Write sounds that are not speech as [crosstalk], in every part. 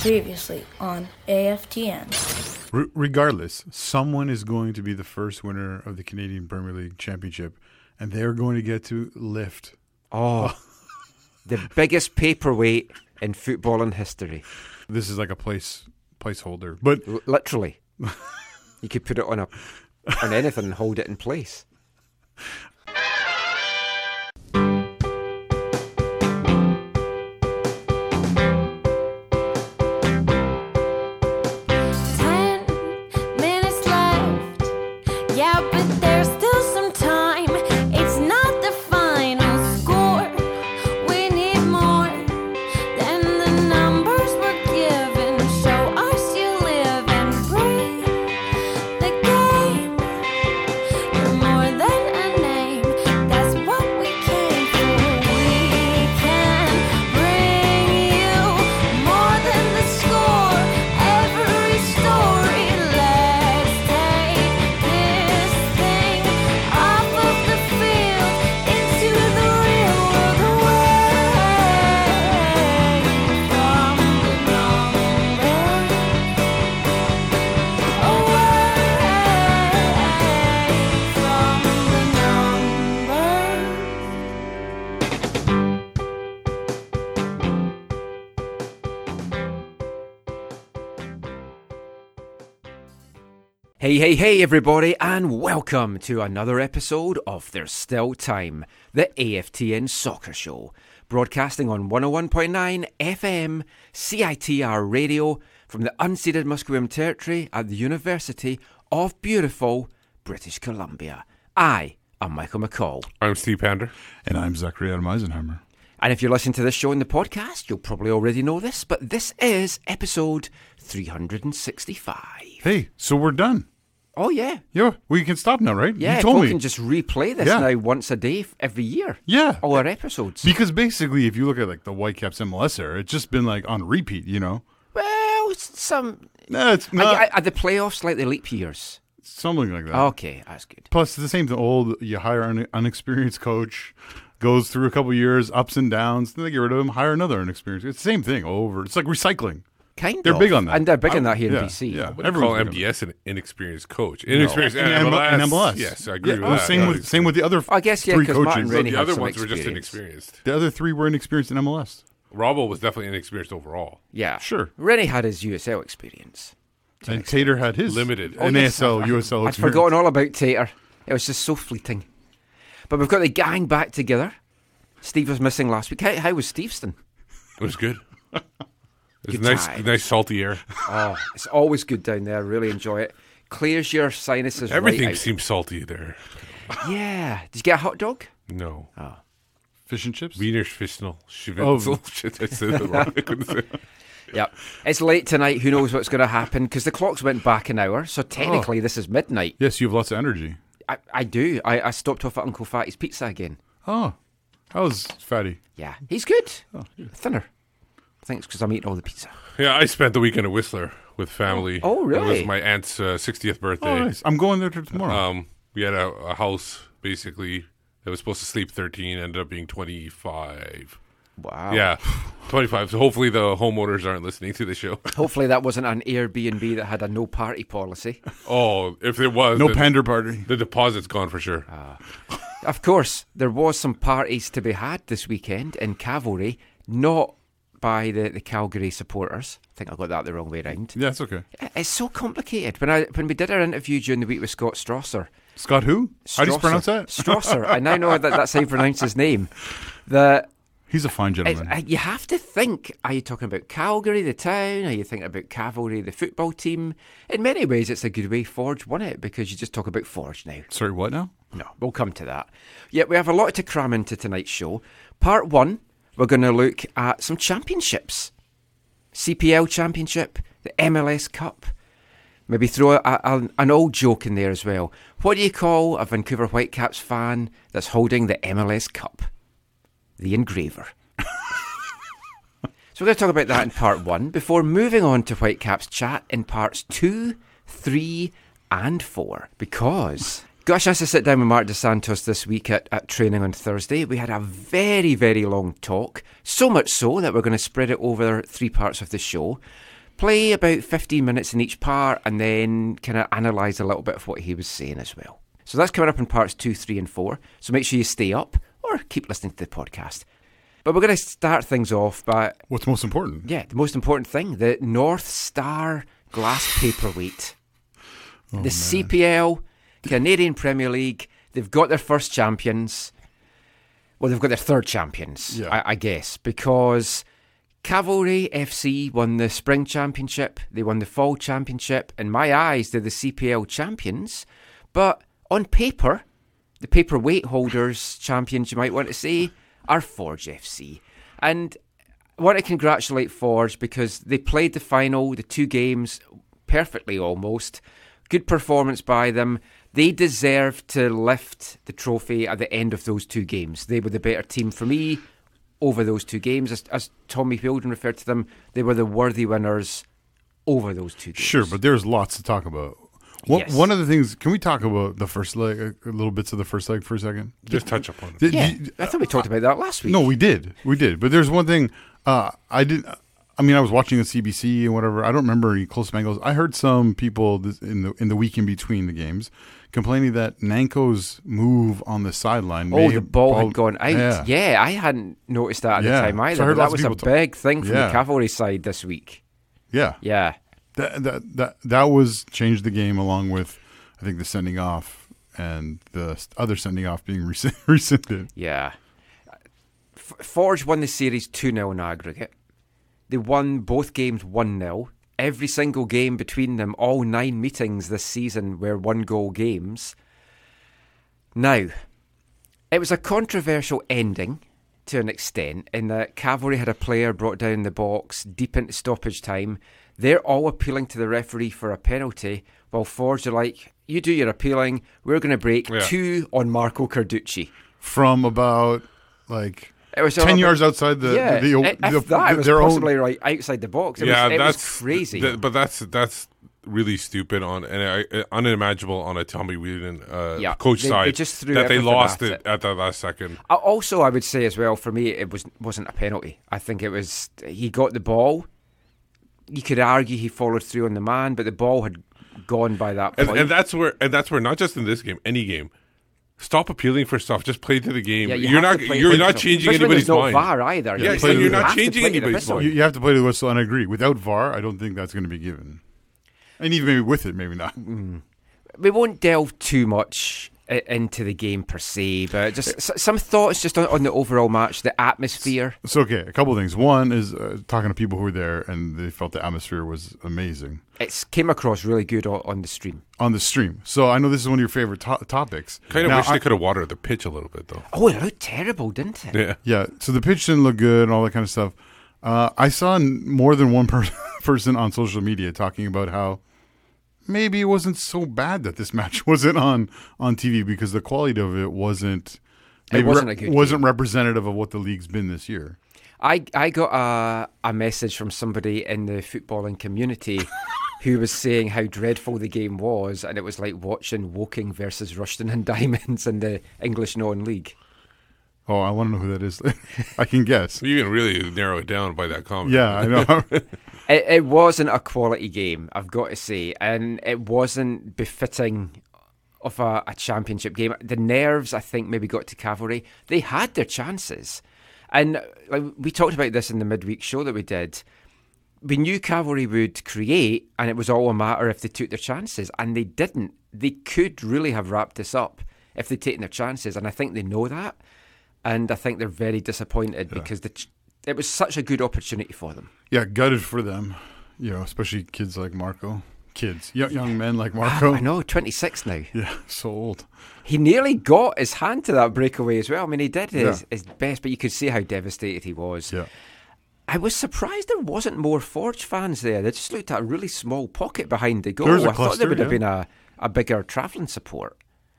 Previously on AFTN. R- regardless, someone is going to be the first winner of the Canadian Premier League Championship, and they're going to get to lift. Oh, [laughs] the biggest paperweight in football in history. This is like a place placeholder, but L- literally. you could put it on a on anything and hold it in place. Hey, hey, hey, everybody, and welcome to another episode of There's Still Time, the AFTN Soccer Show, broadcasting on 101.9 FM CITR radio from the unceded Musqueam Territory at the University of beautiful British Columbia. I am Michael McColl. I'm Steve Pander. and I'm Zachary Adam Eisenheimer. And if you're listening to this show in the podcast, you'll probably already know this, but this is episode 365. Hey, so we're done. Oh, yeah. Yeah, we can stop now, right? Yeah, you told me. can just replay this Yeah. now once a day f- every year. Yeah. All our episodes. Because basically, if you look at like the Whitecaps MLS era, it's just been like on repeat. You know, well, s- some. no, it's not are- are the playoffs like the leap years? something like that. Okay, that's good. Plus, it's the same thing. Old, you hire an unexperienced coach, goes through a couple years, ups and downs. Then they get rid of him, hire another inexperienced. It's the same thing over. It's like recycling. Kind They're of. big on that. And they're big on that here yeah, in BC. yeah. I wouldn't Everyone's call big on MDS an inexperienced coach. Inexperienced In in M- MLS. in MLS. Yes, I agree Yeah, with well, that. Same Yeah. with same with the other. I guess, yeah, three 'cause coaches. Martin Rennie the had other some ones were just inexperienced. The other three were inexperienced in MLS. Robbo was definitely inexperienced overall. Yeah. Sure. Rennie had his USL experience. And Teitur had his Limited. an Oh, yes, I- USL. I'd experience. forgotten all about Teitur. It was just so fleeting. But we've got the gang back together. Steve was missing last week. How, how was Steveston? It was good. [laughs] It was Good nice, times. nice salty air. [laughs] Oh, it's always good down there. Really enjoy it. Clears your sinuses Everything right out. seems salty there. Yeah. Did you get a hot dog? No. Oh. fish and chips. Wiener Schnitzel. Oh. Shit, I said it wrong. I couldn't say. [laughs] Yep. It's late tonight. Who knows what's going to happen? Because the clocks went back an hour. So oh. technically, this is midnight. Yes, you have lots of energy. I, I do. I, I stopped off at Uncle Fatty's Pizza again. Oh, how's Fatty? Yeah. He's good. Oh, Thinner. Thanks, because I'm eating all the pizza. Yeah, I spent the weekend at Whistler with family. Oh, really? It was my aunt's uh, 60th birthday. Oh, nice. I'm going there tomorrow. Um, we had a, a house basically that was supposed to sleep 13, ended up being 25. Wow. Yeah, 25. So hopefully the homeowners aren't listening to the show. [laughs] Hopefully that wasn't an Airbnb that had a no party policy. Oh, if it was, no then pander party. The deposit's gone for sure. Of course, there was some parties to be had this weekend in Cavalry, not by the, the Calgary supporters. I think I got that the wrong way around. Yeah, it's okay. It's so complicated. When I when we did our interview during the week with Scott Strasser, Scott who? How do you pronounce that? Strasser. I now know that that's how you pronounce his name. That He's a fine gentleman. uh, you have to think. Are you talking about Calgary, the town? Are you thinking about Cavalry, the football team? In many ways, it's a good way Forge won it because you just talk about Forge now. Sorry, what now? No, we'll come to that. Yeah, we have a lot to cram into tonight's show. Part one, we're going to look at some championships CPL Championship, the MLS Cup. Maybe throw a, a, an old joke in there as well. What do you call a Vancouver Whitecaps fan that's holding the MLS Cup? The engraver. [laughs] so we're going to talk about that in part one before moving on to Whitecaps chat in parts two, three, and four. Because got a chance to sit down with Marc Dos Santos this week at, at training on Thursday. We had a very, very long talk. So much so that we're going to spread it over three parts of the show. play about 15 minutes in each part and then kind of analyse a little bit of what he was saying as well. So that's coming up in parts two, three, and four. So make sure you stay up or keep listening to the podcast. But we're going to start things off by, What's most important? yeah, the most important thing the North Star glass paperweight. Oh, the CPL, Canadian Premier League, they've got their first champions. Well, they've got their third champions, Yeah. I, I guess, because Cavalry FC won the spring championship, they won the fall championship. In my eyes, they're the CPL champions. But on paper, the paperweight holders, champions, you might want to say, are Forge FC. And I want to congratulate Forge because they played the final, the two games, perfectly almost. Good performance by them. They deserve to lift the trophy at the end of those two games. They were the better team for me over those two games. As, as Tommy Wheeldon referred to them, they were the worthy winners over those two games. Sure, but there's lots to talk about. One, Yes. one of the things, can we talk about the first leg, a, a little bits of the first leg for a second? Just touch upon it. Did Yeah, you- I thought we talked about that last week. No, we did. We did. But there's one thing uh, I didn't. I mean, I was watching the CBC and whatever. I don't remember any close angles. I heard some people in the in the week in between the games complaining that Nanko's move on the sideline. Oh, the ball had gone out. Yeah. Yeah. I hadn't noticed that at Yeah. the time So either. heard that was a big thing from Yeah. the cavalry side this week. yeah, Yeah. That that that that was changed the game along with I think the sending off and the other sending off being [laughs] rescind- rescinded. Yeah. Forge won the series 2 0 in aggregate. They won both games 1 0. Every single game between them, all nine meetings this season, were one goal games. Now, it was a controversial ending to an extent in that Cavalry had a player brought down the box deep into stoppage time. They're all appealing to the referee for a penalty, while Forge are like, You do your appealing, we're going to break Yeah. two on Marco Carducci. From about like was ten yards outside the yeah, the, the, the, that, it was their possibly own. right outside the box. It yeah, was, it that's was crazy. th- but that's that's really stupid on and uh, unimaginable on a Tommy Wheeldon uh, Yeah, coach they- they side. just threw that they lost it it. at the last second. Uh, also, I would say as well for me, it was wasn't a penalty. I think it was he got the ball. You could argue he followed through on the man, but the ball had gone by that And, point. and that's where and that's where not just in this game, any game. Stop appealing for stuff. Just play to the game. yeah, you you're not you're not changing especially when anybody's there's mind. no VAR either. Yeah, You so have you're to not play changing the anybody's whistle. mind. You, you have to play the whistle, and I agree. Without VAR, I don't think that's going to be given. And even maybe with it, maybe not. Mm. we won't delve too much i- into the game per se, but just some thoughts just on, on the overall match, the atmosphere. So okay, a couple of things. One is uh, talking to people who were there, and they felt the atmosphere was amazing It came across really good on, on the stream. on the stream. So I know this is one of your favorite to- topics. Kind of Now, wish I- they could have watered the pitch a little bit though. Oh, it looked terrible, didn't it? Yeah. Yeah. So the pitch didn't look good and all that kind of stuff. Uh, I saw more than one per- [laughs] person on social media talking about how maybe it wasn't so bad that this [laughs] match wasn't on on TV because the quality of it wasn't. maybe wasn't a good wasn't representative of what the league's been this year. I I got a a message from somebody in the footballing community [laughs] who was saying how dreadful the game was, and it was like watching Woking versus Rushden and [laughs] Diamonds in the English non-league. Oh, I want to know who that is. [laughs] I can guess. You can really narrow it down by that comment. Yeah, I know. [laughs] It, it wasn't a quality game, I've got to say, and it wasn't befitting of a, a championship game. The nerves, I think, maybe got to Cavalry. They had their chances, and like we talked about this in the midweek show that we did. We knew Cavalry would create, and it was all a matter if they took their chances, and they didn't. They could really have wrapped this up if they'd taken their chances, and I think they know that, and I think they're very disappointed because the ch- it was such a good opportunity for them. yeah, gutted for them. You know, especially kids like Marco. Kids, young, young men like Marco. Ah, I know, 26 now. [laughs] Yeah, so old. He nearly got his hand to that breakaway as well. I mean, he did his, Yeah. his best, but you could see how devastated he was. Yeah. I was surprised there wasn't more Forge fans there. They just looked at a really small pocket behind the goal. A I thought there cluster, would have yeah. been a, a bigger travelling support.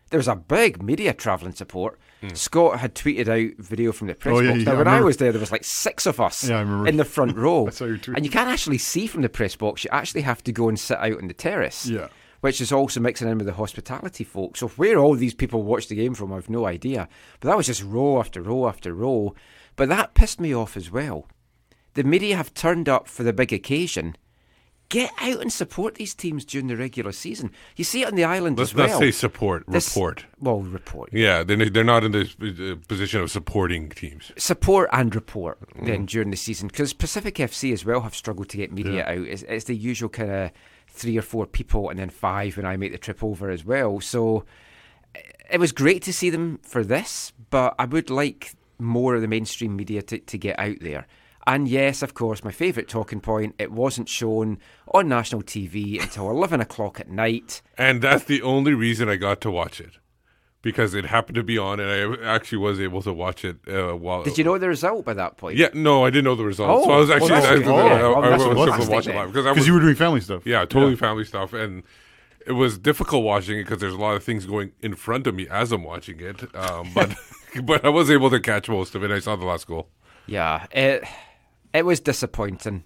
There was a big media travelling support. Hmm. Scott had tweeted out video from the press Oh, box. yeah, now, I when I was there, there was like six of us Yeah, in the front [laughs] row. I saw your tweet. And you can't actually see from the press box. You actually have to go and sit out on the terrace Yeah. which is also mixing in with the hospitality folk. So where all these people watch the game from, I've no idea. But that was just row after row after row. But that pissed me off as well. The media have turned up for the big occasion, get out and support these teams during the regular season. You see it on the island Let's as well. not say support. This- report. Well, report. Yeah, they're they're not in the position of supporting teams. support and report Mm. then during the season because Pacific FC as well have struggled to get media out. It's, it's the usual kind of three or four people and then five when I make the trip over as well. So eh, it was great to see them for this, but I would like more of the mainstream media to, to get out there. And yes, of course, my favourite talking point, it wasn't shown on national TV until [laughs] 11 o'clock at night. And that's the only reason I got to watch it. Because it happened to be on, and I actually was able to watch it uh, while. Did you know the result by that point? Yeah, no, I didn't know the results. so I Oh, was actually well, that's I, good. I, Yeah, I, well, I was able to watch it live because I was you were doing family stuff. yeah totally family stuff, and it was difficult watching it because there's a lot of things going in front of me as I'm watching it. Um, but [laughs] but I was able to catch most of it. I saw the last goal. Yeah, it it was disappointing.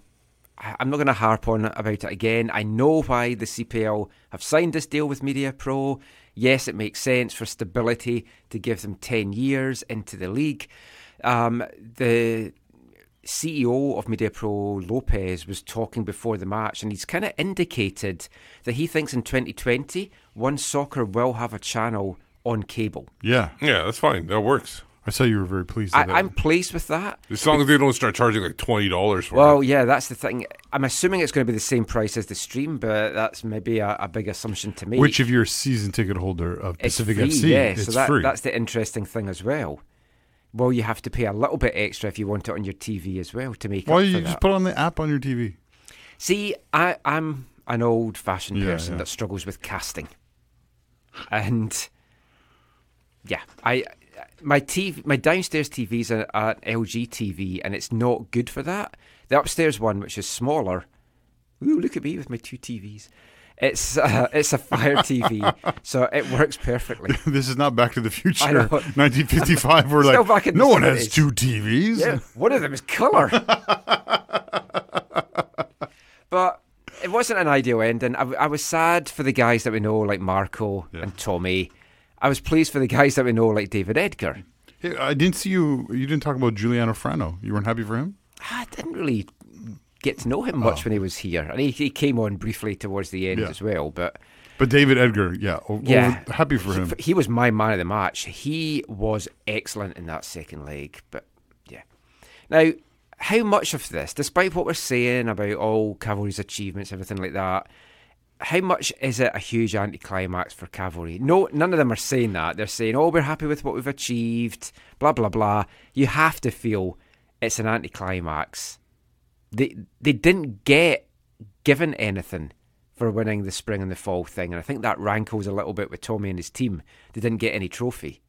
I- I'm not going to harp on about it again. I know why the CPL have signed this deal with Media Pro. Yes, it makes sense for stability to give them 10 years into the league. Um, the CEO of Media Pro, Lopez, was talking before the match, and he's kind of indicated that he thinks in 2020, One Soccer will have a channel on cable. Yeah. Yeah, that's fine. That works. I saw you were very pleased. I, with that. I'm pleased with that. As long as they don't start charging like twenty dollars for Well, it. yeah, that's the thing. I'm assuming it's going to be the same price as the stream, but that's maybe a, a big assumption to make. Which, if you're a season ticket holder of it's Pacific free, FC, yeah, it's so that, free. that's the interesting thing as well. Well, you have to pay a little bit extra if you want it on your TV as well to make Why up don't for you that. just put on the app on your TV? See, I, I'm an old-fashioned Yeah, person yeah. that struggles with casting, and yeah, I my TV, my downstairs TV's an an LG TV, and it's not good for that. The upstairs one, which is smaller, ooh, look at me with my two TVs. It's uh, [laughs] it's a Fire TV, so it works perfectly. [laughs] This is not Back to the Future, 1955. We're Still like, no one has two TVs. Yeah, one of them is colour. [laughs] but it wasn't an ideal ending. I was sad for the guys that we know, like Marco Yeah. and Tommy. I was pleased for the guys that we know, like David Edgar. Hey, I didn't see you. You didn't talk about Giuliano Frano. You weren't happy for him? I didn't really get to know him much oh. when he was here, and he, he came on briefly towards the end Oh. Yeah. as well. But But David Edgar, yeah, o- Yeah. over- happy for him. he was my man of the match. He was excellent in that second leg. But yeah. Now, how much of this, despite what we're saying about all Cavalry's achievements, everything like that, how much is it a huge anticlimax for Cavalry? No, none of them are saying that. They're saying, "Oh, we're happy with what we've achieved." Blah blah blah. You have to feel it's an anticlimax. They they didn't get given anything for winning the spring and the fall thing, and I think that rankles a little bit with Tommy and his team. They didn't get any trophy.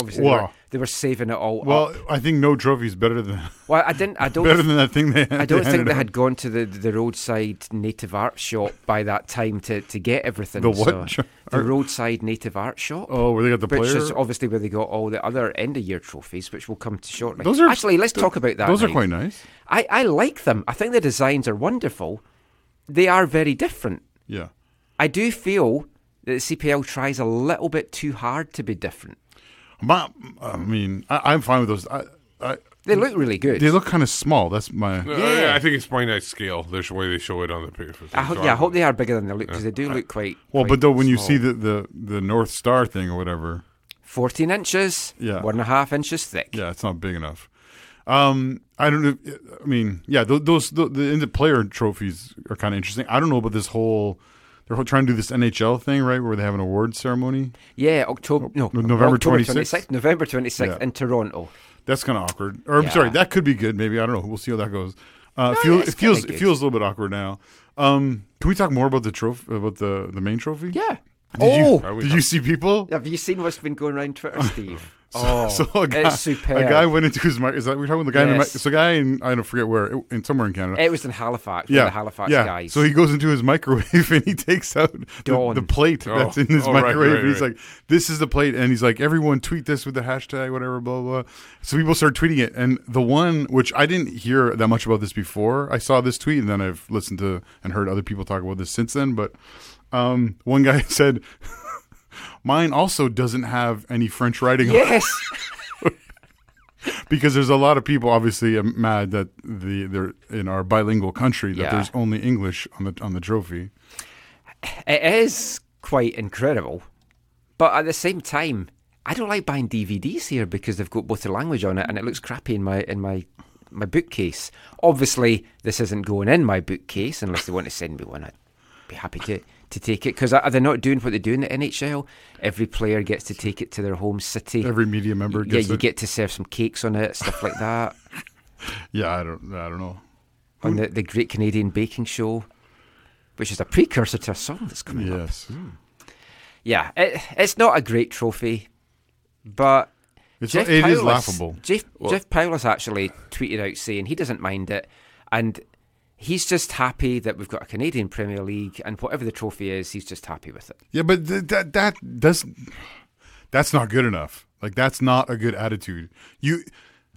Obviously, they, were, they were saving it all Well, up. I think no trophy is better than Well, I didn't. I [laughs] don't. better than that thing they. I don't think they out. had gone to the the roadside native art shop by that time to, to get everything. The what So, [laughs] the roadside native art shop. Oh, where they got the which player. is obviously where they got all the other end of year trophies, which we'll come to shortly. Those are actually let's talk about that. Those are quite nice. I, I like them. I think the designs are wonderful. They are very different. Yeah. I do feel that the CPL tries a little bit too hard to be different. My, I mean, I, I'm fine with those. I, I, They look really good. they look kind of small. That's my. Uh, Yeah. I think it's probably nice scale. There's the way they show it on the paper. I hope, yeah, I hope they are bigger than they look because they do look quite. Well, quite but though when you see the, the the North Star thing or whatever, 14 inches, Yeah. one and a half inches thick. yeah, it's not big enough. Um, I don't know. I mean, yeah, those, those the, the, the player trophies are kind of interesting. I don't know about this whole. They're trying to do this NHL thing, right, where they have an awards ceremony. Yeah, October. No, November 26th? November 26th Yeah. in Toronto. That's kind of awkward. Or I'm Yeah. sorry, that could be good. Maybe I don't know. We'll see how that goes. Uh, No, feel, it feels it feels a little bit awkward now. Um, can we talk more about the trophy about the the main trophy? Yeah. Did oh, you did you see people? have you seen what's been going around Twitter, [laughs] Steve? oh, so a oh, guy, it's superb. a guy went into his mic. Is that we're talking about the guy? In the mic, so a guy in I don't forget where in somewhere in Canada. It was in Halifax. yeah, the Halifax yeah. guys. So he goes into his microwave [laughs] and he takes out the, the plate Oh. that's in his Oh, microwave. right, and he's right. like, "This is the plate," and he's like, "Everyone tweet this with the hashtag whatever, blah blah." blah. So people start tweeting it, and the one which I didn't hear that much about this before. I saw this tweet, and then I've listened to and heard other people talk about this since then. But um, one guy [laughs] said, "Mine also doesn't have any French writing." on it." yes, [laughs] because there's a lot of people obviously uh, mad that the they're in our bilingual country that Yeah. there's only English on the on the trophy. It is quite incredible, but at the same time, I don't like buying DVDs here because they've got both the language on it, and it looks crappy in my in my my bookcase. Obviously, this isn't going in my bookcase unless they want to send me one. I'd be happy to to take it because are they not doing what they do in the NHL? Every player gets to take it to their home city. Every media member yeah, you it. get to serve some cakes on it, stuff like that. [laughs] yeah, I don't I don't know. on the, the Great Canadian Baking Show, which is a precursor to a song that's coming up. Yes, hmm. Yeah, it, it's not a great trophy, but it's Jeff it is laughable. Jeff, Jeff Powless actually tweeted out saying he doesn't mind it, and he's just happy that we've got a Canadian Premier League, and whatever the trophy is, he's just happy with it. Yeah, but th- that that does that's not good enough. Like that's not a good attitude. You,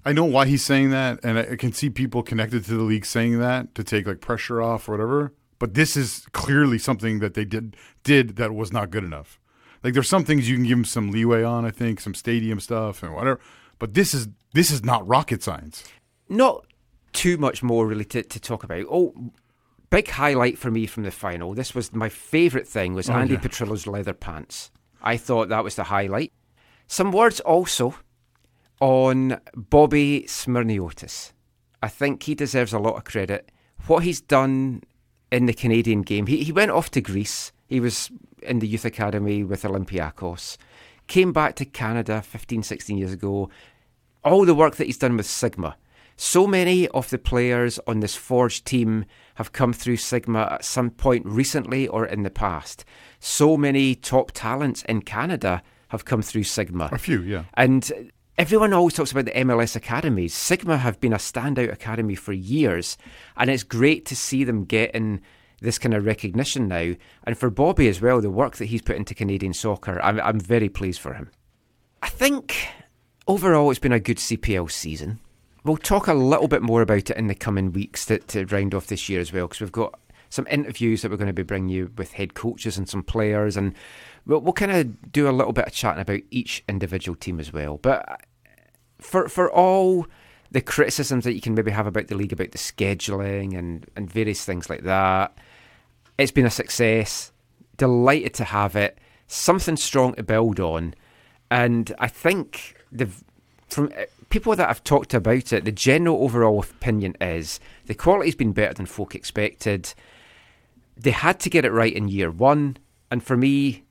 I know why he's saying that, and I I can see people connected to the league saying that to take like pressure off or whatever. But this is clearly something that they did did that was not good enough. Like there's some things you can give them some leeway on. I think some stadium stuff and whatever. But this is this is not rocket science. Not too much more really to, to talk about. Oh, big highlight for me from the final. This was my favourite thing was oh, Andy yeah. Petrillo's leather pants. I thought that was the highlight. Some words also on Bobby Smirniotis. I think he deserves a lot of credit. What he's done in the Canadian game, he, he went off to Greece. He was in the youth academy with Olympiakos. Came back to Canada 15, 16 years ago. All the work that he's done with Sigma. So many of the players on this Forge team have come through Sigma at some point recently or in the past. So many top talents in Canada have come through Sigma. A few, yeah. And everyone always talks about the MLS academies. Sigma have been a standout academy for years, and it's great to see them getting this kind of recognition now. And for Bobby as well, the work that he's put into Canadian soccer, I'm, I'm very pleased for him. I think overall it's been a good CPL season. We'll talk a little bit more about it in the coming weeks to, to round off this year as well, because we've got some interviews that we're going to be bringing you with head coaches and some players, and we'll, we'll kind of do a little bit of chatting about each individual team as well. But for for all the criticisms that you can maybe have about the league, about the scheduling and, and various things like that, it's been a success. Delighted to have it. Something strong to build on, and I think the from uh, people that I've talked about it, the general overall opinion is the quality's been better than folk expected. They had to get it right in year one, and for me,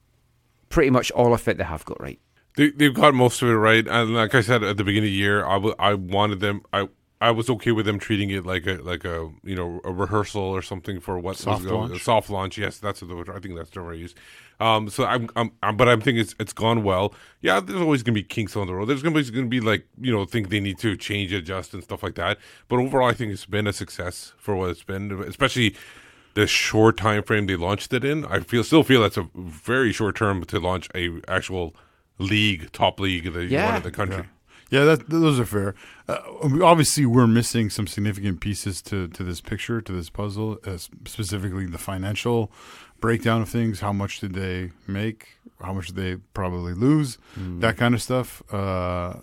pretty much all of it they have got right. They, they've got most of it right, and like I said at the beginning of the year, I, w- I wanted them. I I was okay with them treating it like a like a you know a rehearsal or something for what Soft was launch. A soft launch. Yes, that's the. I think that's the word I use. Um, so I'm, I'm, I'm but I'm thinking it's it's gone well. Yeah, there's always gonna be kinks on the road. There's gonna be gonna be like you know think they need to change, adjust, and stuff like that. But overall, I think it's been a success for what it's been, especially the short time frame they launched it in. I feel still feel that's a very short term to launch a actual league, top league that you Yeah. want in the country. Yeah, that, those are fair. Uh, obviously, we're missing some significant pieces to, to this picture, to this puzzle, uh, specifically the financial breakdown of things. How much did they make? How much did they probably lose? That kind of stuff. Uh,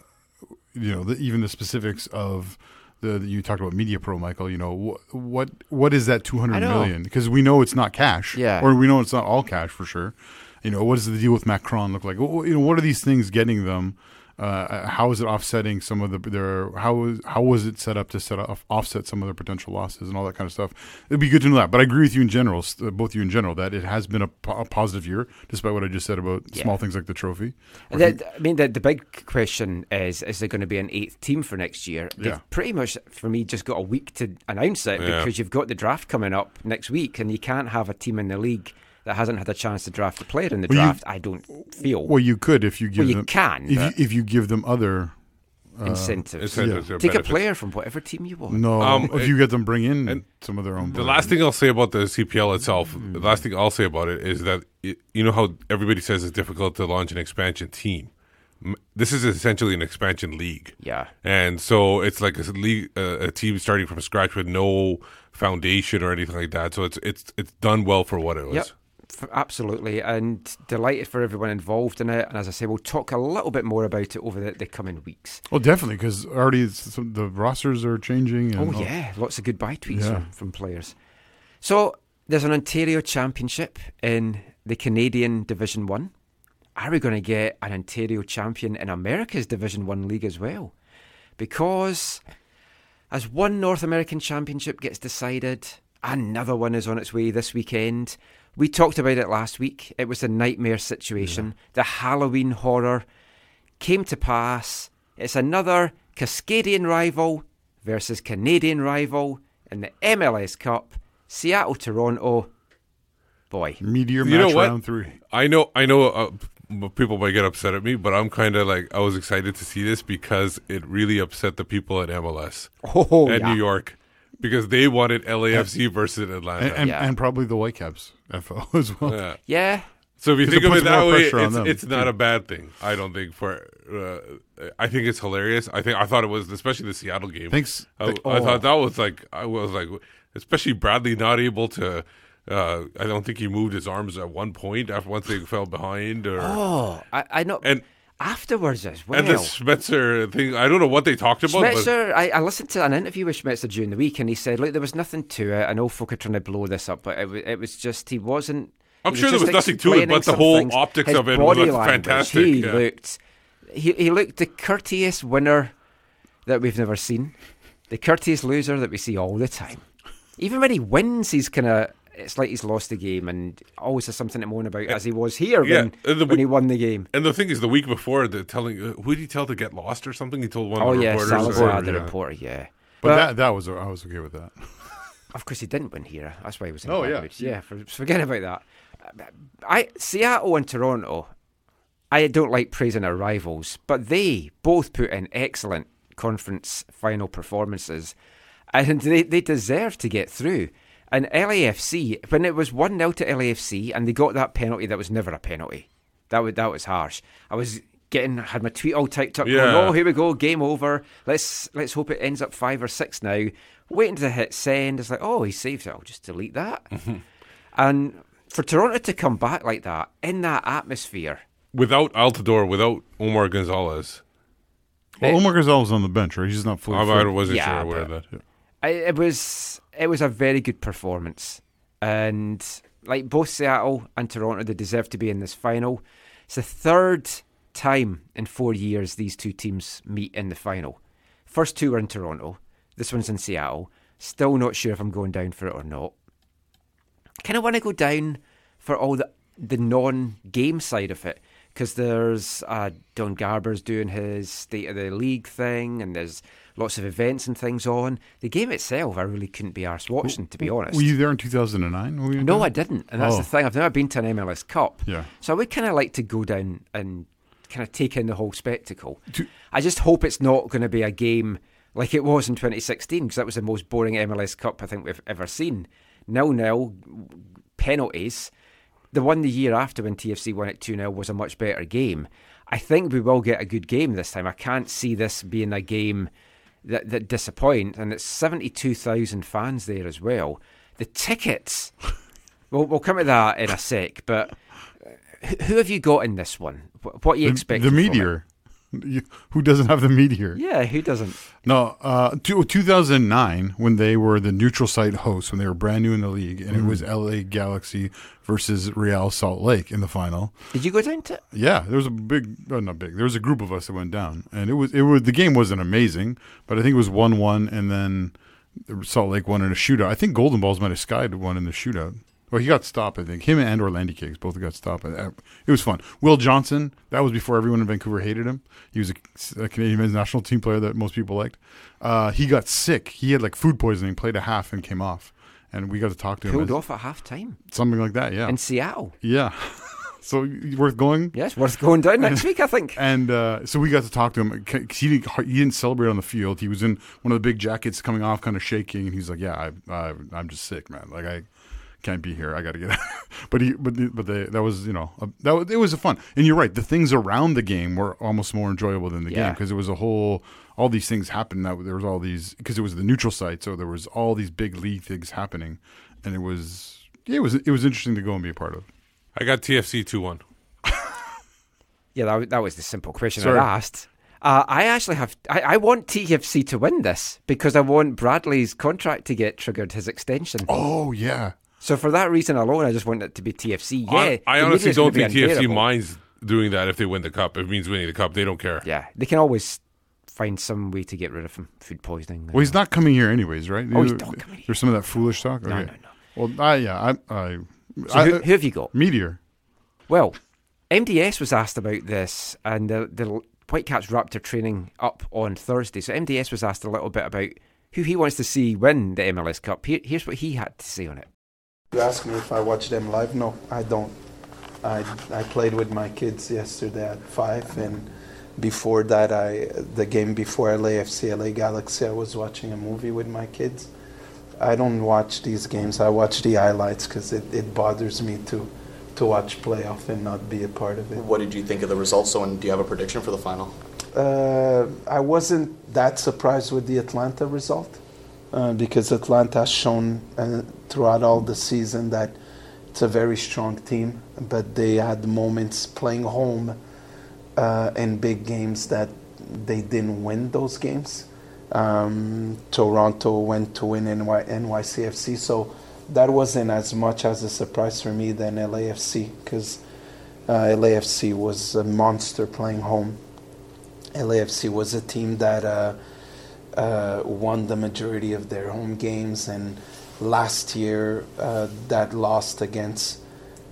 you know, the, even the specifics of the you talked about Media Pro, Michael. You know, wh- what what is that two hundred million? Because we know it's not cash, Yeah. or we know it's not all cash for sure. You know, what does the deal with Macron look like? Wh- You know, what are these things getting them? Uh, how is it offsetting some of the their how is how was it set up to set off offset some of their potential losses and all that kind of stuff? It'd be good to know that. But I agree with you in general, s- uh, both you in general, that it has been a, a positive year, despite what I just said about Yeah. small things like the trophy. Or The, I mean, the, the big question is: Is there going to be an eighth team for next year? They've Yeah. pretty much, for me, just got a week to announce it Yeah. because you've got the draft coming up next week, and you can't have a team in the league that hasn't had a chance to draft a player in the Well, you- draft. I don't feel Well, you could if you give Well, you them can, if you, if you give them other incentives. Incentives or Take a player from whatever team you want. no Um, if you get them bring in and some of their own. The last thing I'll say about the CPL itself, the last thing I'll say about it is that it, you know how everybody says it's difficult to launch an expansion team. This is essentially an expansion league. Yeah. And so it's like a league, uh, a team starting from scratch with no foundation or anything like that. So it's it's it's done well for what it was. Yep. Absolutely, and delighted for everyone involved in it. And as I say, we'll talk a little bit more about it over the, the coming weeks. Well, definitely because already some, the rosters are changing. And Oh yeah, lots of goodbye tweets Yeah. from, from players. So there's an Ontario Championship in the Canadian Division One. Are we going to get an Ontario champion in America's Division One league as well? Because as one North American Championship gets decided, another one is on its way this weekend. We talked about it last week. It was a nightmare situation. The Halloween horror came to pass. It's another Cascadian rival versus Canadian rival in the MLS Cup. Seattle Toronto. Boy. Meteor You know match round three. I know, I know. Uh, people might get upset at me, but I'm kind of like I was excited to see this because it really upset the people at MLS Oh, at yeah. New York because they wanted LAFC versus Atlanta. And, and, Yeah. and probably the Whitecaps FO [laughs] as well. Yeah. Yeah. So if you think it of it that way, it's, it's not a bad thing. I don't think for. Uh, I think it's hilarious. I think I thought it was, especially the Seattle game. Thanks. I, th- I thought that was like I was like, especially Bradley not able to. Uh, I don't think he moved his arms at one point after once they fell behind, or Oh, I, I know. and afterwards as well. and the Spencer thing. I don't know what they talked about, but Schmetzer, I, I listened to an interview with Schmetzer during the week, and he said, "Look, there was nothing to it. I know folk are trying to blow this up, but it, it was just he wasn't." I'm he sure there just was nothing to it, but the whole things. optics His of it language, fantastic, He yeah. looked, he he looked the courteous winner that we've never seen, the courteous loser that we see all the time. Even when he wins, he's kind of. It's like he's lost the game and always has something to moan about, as he was here yeah, when, the- when he won the game. And the thing is, the week before, the telling uh, who did he tell to get lost or something? He told one Oh of the yeah, reporters. Salazar, uh, the yeah. reporter, yeah. But that that was I was okay with that. [laughs] Of course, he didn't win here. That's why he was in Oh, the yeah. Yeah, for, forget about that. I Seattle and Toronto. I don't like praising our rivals, but they both put in excellent conference final performances, and [laughs] they, they deserve to get through. And LAFC, when it was one 0 to LAFC, and they got that penalty that was never a penalty, that was that was harsh. I was getting had my tweet all typed up. Yeah. Going, oh, here we go, game over. Let's let's hope it ends up five or six now. Waiting to hit send. It's like, oh, he saved it. I'll just delete that. [laughs] and for Toronto to come back like that in that atmosphere, without Altidore, without Omar Gonzalez. Well, Omar Gonzalez on the bench, right? He's not fully. I. I wasn't Yeah, sure aware of but- that. I, it was it was a very good performance, and like both Seattle and Toronto, they deserve to be in this final. It's the third time in four years these two teams meet in the final. First two were in Toronto. This one's in Seattle. Still not sure if I'm going down for it or not. Kind of want to go down for all the the non-game side of it because there's uh, Don Garber's doing his state of the league thing, and there's lots of events and things on. The game itself, I really couldn't be arsed watching, to be honest. Were you there in 2009? No, there? I didn't, and that's Oh. the thing. I've never been to an MLS Cup, Yeah. so I would kind of like to go down and kind of take in the whole spectacle. To- I just hope it's not going to be a game like it was in 2016 because that was the most boring MLS Cup I think we've ever seen. Nil nil penalties. The one the year after when TFC won it 2 0 was a much better game. I think we will get a good game this time. I can't see this being a game that, that disappoint, and it's 72,000 fans there as well. The tickets, [laughs] we'll, we'll come to that in a sec, but uh, who- have you got in this one? What are you expecting? the meteor. Who doesn't have the meteor? Yeah, who doesn't? No, uh, two, 2009 when they were the neutral site hosts when they were brand new in the league, and it was LA Galaxy versus Real Salt Lake in the final. Did you go down to? Yeah, there was a big, oh, not big. There was a group of us that went down, and it was it was the game wasn't amazing, but I think it was one one, and then Salt Lake won in a shootout. I think Golden Balls might have skied one in the shootout. Well, he got stopped. I think him and Orlando Cakes both got stopped. It was fun. Will Johnson, that was before everyone in Vancouver hated him. He was a, a Canadian men's national team player that most people liked. Uh, he got sick. He had like food poisoning, played a half, and came off. And we got to talk to him. Pulled off at half time something like that. Yeah, in Seattle. yeah. [laughs] so worth going. Yes, worth going down next week, I think. And uh, so we got to talk to him. He didn't, he didn't celebrate on the field. He was in one of the big jackets coming off, kind of shaking. And he's like, "Yeah, I, I, I'm just sick, man. Like I can't be here. I got to get." [laughs] out." but he, but the, but they, that was you know a, that was, it was a fun. And you're right. The things around the game were almost more enjoyable than the game because it was a whole. All these things happened. That there was all these because it was the neutral site, so there was all these big league things happening, and it was yeah, it was it was interesting to go and be a part of. I got TFC two one. [laughs] Yeah, that, that was the simple question Sorry. I asked. Uh, I actually have. I, I want TFC to win this because I want Bradley's contract to get triggered, his extension. Oh yeah. So for that reason alone, I just want it to be TFC. Yeah, I, I honestly don't be think TFC minds doing that if they win the cup. It means winning the cup. They don't care. Yeah, they can always find some way to get rid of him. Food poisoning. Well, he's not coming here anyways, right? Oh, he's not coming here. There's some of that foolish talk. No, Okay. no, no. Well, I yeah, I, I, So I who, who have you got? Meteor. Well, MDS was asked about this, and the, the Whitecaps wrapped their training up on Thursday. So MDS was asked a little bit about who he wants to see win the MLS Cup. Here, here's what he had to say on it. You ask me if I watch them live? No, I don't. I, I played with my kids yesterday at five, and before that, I the game before LAFC LA Galaxy, I was watching a movie with my kids. I don't watch these games. I watch the highlights because it, it bothers me to to watch playoff and not be a part of it. What did you think of the results? So, and do you have a prediction for the final? Uh, I wasn't that surprised with the Atlanta result uh, because Atlanta has shown uh, throughout all the season that it's a very strong team, but they had moments playing home uh, in big games that they didn't win those games. Um, Toronto went to win NY- NYCFC, so that wasn't as much as a surprise for me than LAFC because uh, LAFC was a monster playing home. LAFC was a team that uh, uh, won the majority of their home games, and last year uh, that lost against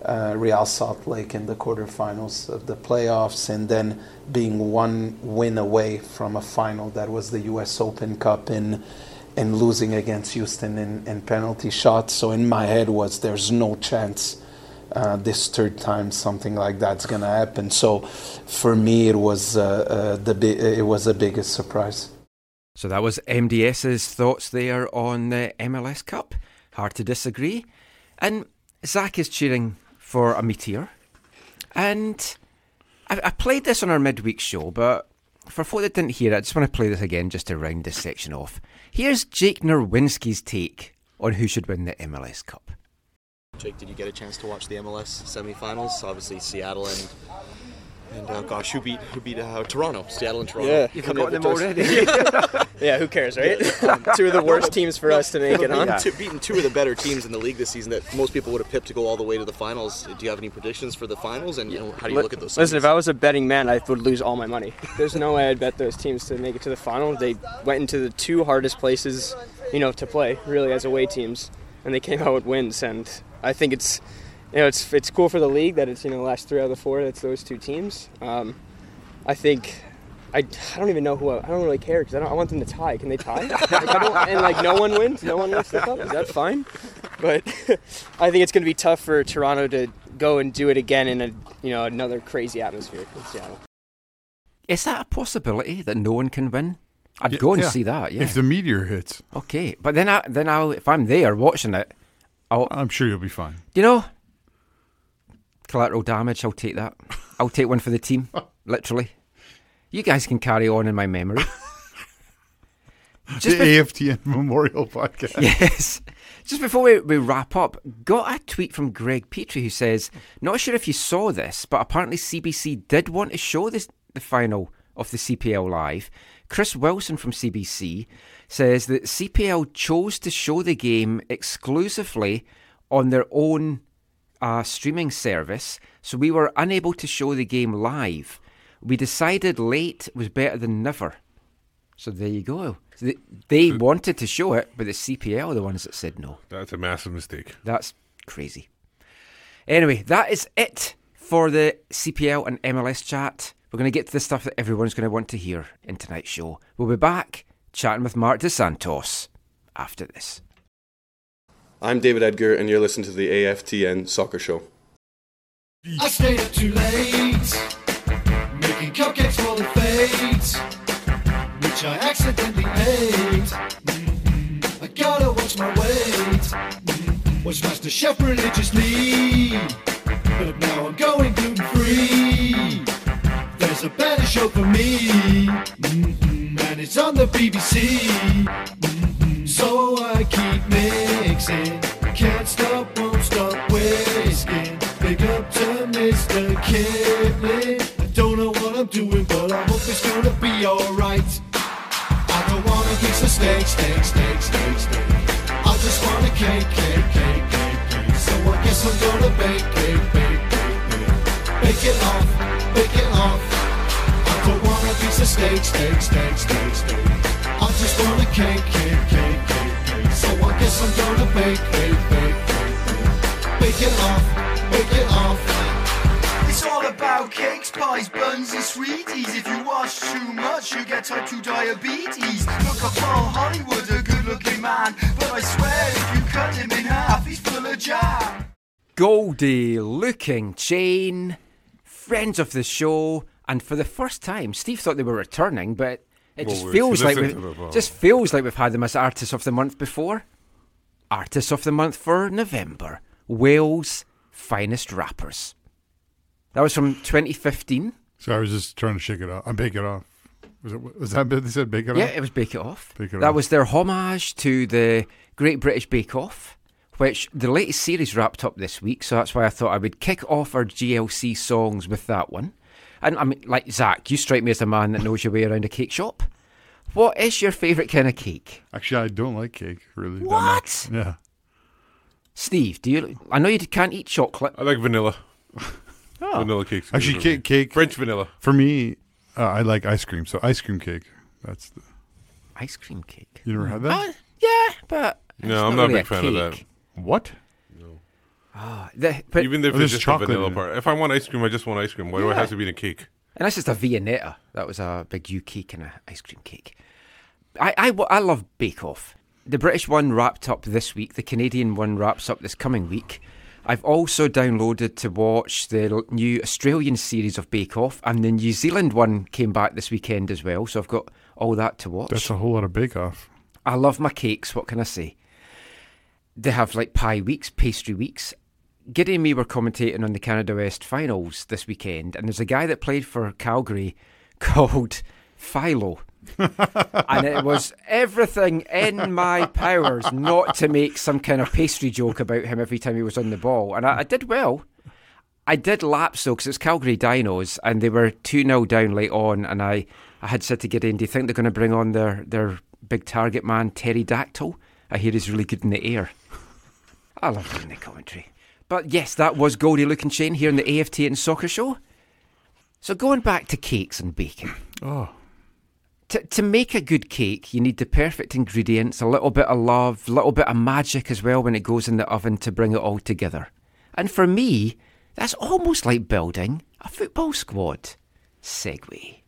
uh, Real Salt Lake in the quarterfinals of the playoffs, and then being one win away from a final that was the U.S. Open Cup in and losing against Houston in, in penalty shots. So in my head was there's no chance uh, this third time something like that's gonna happen. So for me, it was uh, uh, the it was the biggest surprise. So that was MDS's thoughts there on the MLS Cup. Hard to disagree. And Zach is cheering for a meteor. And I, I played this on our midweek show, but for folk that didn't hear it, I just want to play this again just to round this section off. Here's Jake Nerwinski's take on who should win the MLS Cup. Jake, did you get a chance to watch the MLS semifinals? Obviously, Seattle and and uh, gosh, who beat who beat uh, Toronto? Seattle and Toronto. Yeah. You've How many forgotten them victories? already? [laughs] Yeah, who cares, right? Two of the [laughs] worst teams for us to make it, huh? Two- beating two of the better teams in the league this season that most people would have picked to go all the way to the finals. Do you have any predictions for the finals? And you know, how do you look at those? Listen, semis? if I was a betting man, I would lose all my money. There's no way I'd bet those teams to make it to the final. They went into the two hardest places, you know, to play really as away teams, and they came out with wins. And I think it's, you know, it's it's cool for the league that it's you know last three out of the four that's those two teams. Um, I think. I, I don't even know who I, I don't really care because I, don't- I want them to tie. Can they tie? Like, I don't, and like no one wins, no one lifts the cup. Is that fine? But [laughs] I think it's going to be tough for Toronto to go and do it again in a you know another crazy atmosphere in Seattle. Is that a possibility that no one can win? I'd Yeah, go and yeah. see that, yeah. If the meteor hits, okay, but then I then I'll if I'm there watching it, I'll I'm sure you'll be fine. you know collateral damage. I'll take that. I'll take one for the team. [laughs] Literally, you guys can carry on in my memory. Just the be- AFTN Memorial Podcast. yes. Just before we, we wrap up, got a tweet from Greg Petrie who says, Not sure if you saw this, but apparently CBC did want to show this, the final of the CPL live. Chris Wilson from CBC says that CPL chose to show the game exclusively on their own uh, streaming service, so we were unable to show the game live. We decided late was better than never. So there you go. So they, they wanted to show it, but the CPL are the ones that said no. That's a massive mistake. That's crazy. Anyway, that is it for the CPL and MLS chat. We're going to get to the stuff that everyone's going to want to hear in tonight's show. We'll be back chatting with Marc Dos Santos after this. I'm David Edgar, and you're listening to the AFTN Soccer Show. I stayed up too late, making cupcakes full of fate, which I accidentally ate. I gotta watch my weight. Watch Master Chef religiously, but now I'm going gluten free. There's a better show for me, and it's on the BBC. So I keep mixing, can't stop, won't stop whisking. Big up to Mr. Kipling. I don't know what I'm doing, but I hope it's gonna be alright. I don't want a piece of steak, steak, steak, steak, steak. I just want a cake, cake, cake, cake, cake. So I guess I'm gonna bake, bake, bake, bake, bake. Bake it off, bake it off. I don't want a piece of steak, steak, steak, steak, steak. I just want a cake, cake, cake, cake, cake. So I guess I'm gonna bake, bake, bake, bake, bake. Bake it off, bake it off. It's all about cakes, pies, buns, and sweeties. If you watch too much, you get type 2 diabetes. Look at Paul Hollywood, a good looking man. But I swear, if you cut him in half, he's full of jam. Goldie looking chain, friends of the show, and for the first time, Steve thought they were returning, but it Well, just feels like we to them, just feels like we've had them as artists of the month before. Artists of the month for November, Wales' finest rappers. That was from 2015. So I was just trying to shake it off. I bake it off. Was it? Was that they said? Bake it Yeah, it was Bake It Off. Bake It that Off. was their homage to the Great British Bake Off, which the latest series wrapped up this week. So that's why I thought I would kick off our GLC songs with that one. And I mean, like Zach, you strike me as a man that knows your way around a cake shop. What is your favourite kind of cake? Actually, I don't like cake really. that What? much. Yeah. Steve, do you? I know you can't eat chocolate. I like vanilla. [laughs] Oh. Vanilla cakes. Actually, cake, cake French vanilla. for me. Uh, I like ice cream, so ice cream cake. That's the. Ice cream cake. You never had that? Oh, yeah, but it's No, I'm not a really big fan of that. cake. What? Oh, the, but, Even if Oh, it's there's just a chocolate vanilla in it. part. If I want ice cream, I just want ice cream. Why do I Yeah. have to be in a cake? And that's just a Viennetta. That was a big UK kind of ice cream cake. I, I, I love Bake Off. The British one wrapped up this week. The Canadian one wraps up this coming week. I've also downloaded to watch the new Australian series of Bake Off, and the New Zealand one came back this weekend as well. So I've got all that to watch. That's a whole lot of bake off. I love my cakes. What can I say? They have like pie weeks, pastry weeks. Giddy and me were commentating on the Canada West finals this weekend, and there's a guy that played for Calgary [laughs] called Philo. And it was everything in my powers not to make some kind of pastry joke about him every time he was on the ball. And I, I did well. I did lapse though, because it's Calgary Dinos, and they were 2 0 down late on. And I, I had said to Gideon, Do you think they're going to bring on their, their big target man, Terry Dactyl? I hear he's really good in the air. I love doing the commentary. But yes, that was Goldie Looking Chain here in the AFTN Soccer Show. So going back to cakes and baking. Oh. To, to make a good cake, you need the perfect ingredients, a little bit of love, a little bit of magic as well when it goes in the oven to bring it all together. And for me, that's almost like building a football squad. segue.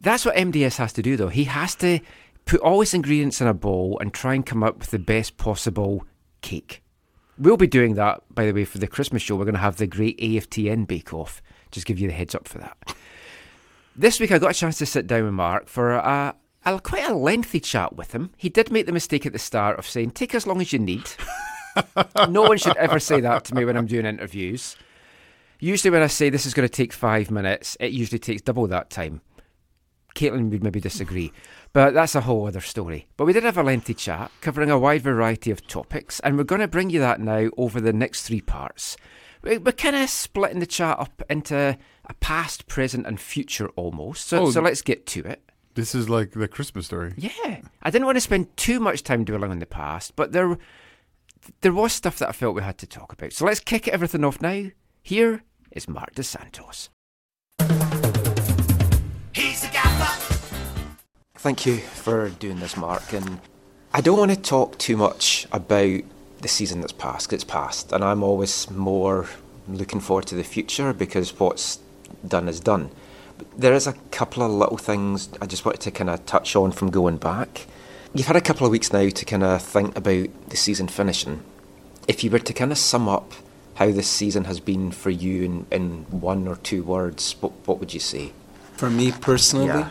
That's what MDS has to do, though. He has to put all his ingredients in a bowl and try and come up with the best possible cake. We'll be doing that, by the way, for the Christmas show. We're going to have the great AFTN Bake Off. Just give you the heads up for that. This week I got a chance to sit down with Marc for a, a quite a lengthy chat with him. He did make the mistake at the start of saying, take as long as you need. [laughs] no one should ever say that to me when I'm doing interviews. Usually when I say this is going to take five minutes, it usually takes double that time. Caitlin would maybe disagree, but that's a whole other story. But we did have a lengthy chat covering a wide variety of topics, and we're going to bring you that now over the next three parts. We- We're kind of splitting the chat up into a past, present, and future almost. So, Oh. so let's get to it. This is like the Christmas story. Yeah, I didn't want to spend too much time dwelling on the past, but there, there was stuff that I felt we had to talk about. So let's kick everything off now. Here is Marc Dos Santos. He's the gaffer. Thank you for doing this, Marc. And I don't want to talk too much about the season that's passed, 'cause it's past. And I'm always more looking forward to the future because what's done is done. But there is a couple of little things I just wanted to kind of touch on from going back. You've had a couple of weeks now to kind of think about the season finishing. If you were to kind of sum up how this season has been for you in, in one or two words, what, what would you say? For me personally, Yeah.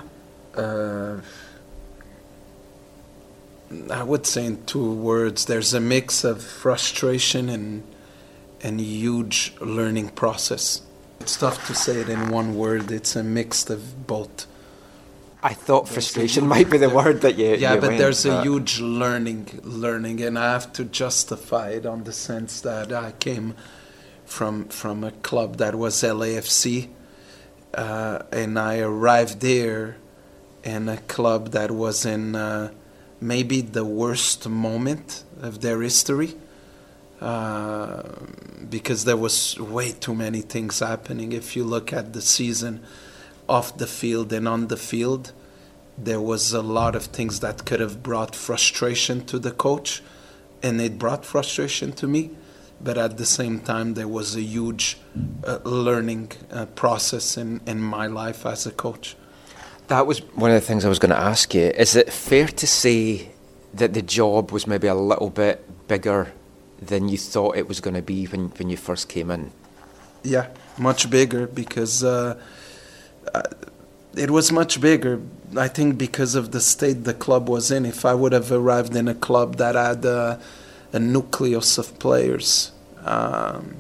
uh, I would say in two words, there's a mix of frustration and and huge learning process. It's tough to say it in one word. It's a mix of both. I thought frustration might be the word that you. yeah, you but went, there's a huge learning, learning, and I have to justify it on the sense that I came from from a club that was LAFC, uh, and I arrived there in a club that was in uh, maybe the worst moment of their history. Uh, because there was way too many things happening. If you look at the season off the field and on the field, there was a lot of things that could have brought frustration to the coach, and it brought frustration to me. But at the same time, there was a huge uh, learning uh, process in, in my life as a coach. That was one of the things I was going to ask you. Is it fair to say that the job was maybe a little bit bigger than you thought it was going to be when, when you first came in? Yeah, much bigger because uh, uh, it was much bigger. I think because of the state the club was in. If I would have arrived in a club that had uh, a nucleus of players, um,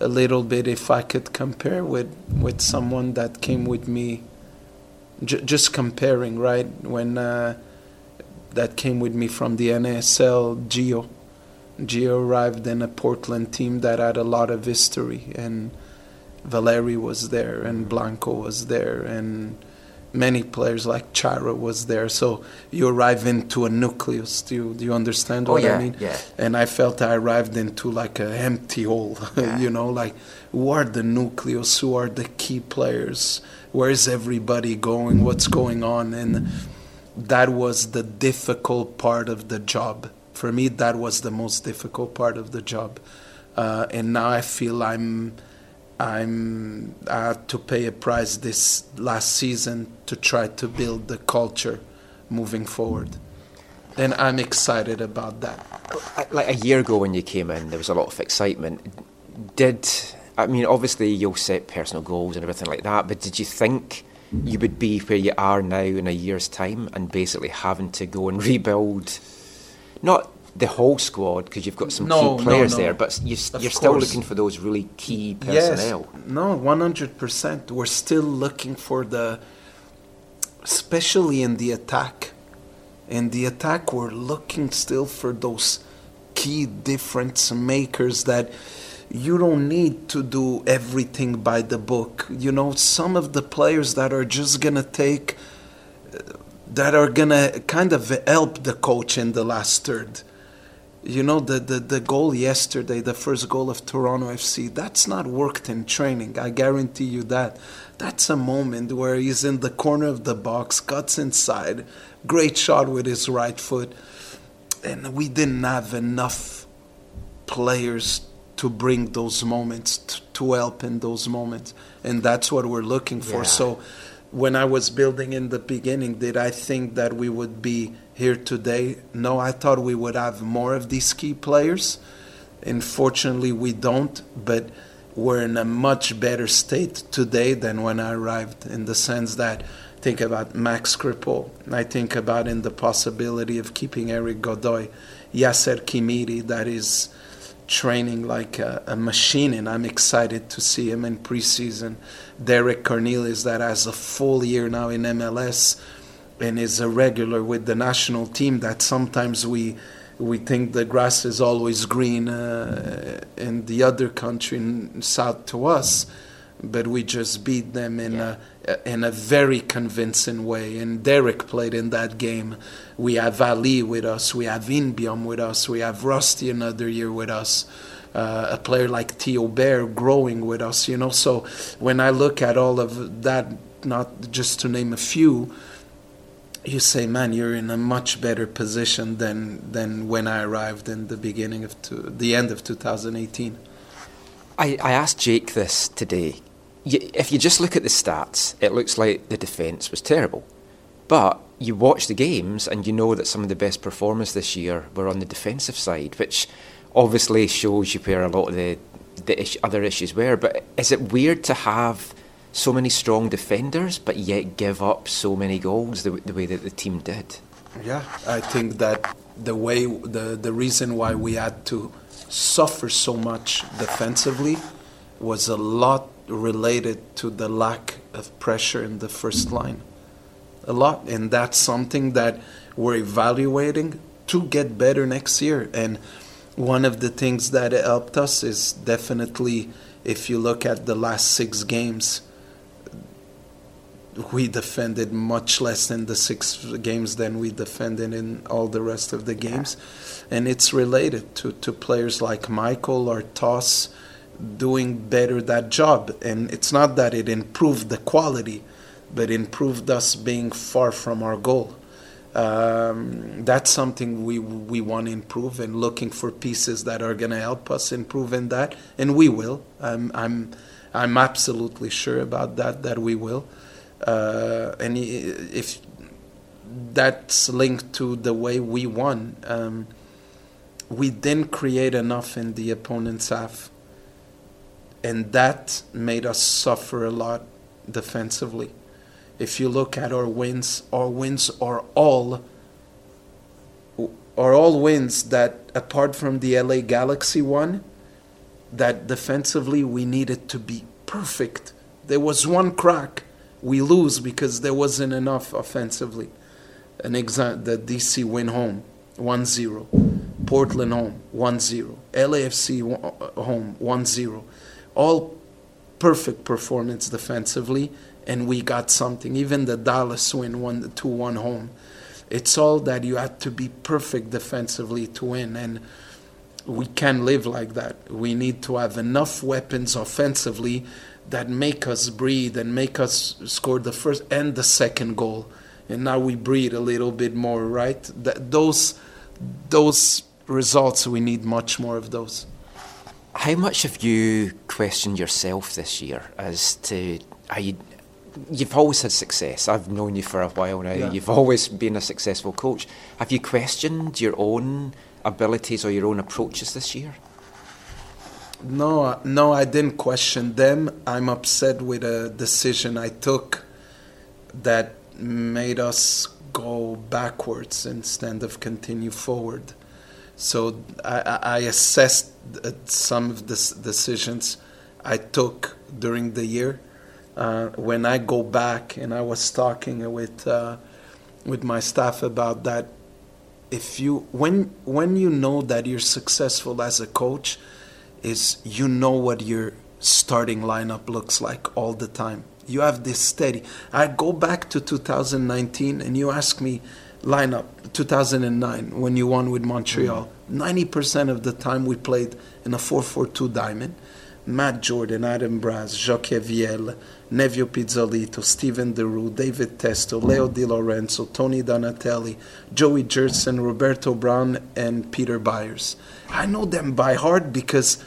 a little bit, if I could compare with, with someone that came with me, j- just comparing, right? When uh, that came with me from the NASL, Gio. Gio arrived in a Portland team that had a lot of history, and Valeri was there, and Blanco was there, and many players like Chara was there. So you arrive into a nucleus. Do you, do you understand Oh, what yeah, I mean? yeah. And I felt I arrived into like an empty hole. [laughs] you know, like who are the nucleus? Who are the key players? Where's everybody going? What's going on? And that was the difficult part of the job. For me, that was the most difficult part of the job. Uh, and now I feel I'm, I'm, I had to pay a price this last season to try to build the culture moving forward. And I'm excited about that. Like a year ago when you came in, there was a lot of excitement. Did, I mean, obviously you'll set personal goals and everything like that, but did you think you would be where you are now in a year's time and basically having to go and [laughs] rebuild not the whole squad because you've got some No, key players no. there, but you, you're still looking for those really key personnel. Yes, no, one hundred percent. We're still looking for the, especially in the attack. In the attack, we're looking still for those key difference makers that you don't need to do everything by the book. You know, some of the players that are just gonna take, that are gonna kind of help the coach in the last third. You know, the, the, the goal yesterday, the first goal of Toronto FC, that's not worked in training. I guarantee you that. That's a moment where he's in the corner of the box, cuts inside, great shot with his right foot. And we didn't have enough players to bring those moments, to help in those moments. And that's what we're looking for. Yeah. So when I was building in the beginning, did I think that we would be here today? No, I thought we would have more of these key players. Unfortunately, we don't, but we're in a much better state today than when I arrived in the sense that think about Max Crepeau. I think about in the possibility of keeping Erik Godoy, Jasser Khmiri, that is training like a, a machine, and I'm excited to see him in preseason. Derek Cornelius, that has a full year now in MLS and is a regular with the national team. That sometimes we we think the grass is always green uh, in the other country south to us, but we just beat them in a in a very convincing way. And Derek played in that game. We have Ali with us. We have Inbeom with us. We have Rusty another year with us. Uh, a player like Theo Bair growing with us, you know. So when I look at all of that, not just to name a few, you say, man, you're in a much better position than than when I arrived in the beginning of two, the end of 2018. I, I asked Jake this today. If you just look at the stats, it looks like the defence was terrible. But you watch the games and you know that some of the best performers this year were on the defensive side, which obviously shows you where a lot of the, the other issues were. But is it weird to have so many strong defenders but yet give up so many goals the, the way that the team did? Yeah, I think that the way the the reason why we had to suffer so much defensively was a lot related to the lack of pressure in the first line. A lot, and that's something that we're evaluating to get better next year. And one of the things that helped us is definitely if you look at the last six games, we defended much less in the six games than we defended in all the rest of the games. And it's related to, to players like Michael or Toss doing better that job. And it's not that it improved the quality, but improved us being far from our goal. Um, that's something we we want to improve and looking for pieces that are going to help us improve in that, and we will. I'm I'm I'm absolutely sure about that that we will. Uh, and if that's linked to the way we won, um, we didn't create enough in the opponent's half, and that made us suffer a lot defensively if you look at our wins, our wins are all are all wins that apart from the LA Galaxy one, that defensively we needed to be perfect. There was one crack, we lose because there wasn't enough offensively. An example, the DC win home, 1-0. Portland home, 1-0. LAFC uh, home, 1-0. All perfect performance defensively, and we got something. Even the Dallas win, one two one home. It's all that you have to be perfect defensively to win, and we can't live like that. We need to have enough weapons offensively that make us breathe and make us score the first and the second goal. And now we breathe a little bit more, right? Th- those those results we need much more of those. How much have you questioned yourself this year as to how you, you've always had success? I've known you for a while now. Yeah. You've always been a successful coach. Have you questioned your own abilities or your own approaches this year? No, no, I didn't question them. I'm upset with a decision I took that made us go backwards instead of continue forward. So I, I assessed uh, some of the decisions I took during the year. Uh, when I go back, and I was talking with uh, with my staff about that. If you when when you know that you're successful as a coach, is you know what your starting lineup looks like all the time. You have this steady. I go back to 2019 and you ask me lineup 2009 when you won with Montreal. Mm. 90% of the time we played in a 4-4-2 diamond. Matt Jordan, Adam Braz, Jacques Viel, Nevio Pizzolitto, Steven DeRue, David Testo, Leo mm. Di Lorenzo, Tony Donatelli, Joey Gjertsen, Roberto Brown, and Peter Byers. I know them by heart because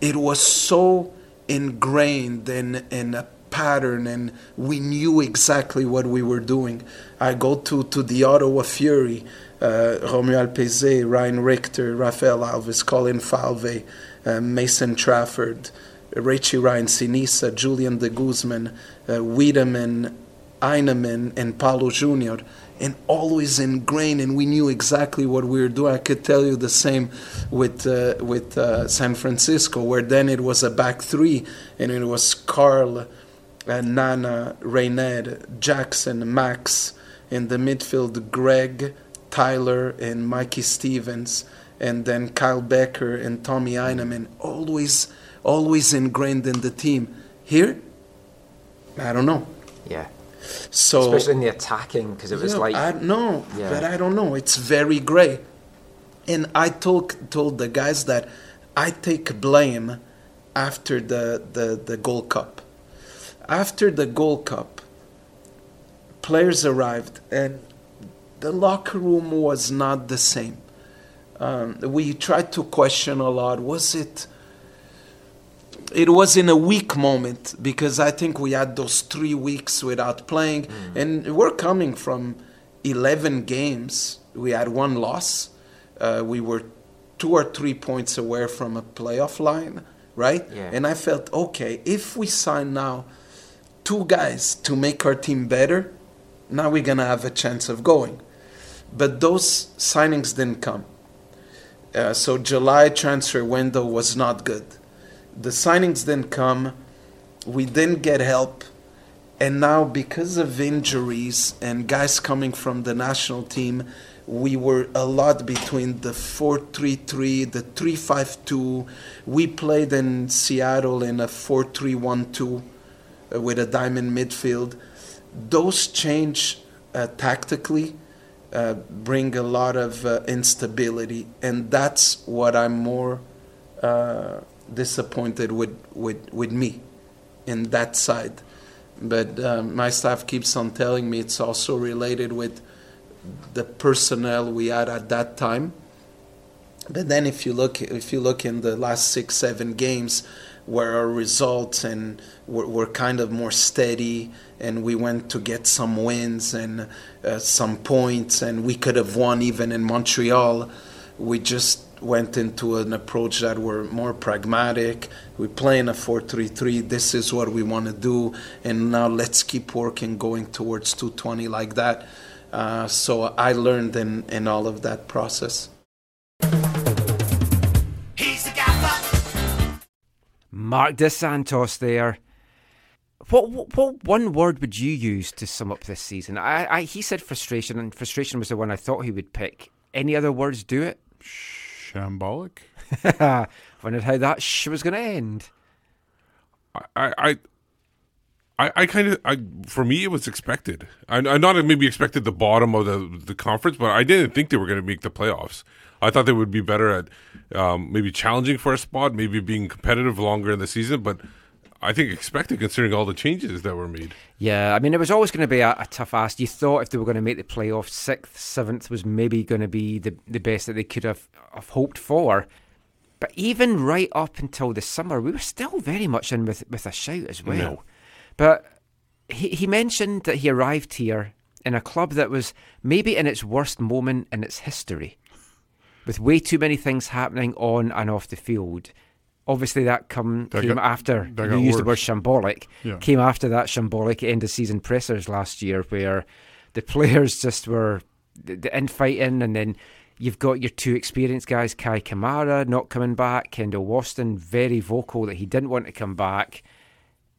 it was so ingrained in, in a pattern and we knew exactly what we were doing. I go to, to the Ottawa Fury, uh, Romuald Peiser, Ryan Richter, Rafael Alves, Colin Falvey, uh, Mason Trafford, Richie Ryan Sinisa, Julian de Guzman, uh, Wiedemann, Heinemann, and Paulo Jr. And always ingrained, and we knew exactly what we were doing. I could tell you the same with uh, with uh, San Francisco, where then it was a back three, and it was Carl, Uh, Nana, Reyned, Jackson, Max, in the midfield, Greg, Tyler, and Mikey Stevens, and then Kyle Bekker and Tommy Heinemann, always, always ingrained in the team. Here, I don't know. Yeah. So Especially in the attacking, because it was Yeah, like. I know, Yeah. but I don't know. It's very gray. And I told told the guys that I take blame after the the the Gold Cup. After the Gold Cup, players arrived and the locker room was not the same. Um, we tried to question a lot. Was it? It was in a weak moment because I think we had those three weeks without playing, and we're coming from eleven games. We had one loss. Uh, we were two or three points away from a playoff line, right? Yeah. And I felt okay if we sign now two guys to make our team better, now we're gonna have a chance of going. But those signings didn't come. Uh, so July transfer window was not good. The signings didn't come. We didn't get help. And now because of injuries and guys coming from the national team, we were a lot between the 4-3-3, the 3-5-2. We played in Seattle in a 4-3-1-2 uh, with a diamond midfield. Those change uh, tactically uh, bring a lot of uh, instability, and that's what I'm more uh, disappointed with, with, with me in that side. But my staff keeps on telling me it's also related with the personnel we had at that time. But then, if you look, if you look in the last six, seven games, where our results and were, were kind of more steady, and we went to get some wins and uh, some points, and we could have won even in Montreal. We just went into an approach that were more pragmatic. We play in a 4-3-3. This is what we want to do, and now let's keep working, going towards 220 like that. Uh, so I learned in, in all of that process. Marc Dos Santos there. What, what what one word would you use to sum up this season? I, I he said frustration, and frustration was the one I thought he would pick. Any other words do it? Shambolic. [laughs] Wondered how that sh was going to end. I, I, I, I kind of, I for me, it was expected. I, I not maybe expected the bottom of the the conference, but I didn't think they were going to make the playoffs. I thought they would be better at um, maybe challenging for a spot, maybe being competitive longer in the season. But I think expected considering all the changes that were made. Yeah, I mean, it was always going to be a, a tough ask. You thought if they were going to make the playoffs, sixth, seventh was maybe going to be the, the best that they could have, have hoped for. But even right up until the summer, we were still very much in with, with a shout as well. Yeah. But he, he mentioned that he arrived here in a club that was maybe in its worst moment in its history, with way too many things happening on and off the field. Obviously, that come That came got- after you used the word worse. shambolic. Yeah. Came after that shambolic end of season pressers last year, where the players [laughs] just were the, the infighting, and then you've got your two experienced guys, Kei Kamara not coming back, Kendall Waston very vocal that he didn't want to come back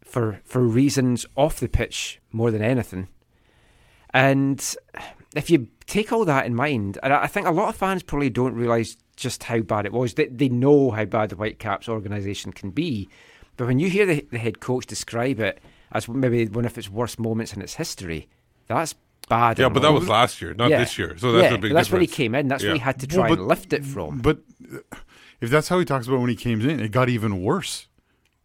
for for reasons off the pitch more than anything. And if you take all that in mind, and I think a lot of fans probably don't realise just how bad it was. They, they know how bad the Whitecaps organisation can be. But when you hear the, the head coach describe it as maybe one of its worst moments in its history, that's bad. Yeah, but that was last year, not Yeah. this year. So that's yeah, a big that's where he came in. That's where he had to Well, try but- and lift it from. But if that's how he talks about when he came in, it got even worse.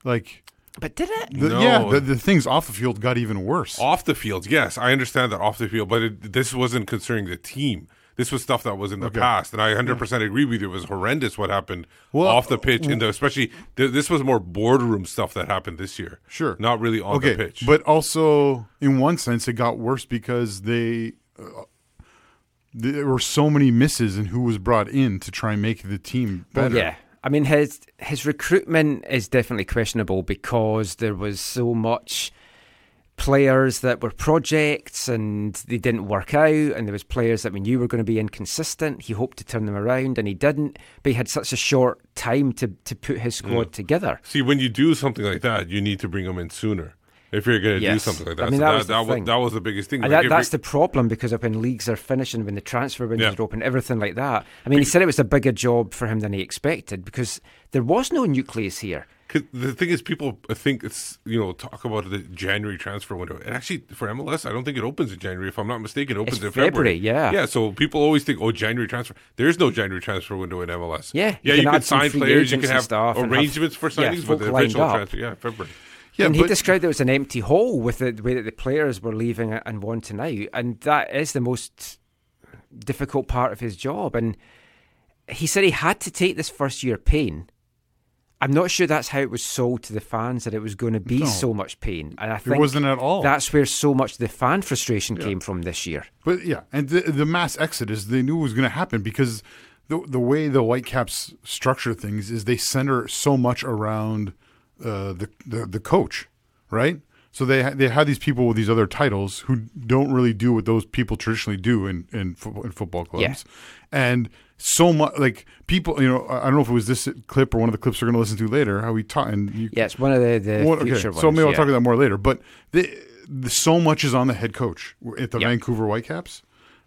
Like, But did it? the, No. yeah, the, the things off the field got even worse. Off the field, yes, I understand that off the field, but it, this wasn't concerning the team. This was stuff that was in the Okay. past, and I 100% agree with you. It was horrendous what happened Well, off the pitch, and especially th- this was more boardroom stuff that happened this year. Sure. not really on okay, the pitch. but also in one sense, it got worse because they uh, there were so many misses in who was brought in to try and make the team better. Yeah. I mean, his his recruitment is definitely questionable because there was so much players that were projects and they didn't work out, and there was players that we knew were going to be inconsistent. He hoped to turn them around, and he didn't. But he had such a short time to to put his squad Mm. together. See, when you do something like that, you need to bring them in sooner. If you're going to do something like that. I that, mean, So that that, was the that, was, that was the biggest thing. Like, that, that's the problem because when leagues are finishing, when the transfer windows Yeah. are open, everything like that. I mean, he said it was a bigger job for him than he expected because there was no nucleus here. the thing is, people think it's you know talk about the January transfer window, and actually for MLS, I don't think it opens in January. If I'm not mistaken, it opens It's in February, February. yeah. yeah. So people always think, oh, January transfer. There's no January transfer window in MLS. Yeah, yeah. you You, can can, sign players, you can have and have- arrangements for yeah, signings, but the official transfer, yeah, February. Yeah, and he but- described it as an empty hole with the way that the players were leaving and wanting out, and that is the most difficult part of his job. And he said he had to take this first year pain. I'm not sure that's how it was sold to the fans that it was going to be No. so much pain, and I think it wasn't at all. That's where so much of the fan frustration came from this year. But yeah, and the, the mass exodus they knew was going to happen because the the way the Whitecaps structure things is they center so much around uh, the, the the coach, right? So they ha- they have these people with these other titles who don't really do what those people traditionally do in in, fo- in football clubs, Yeah. and so much like people, you know, I don't know if it was this clip or one of the clips we're going to listen to later. How we talk and you, it's one of the, the future ones. So maybe I'll talk about that more later. But the, the, so much is on the head coach at the Yep. Vancouver Whitecaps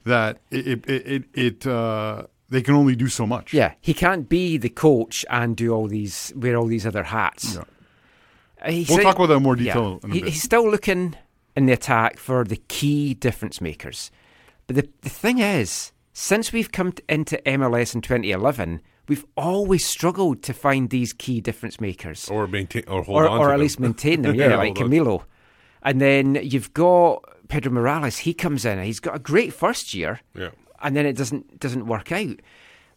that it it it, it uh, they can only do so much. Yeah, he can't be the coach and do all these wear all these other hats. Yeah. Uh, We'll said- talk about that in more detail in a He-. He's still looking in the attack for the key difference makers. But the, the thing is, since we've come t- into MLS in 2011, we've always struggled to find these key difference makers. Or maintain, or hold or, on or to at them. least maintain them, [laughs] yeah, like hold on. Camilo. And then you've got Pedro Morales. He comes in. He's got a great first year, Yeah. and then it doesn't doesn't work out.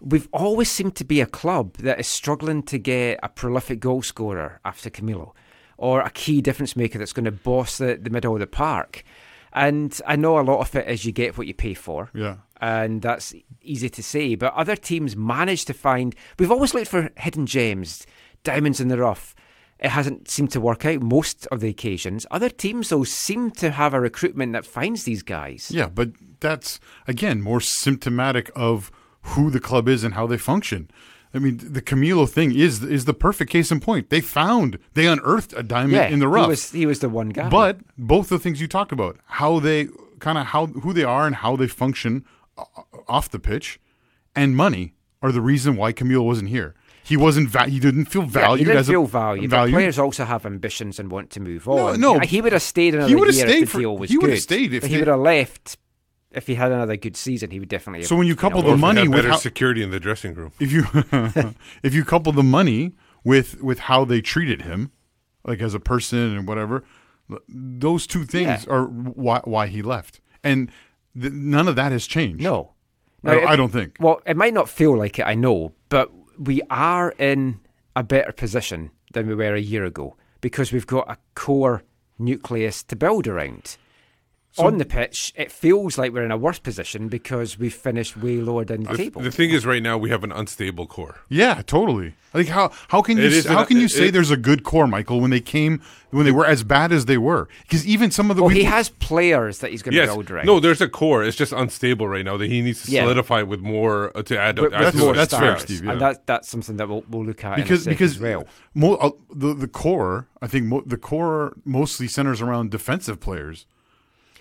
We've always seemed to be a club that is struggling to get a prolific goal scorer after Camilo, or a key difference maker that's going to boss the, the middle of the park. And I know a lot of it is you get what you pay for. Yeah. And that's easy to say. But other teams manage to find. We've always looked for hidden gems, diamonds in the rough. It hasn't seemed to work out most of the occasions. Other teams, though, seem to have a recruitment that finds these guys. Yeah, but that's again more symptomatic of who the club is and how they function. I mean, the Camilo thing is is the perfect case in point. They found, they unearthed a diamond Yeah, in the rough. He was, he was the one guy. But both the things you talked about, how they kind of how who they are and how they function off the pitch, and money are the reason why Camilo wasn't here. He wasn't. Va- he didn't feel Yeah, valued he didn't as feel a valued, but players also have ambitions and want to move on. no. he would have stayed another He would have year stayed if the for- deal was he would have stayed if but he would have left if he had another good season. He would definitely. So have, when you know, couple Or the money with better how, security in the dressing room. if you [laughs] if you couple the money with with how they treated him, like as a person and whatever, those two things Yeah. are why why he left, and th- none of that has changed. No, I, it- I don't think. Well, it might not feel like it, I know, but we are in a better position than we were a year ago because we've got a core nucleus to build around. On the pitch, it feels like we're in a worse position because we've finished way lower down the The, table. the thing is, right now we have an unstable core. Yeah, totally. Like how how can you how an- can you it- say it- there's a good core, Michael, when they came when they were as bad as they were? Because even some of the well, he has players that he's going to Yes, build around. no, there's a core. It's just unstable right now. That he needs to Yeah. solidify with more uh, to add. with, add with to more that's fair, stars, Steve, yeah. and that, that's something that we'll, we'll look at because in a because as well. mo- uh, the the core, I think mo- the core mostly centers around defensive players,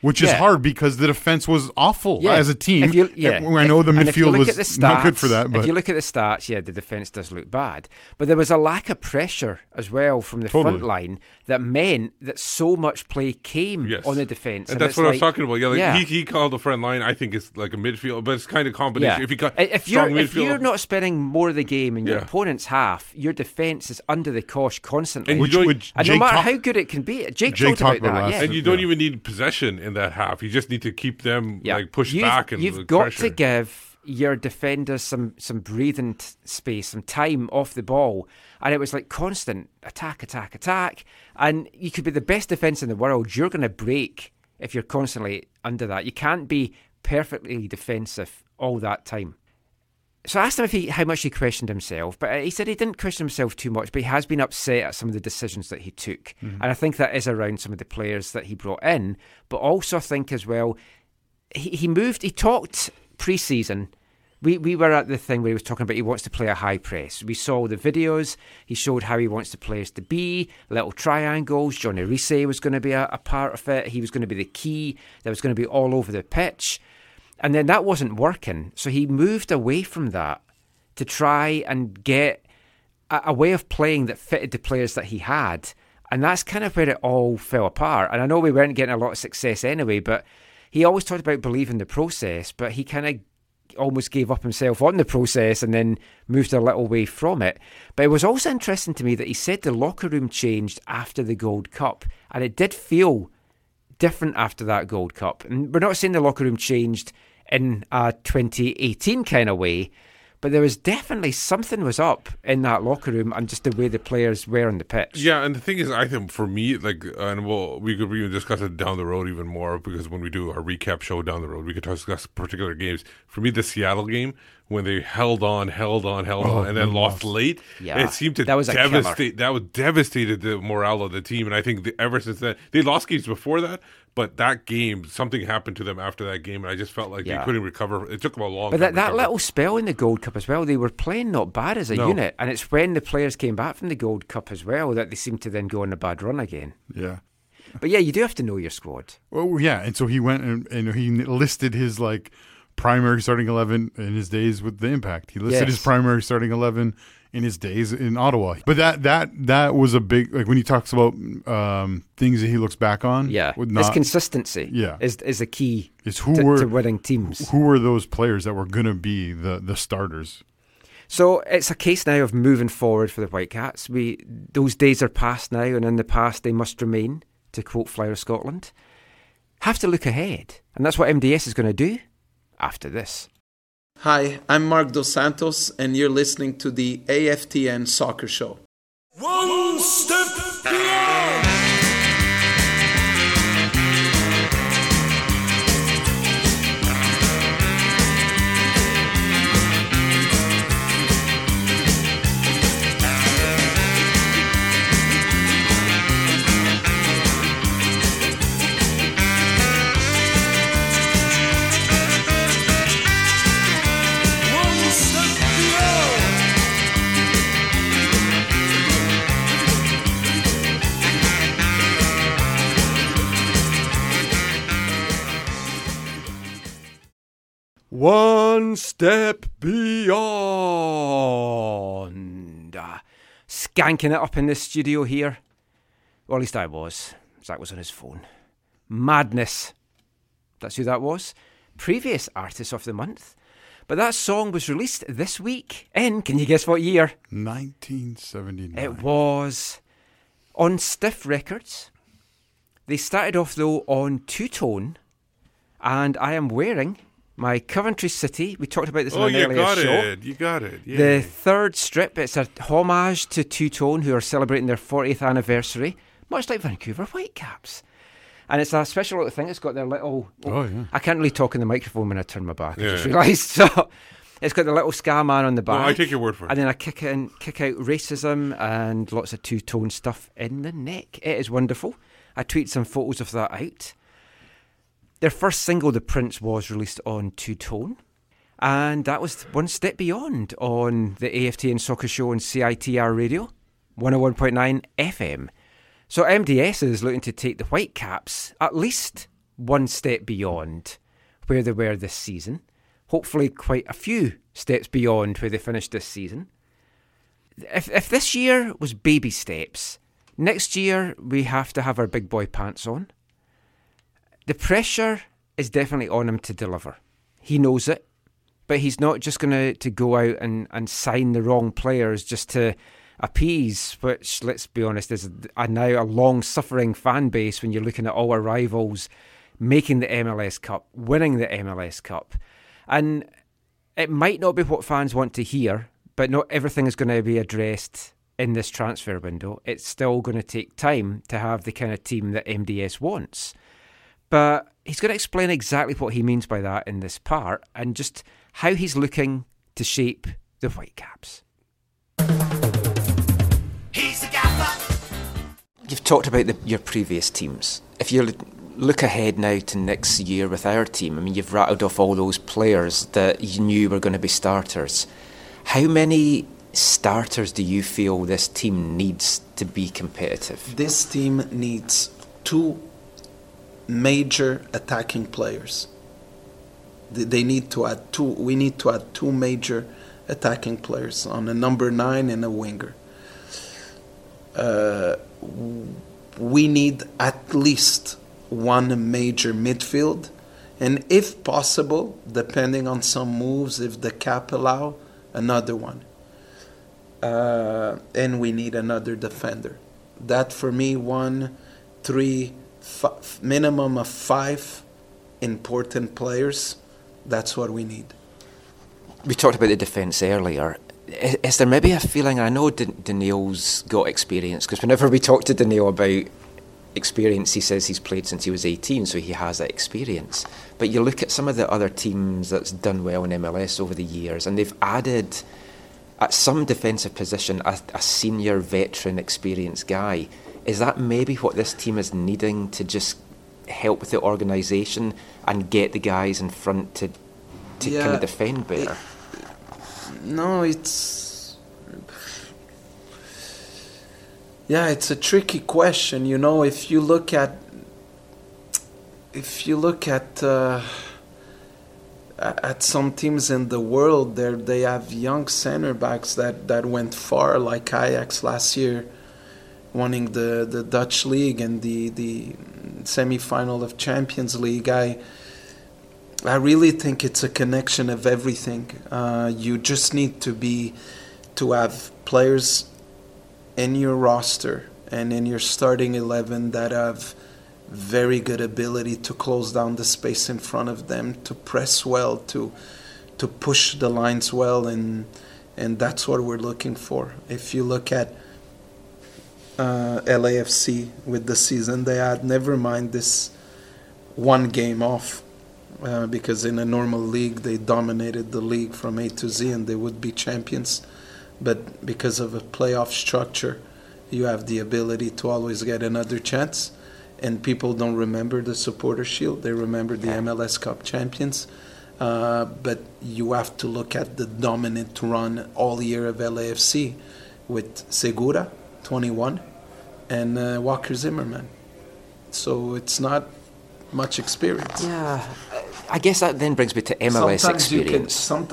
which is hard because the defense was awful Yeah. as a team. If you, yeah. I know the And if you midfield look was at the stats, not good for that, but if you look at the stats, yeah, the defence does look bad. But there was a lack of pressure as well from the Totally. front line that meant that so much play came Yes. on the defence. And that's it's what I was talking about. Yeah, like yeah. He, he called the front line. I think it's like a midfield, but it's kind of combination. Yeah. If you got if you're strong if you're not spending more of the game in your Yeah. opponent's half, your defence is under the cosh constantly. And And, you don't- no matter talk- how good it can be, Jake, Jake talked talked about about that. Yeah. and you don't Yeah. even need possession in that half. You just need to keep them Yeah. like pushed you've, back and you've got pressure. to give your defenders some some breathing t- space, some time off the ball, and it was like constant attack, attack, attack, and you could be the best defense in the world. You're going to break if you're constantly under that. You can't be perfectly defensive all that time. So I asked him if he how much he questioned himself, but uh, he said he didn't question himself too much, but he has been upset at some of the decisions that he took, and I think that is around some of the players that he brought in, but also I think as well he, he moved. He talked pre-season. We we were at the thing where he was talking about he wants to play a high press. We saw the videos. He showed how he wants the players to be little triangles. Jon Erice was going to be a, a part of it. He was going to be the key. That was going to be all over the pitch, and then that wasn't working. So he moved away from that to try and get a, a way of playing that fitted the players that he had. And that's kind of where it all fell apart. And I know we weren't getting a lot of success anyway, but he always talked about believing the process, but he kind of almost gave up himself on the process and then moved a little way from it. But it was also interesting to me that he said the locker room changed after the Gold Cup. And it did feel different after that Gold Cup. And we're not saying the locker room changed in a 2018 kind of way, but there was definitely something was up in that locker room and just the way the players were on the pitch. Yeah, and the thing is, I think for me, like, and we'll we could even discuss it down the road even more because when we do our recap show down the road, we could discuss particular games. For me, the Seattle game when they held on, held on, held Oh, on, and then lost lost. late, Yeah, it seemed to that was a devastate. That was devastated the morale of the team, and I think the, ever since then they lost games before that, but that game something happened to them after that game, and I just felt like Yeah. they couldn't recover. It took them a long. But time that, that little spell in the Gold Cup as well, they were playing not bad as a No. unit. And it's when the players came back from the Gold Cup as well that they seemed to then go on a bad run again. yeah. But yeah, you do have to know your squad. Well, yeah, and so he went and, and he listed his like primary starting eleven in his days with the Impact. He listed Yes. his primary starting eleven in his days in Ottawa. But that that that was a big like when he talks about um, things that he looks back on. Yeah, not, consistency. Yeah. is is a key. Is who to, were to winning teams. Who were those players that were going to be the the starters? So it's a case now of moving forward for the Whitecaps. We those days are past now, and in the past they must remain. To quote Flyer Scotland, have to look ahead, and that's what MDS is going to do after this. Hi, I'm Marc Dos Santos, and you're listening to the AFTN Soccer Show. One step beyond. One step beyond. Uh, skanking it up in the studio here. Well, at least I was. Zach was on his phone. Madness. That's who that was. Previous Artist of the Month. But that song was released this week in, can you guess what year? 1979. It was on Stiff Records. They started off though on two tone, and I am wearing my Coventry City. We talked about this in Oh, an you earlier got show. it. You got it. The third strip, it's a homage to Two Tone, who are celebrating their 40th anniversary, much like Vancouver Whitecaps. And it's a special little thing. It's got their little. Oh, yeah. I can't really talk in the microphone when I turn my back. I just Yeah. realised. [laughs] So it's got the little ska man on the No, back. I take your word for it. And then I kick in, kick out racism and lots of two tone stuff in the neck. It is wonderful. I tweeted some photos of that out. Their first single, The Prince, was released on Two Tone. And that was one step beyond on the AFTN Soccer Show on CITR Radio, 101.9 FM. So MDS is looking to take the Whitecaps at least one step beyond where they were this season. Hopefully, quite a few steps beyond where they finished this season. If, if this year was baby steps, next year we have to have our big boy pants on. The pressure is definitely on him to deliver. He knows it, but he's not just going to, go out and, and sign the wrong players just to appease, which, let's be honest, is a, now a long suffering fan base when you're looking at all our rivals making the MLS Cup, winning the MLS Cup. And it might not be what fans want to hear, but not everything is going to be addressed in this transfer window. It's still going to take time to have the kind of team that MDS wants. But he's going to explain exactly what he means by that in this part and just how he's looking to shape the Whitecaps. He's the gaffer. You've talked about the, your previous teams. If you look ahead now to next year with our team, I mean, you've rattled off all those players that you knew were going to be starters. How many starters do you feel this team needs to be competitive? This team needs two major attacking players. They need to add two. We need to add two major attacking players on a number nine and a winger. Uh, we need at least one major midfield, and if possible, depending on some moves, if the cap allow, another one. Uh, and we need another defender. That for me, one, three, f- minimum of five important players. That's what we need. We talked about the defence earlier. Is, is there maybe a feeling? I know Dan- Daniel's got experience because whenever we talk to Daniel about experience, he says he's played since he was 18, so he has that experience. But you look at some of the other teams that's done well in MLS over the years, and they've added at some defensive position a, a senior veteran experienced guy. Is that maybe what this team is needing to just help with the organisation and get the guys in front to to kind of defend better? No, it's. Yeah, it's a tricky question. You know, if you look at. If you look at. Uh, at some teams in the world, there they have young center backs that, that went far, like Ajax last year, winning the, the Dutch league and the the semifinal of Champions League. I I really think it's a connection of everything. Uh, you just need to be to have players in your roster and in your starting eleven that have very good ability to close down the space in front of them, to press well, to to push the lines well, and and that's what we're looking for. If you look at uh, LAFC with the season. They had, never mind this one game off, uh, because in a normal league they dominated the league from A to Z and they would be champions, but because of a playoff structure, you have the ability to always get another chance. And people don't remember the supporter shield. They remember the mls cup champions. Uh, but you have to look at the dominant run all year of lafc with segura 21 and uh, walker zimmerman. So it's not much experience. Yeah, I guess that then brings me to MLS sometimes you can some,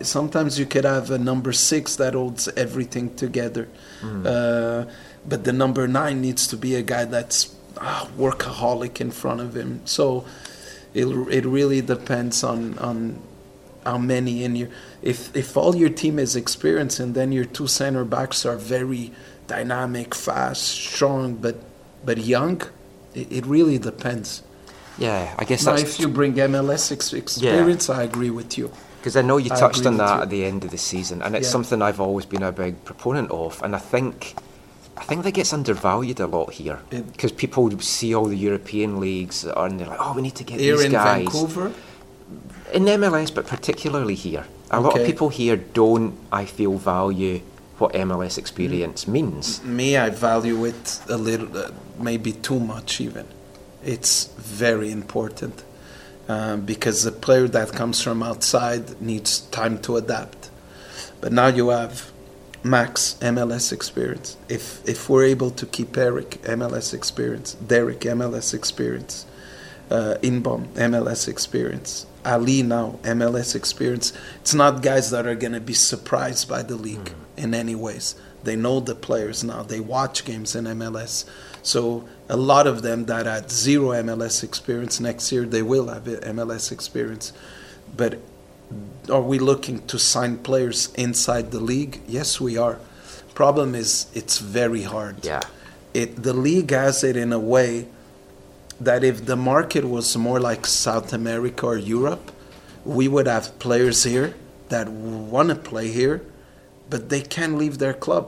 sometimes you could have a number six that holds everything together. Mm. uh, but the number nine needs to be a guy that's ah, workaholic in front of him. So it, it really depends on on how many in your if if all your team is experienced and then your two center backs are very dynamic fast strong but but young it, it really depends Yeah, I guess now, that's if you bring MLS ex- experience, I agree with you. Because I know you touched on that you. at the end of the season, and it's Yeah. something I've always been a big proponent of. And I think, I think that gets undervalued a lot here because people see all the European leagues and they're like, "Oh, we need to get Here these in guys." Vancouver, in MLS, but particularly here, a lot of people here don't, I feel, value what MLS experience means. me, I value it a little, uh, maybe too much even. It's very important um, because the player that comes from outside needs time to adapt. But now you have Max MLS experience. If if we're able to keep Erik MLS experience, Derek MLS experience, uh, Inbeom MLS experience, Ali now MLS experience. It's not guys that are going to be surprised by the league in any ways. They know the players now. They watch games in MLS. So a lot of them that had zero MLS experience next year, they will have MLS experience. But are we looking to sign players inside the league? Yes, we are. Problem is, it's very hard. Yeah. It the league has it in a way that if the market was more like South America or Europe, we would have players here that want to play here, but they can't leave their club.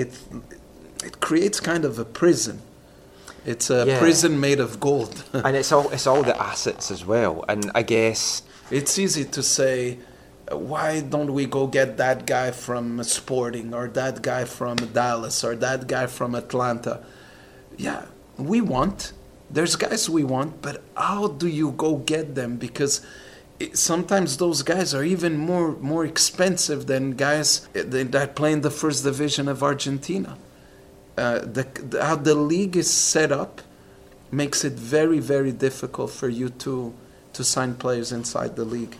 It it creates kind of a prison. It's a Yeah. prison made of gold. [laughs] and it's all it's all the assets as well. And I guess it's easy to say, why don't we go get that guy from Sporting or that guy from Dallas or that guy from Atlanta? Yeah, we want. There's guys we want, but how do you go get them? Because it, sometimes those guys are even more more expensive than guys uh, that that play in the first division of Argentina. Uh, the, the how the league is set up makes it very very difficult for you to to sign players inside the league.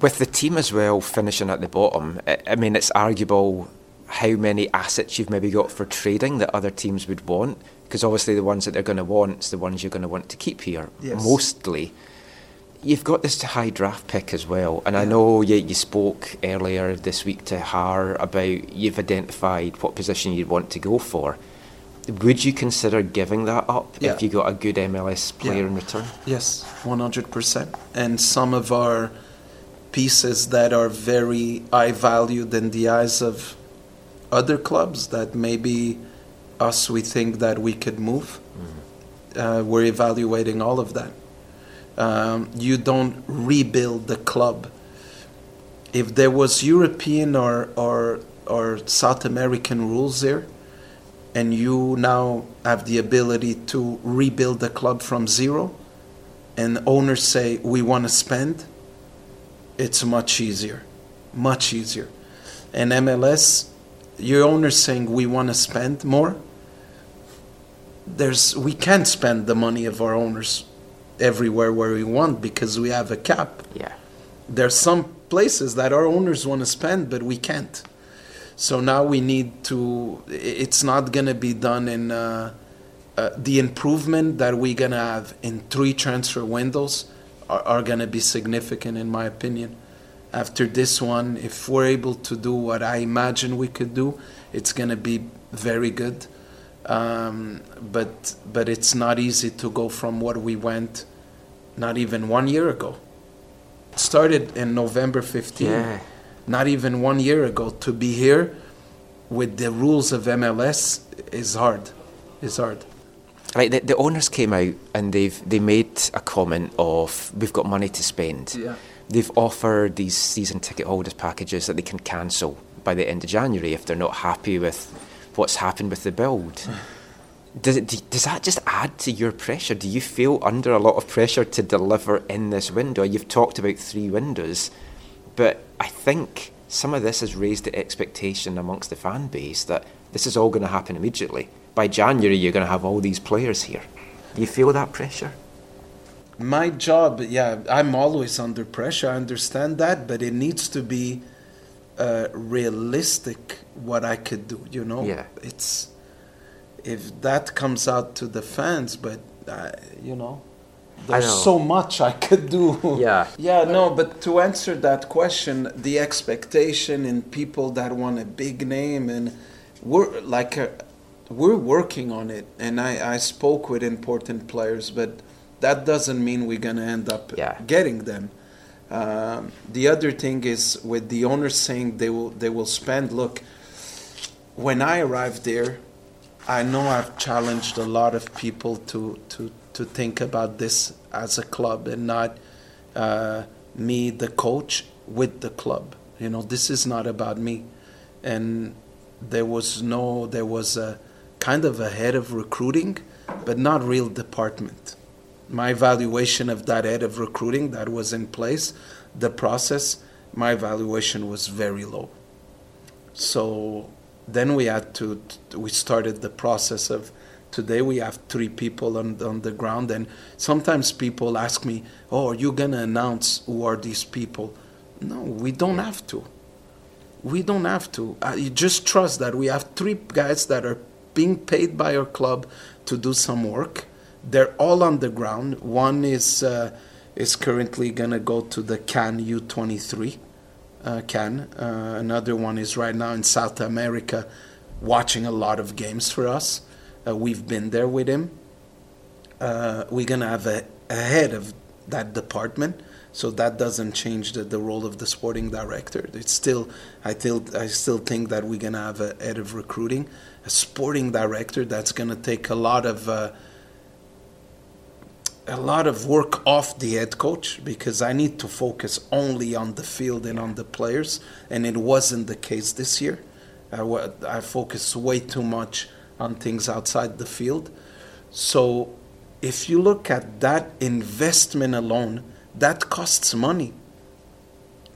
with the team as well finishing at the bottom, I, I mean, it's arguable how many assets you've maybe got for trading that other teams would want. Because obviously, the ones that they're going to want is the ones you're going to want to keep here, Yes. mostly. You've got this high draft pick as well, and I know you, you spoke earlier this week to Har about you've identified what position you'd want to go for. Would you consider giving that up Yeah. if you got a good MLS player Yeah. in return? Yes, 100%. And some of our pieces that are very high valued in the eyes of other clubs that maybe us we think that we could move. Uh, we're evaluating all of that. Um, you don't rebuild the club. If there was European or, or, or South American rules there, and you now have the ability to rebuild the club from zero, and owners say we want to spend, it's much easier, much easier. And MLS, your owners saying we want to spend more. There's we can't spend the money of our owners everywhere where we want because we have a cap. Yeah. There's some places that our owners want to spend, but we can't. So now we need to. It's not going to be done in uh, uh, the improvement that we're going to have in three transfer windows are, are going to be significant, in my opinion. After this one, if we're able to do what I imagine we could do, it's going to be very good. Um, but but it's not easy to go from what we went, not even one year ago. It started in November 15 Yeah. not even one year ago to be here with the rules of MLS is hard. Is hard. Right, the, the owners came out and they've they made a comment of we've got money to spend. Yeah. They've offered these season ticket holders packages that they can cancel by the end of January if they're not happy with what's happened with the build. Does it does that just add to your pressure? Do you feel under a lot of pressure to deliver in this window? You've talked about three windows, but I think some of this has raised the expectation amongst the fan base that this is all going to happen immediately. By January, you're going to have all these players here. Do you feel that pressure? My job, yeah, I'm always under pressure. I understand that, but it needs to be uh, realistic what I could do. You know, Yeah. it's if that comes out to the fans, but uh, you know, there's know. so much I could do. [laughs] Yeah. Yeah, no, but to answer that question, the expectation in people that want a big name, and we're like, uh, we're working on it. And I, I spoke with important players, but that doesn't mean we're going to end up Yeah. getting them. Um, the other thing is with the owners saying they will they will spend. Look, when I arrived there, I know I've challenged a lot of people to to to think about this as a club and not uh, me, the coach, with the club. You know, this is not about me. And there was no, there was a kind of a head of recruiting, but not real department. My evaluation of that head of recruiting that was in place, the process, my evaluation was very low. So then we had to, we started the process of today we have three people on, on the ground and sometimes people ask me oh are you going to announce who are these people? No we don't have to. We don't have to. Uh, you just trust that we have three guys that are being paid by our club to do some work they're all on the ground one is uh, is currently to go to the can u23 uh, can. Uh, another one is right now in South America, watching a lot of games for us. Uh, we've been there with him. Uh, we're gonna have a, a head of that department, so that doesn't change the, the role of the sporting director. It's still, I still, I still think that we're gonna have a head of recruiting, a sporting director that's gonna take a lot of. A lot of work off the head coach because I need to focus only on the field and on the players, and it wasn't the case this year. I, I focused way too much on things outside the field. So, if you look at that investment alone, that costs money.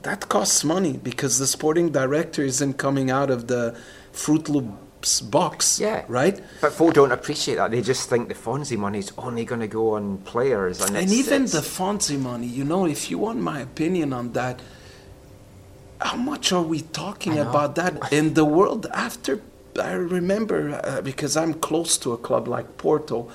That costs money because the sporting director isn't coming out of the Fruit Loops box, Yeah. right? But folk don't appreciate that. They just think the Fonzie money is only going to go on players. And, and even the Fonzie money, you know, if you want my opinion on that, how much are we talking about that in the world after? I remember uh, because I'm close to a club like Porto,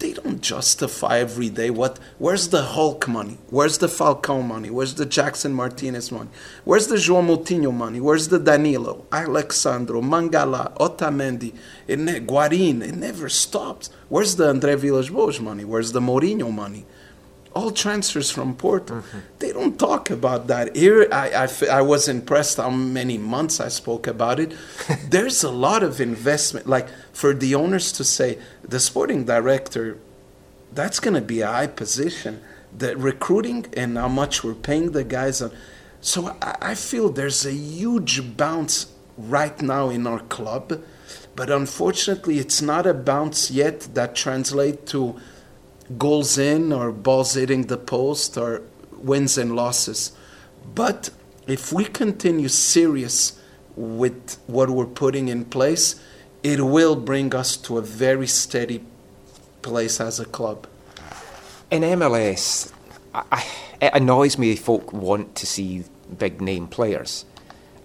they don't justify every day what. Where's the Hulk money? Where's the Falcao money? Where's the Jackson Martinez money? Where's the João Moutinho money? Where's the Danilo, Alex Sandro, Mangala, Otamendi, Guarin? It never stops. Where's the André Villas-Boas money? Where's the Mourinho money? All transfers from Porto. They don't talk about that. Here, I I was impressed how many months I spoke about it. [laughs] There's a lot of investment. Like for the owners to say, the sporting director, that's going to be a high position. The recruiting and how much we're paying the guys. On. So I, I feel there's a huge bounce right now in our club. But unfortunately, it's not a bounce yet that translates to goals in or balls hitting the post or wins and losses. But if we continue serious with what we're putting in place, it will bring us to a very steady place as a club. in MLS, I, it annoys me folk want to see big name players.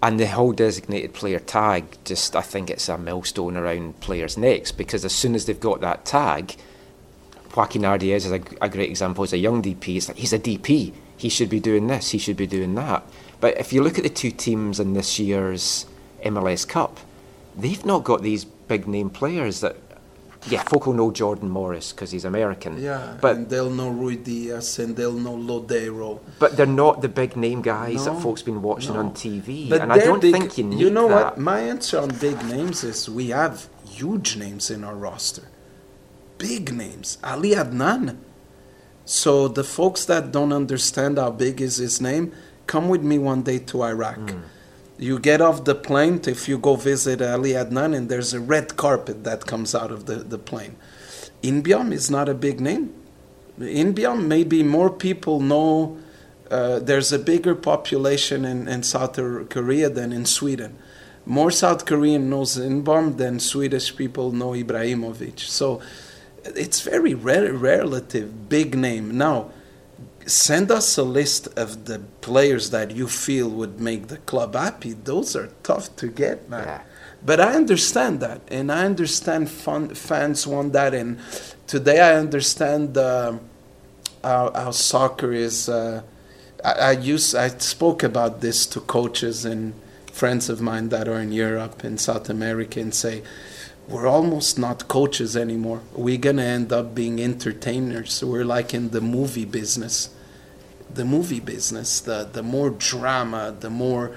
And the whole designated player tag, just I think it's a millstone around players' necks because as soon as they've got that tag, Joaquin Ardaiz is a, a great example. As a young DP, it's like he's a DP. He should be doing this. He should be doing that. But if you look at the two teams in this year's MLS Cup, they've not got these big name players that. Yeah, folk will know Jordan Morris because he's American. Yeah, but and they'll know Ruidíaz and they'll know Lodeiro. But they're not the big name guys No, that folks been watching no. on TV, But and I don't big- think you need You know that. what? My answer on big names is we have huge names in our roster. Big names. Ali Adnan. So the folks that don't understand how big is his name, come with me one day to Iraq. Hmm. You get off the plane if you go visit Ali Adnan, and there's a red carpet that comes out of the, the plane. Inbeom is not a big name. Inbeom, maybe more people know. Uh, there's a bigger population in, in South Korea than in Sweden. More South Korean knows Inbeom than Swedish people know Ibrahimovic. So it's very re- relative, big name. Now, send us a list of the players that you feel would make the club happy. Those are tough to get, man. But I understand that, and I understand fun, fans want that. And today I understand uh, how, how soccer is. Uh, I, I use I spoke about this to coaches and friends of mine that are in Europe and South America, and say we're almost not coaches anymore. We're gonna end up being entertainers. We're like in the movie business. The movie business. The the more drama, the more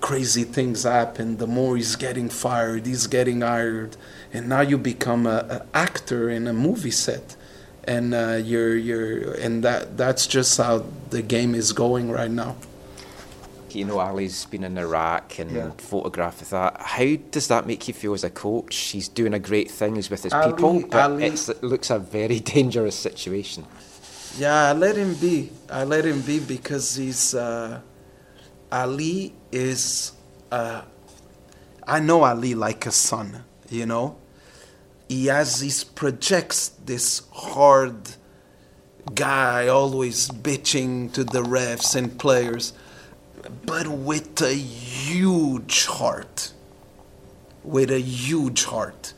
crazy things happen, the more he's getting fired, he's getting hired, and now you become a, a actor in a movie set, and uh, you're you're and that that's just how the game is going right now. You know, Ali's been in Iraq and Yeah. photographed with that. How does that make you feel as a coach? He's doing a great things with his Ali- people, but Ali- it looks a very [laughs] dangerous situation. Yeah, I let him be. I let him be because he's uh, Ali is. Uh, I know Ali like a son. You know, he has these projects this hard guy always bitching to the refs and players, but with a huge heart. With a huge heart.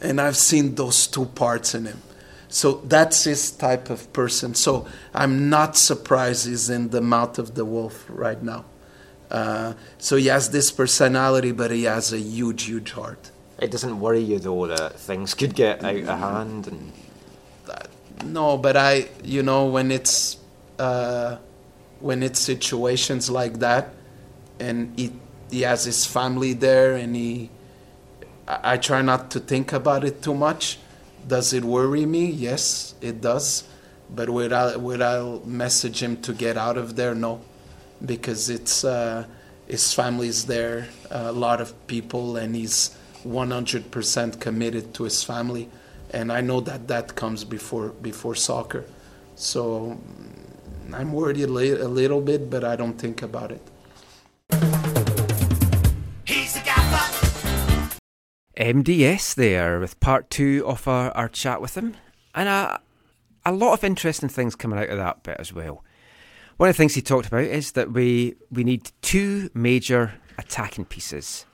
And I've seen those two parts in him. So that's his type of person. So I'm not surprised he's in the mouth of the wolf right now. Uh, so he has this personality, but he has a huge, huge heart. It doesn't worry you though that things could get out of hand and No, but I, you know, when it's uh, when it's situations like that, and he he has his family there, and he, I, try not to think about it too much. Does it worry me? Yes, it does. But would I would I message him to get out of there? No, because it's uh, his family's there, a lot of people, and he's 100% committed to his family and I know that that comes before before soccer. So I'm worried a, li- a little bit, but I don't think about it. MDS there with part two of our, our chat with him. And a, a lot of interesting things coming out of that bit as well. One of the things he talked about is that we, we need two major attacking pieces.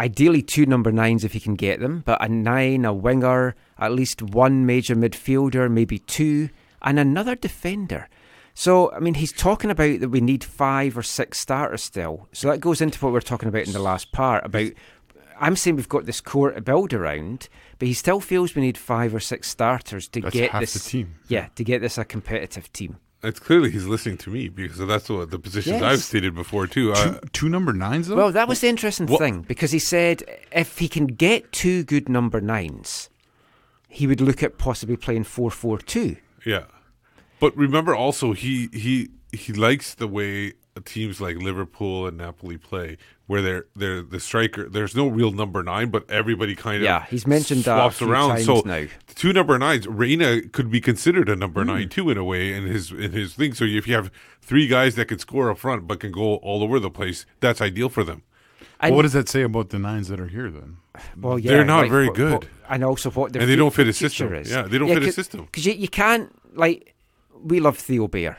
Ideally, two number nines if you can get them, but a nine, a winger, at least one major midfielder, maybe two, and another defender. So, I mean, he's talking about that we need five or six starters still. So that goes into what we were talking about in the last part about. I'm saying we've got this core to build around, but he still feels we need five or six starters to That's get half this the team. Yeah, to get this a competitive team. It's clearly he's listening to me because that's what the positions Yes. I've stated before too. Uh, Two, two number nines though. Well, that was the interesting What- thing because he said if he can get two good number nines, he would look at possibly playing four four two. Yeah, but remember also he he he likes the way teams like Liverpool and Napoli play, where they're they're the striker. There's no real number nine, but everybody kind of Yeah, he's mentioned that a swaps few around. times so now. two number nines, Reyna could be considered a number Hmm. nine too in a way in his in his thing. So if you have three guys that can score up front but can go all over the place, that's ideal for them. Well, what does that say about the nines that are here then? Well, yeah, They're not like, very what- good. what- and also what their And they don't fit his future system. Is. Yeah, they don't fit his system. Because you, you can't like we love Theo Bair.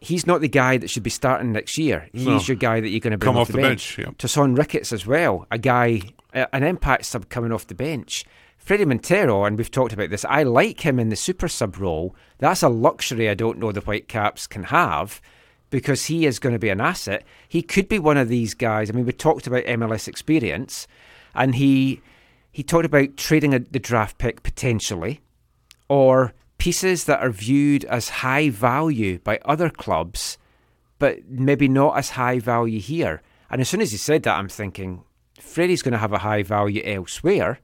He's not the guy that should be starting next year. He's No. your guy that you're going to bring Come off, off the bench, yeah. Tosaint Ricketts as well, a guy, an impact sub coming off the bench. Fredy Montero, and we've talked about this. I like him in the super sub role. That's a luxury I don't know the Whitecaps can have because he is going to be an asset. He could be one of these guys. I mean, we talked about MLS experience, and he he talked about trading a, the draft pick potentially, or pieces that are viewed as high value by other clubs, but maybe not as high value here. And as soon as he said that, I'm thinking Fredy's going to have a high value elsewhere.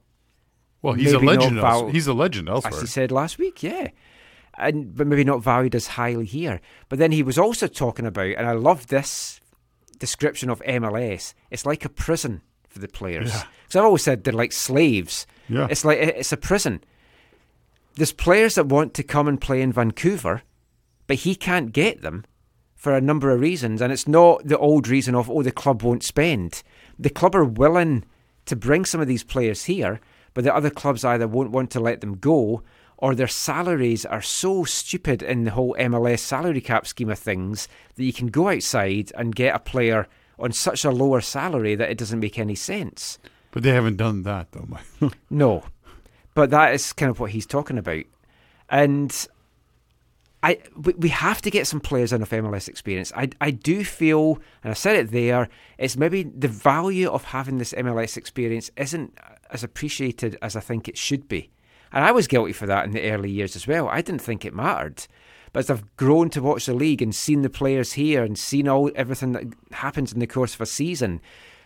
Well, he's a Maybe not legend. val- he's a legend elsewhere, As he said last week, yeah. And but maybe not valued as highly here. But then he was also talking about, and I love this description of MLS. It's like a prison for the players. Yeah. Because I've always said they're like slaves. Yeah. It's like it's a prison. There's players that want to come and play in Vancouver, but he can't get them for a number of reasons. And it's not the old reason of, oh, the club won't spend. The club are willing to bring some of these players here, but the other clubs either won't want to let them go or their salaries are so stupid in the whole MLS salary cap scheme of things that you can go outside and get a player on such a lower salary that it doesn't make any sense. but they haven't done that though. [laughs] Mike. No, but that is kind of what he's talking about, and I we, we have to get some players in of MLS experience. I I do feel, and I said it there, it's maybe the value of having this MLS experience isn't as appreciated as I think it should be, and I was guilty for that in the early years as well. I didn't think it mattered. But as I've grown to watch the league and seen the players here and seen all everything that happens in the course of a season,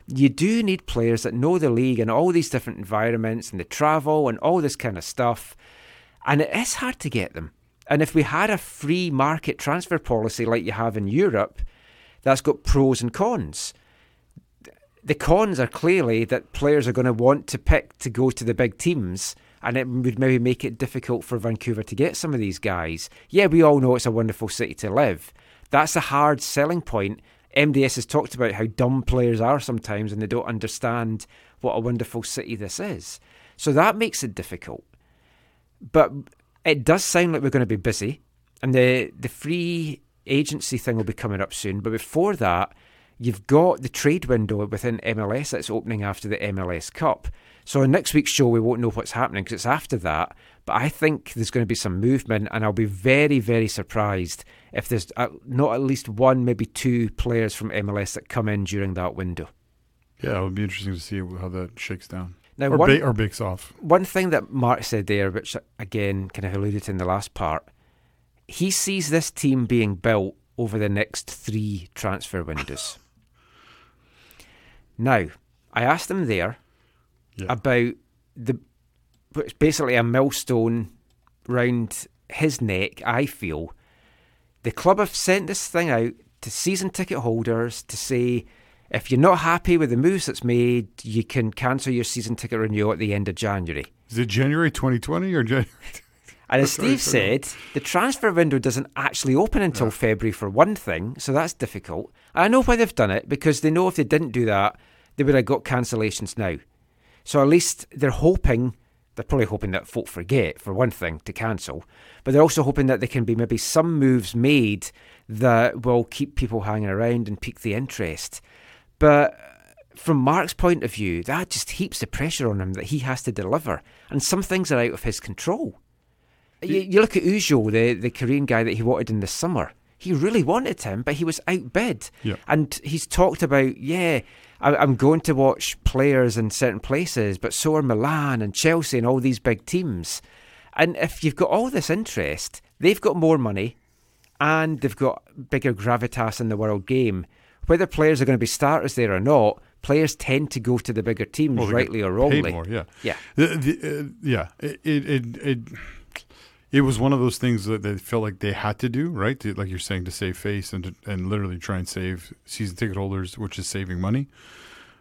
you do need players that know the league and all these different environments and the travel and all this kind of stuff. And it is hard to get them. And if we had a free market transfer policy like you have in Europe, that's got pros and cons. The cons are clearly that players are going to want to pick to go to the big teams, and it would maybe make it difficult for Vancouver to get some of these guys. Yeah, we all know it's a wonderful city to live. That's a hard selling point. MDS has talked about how dumb players are sometimes and they don't understand what a wonderful city this is. So that makes it difficult. But it does sound like we're going to be busy, and the the free agency thing will be coming up soon. But before that, you've got the trade window within MLS that's opening after the MLS Cup. So in next week's show, we won't know what's happening because it's after that. But I think there's going to be some movement, and I'll be very, very surprised if there's uh, not at least one, maybe two players from MLS that come in during that window. yeah, it would be interesting to see how that shakes down. Now, or, one- ba- or bakes off. One thing that Marc said there, which again kind of alluded to in the last part, he sees this team being built over the next three transfer windows. [sighs] now, I asked him there about the it's basically a millstone round his neck. I feel the club have sent this thing out to season ticket holders to say if you're not happy with the moves that's made, you can cancel your season ticket renewal at the end of January. Is it January 2020 or January? [laughs] And as [laughs] Steve said, the transfer window doesn't actually open until February for one thing, so that's difficult. I know why they've done it because they know if they didn't do that, they would have got cancellations now. So at least they're hoping, they're probably hoping that folk forget, for one thing, to cancel. But they're also hoping that there can be maybe some moves made that will keep people hanging around and pique the interest. But from Marc's point of view, that just heaps the pressure on him that he has to deliver. And some things are out of his control. You, you look at Ui-jo, the, the Korean guy that he wanted in the summer. He really wanted him, but he was outbid. Yeah. And he's talked about, yeah, I, I'm going to watch players in certain places, but so are Milan and Chelsea and all these big teams. And if you've got all this interest, they've got more money and they've got bigger gravitas in the world game. Whether players are going to be starters there or not, players tend to go to the bigger teams, Well, rightly or wrongly. more, yeah. Yeah. The, the, uh, yeah. It, it, it, it, was one of those things that they felt like they had to do, right? To, like you're saying, to save face and to, and literally try and save season ticket holders, which is saving money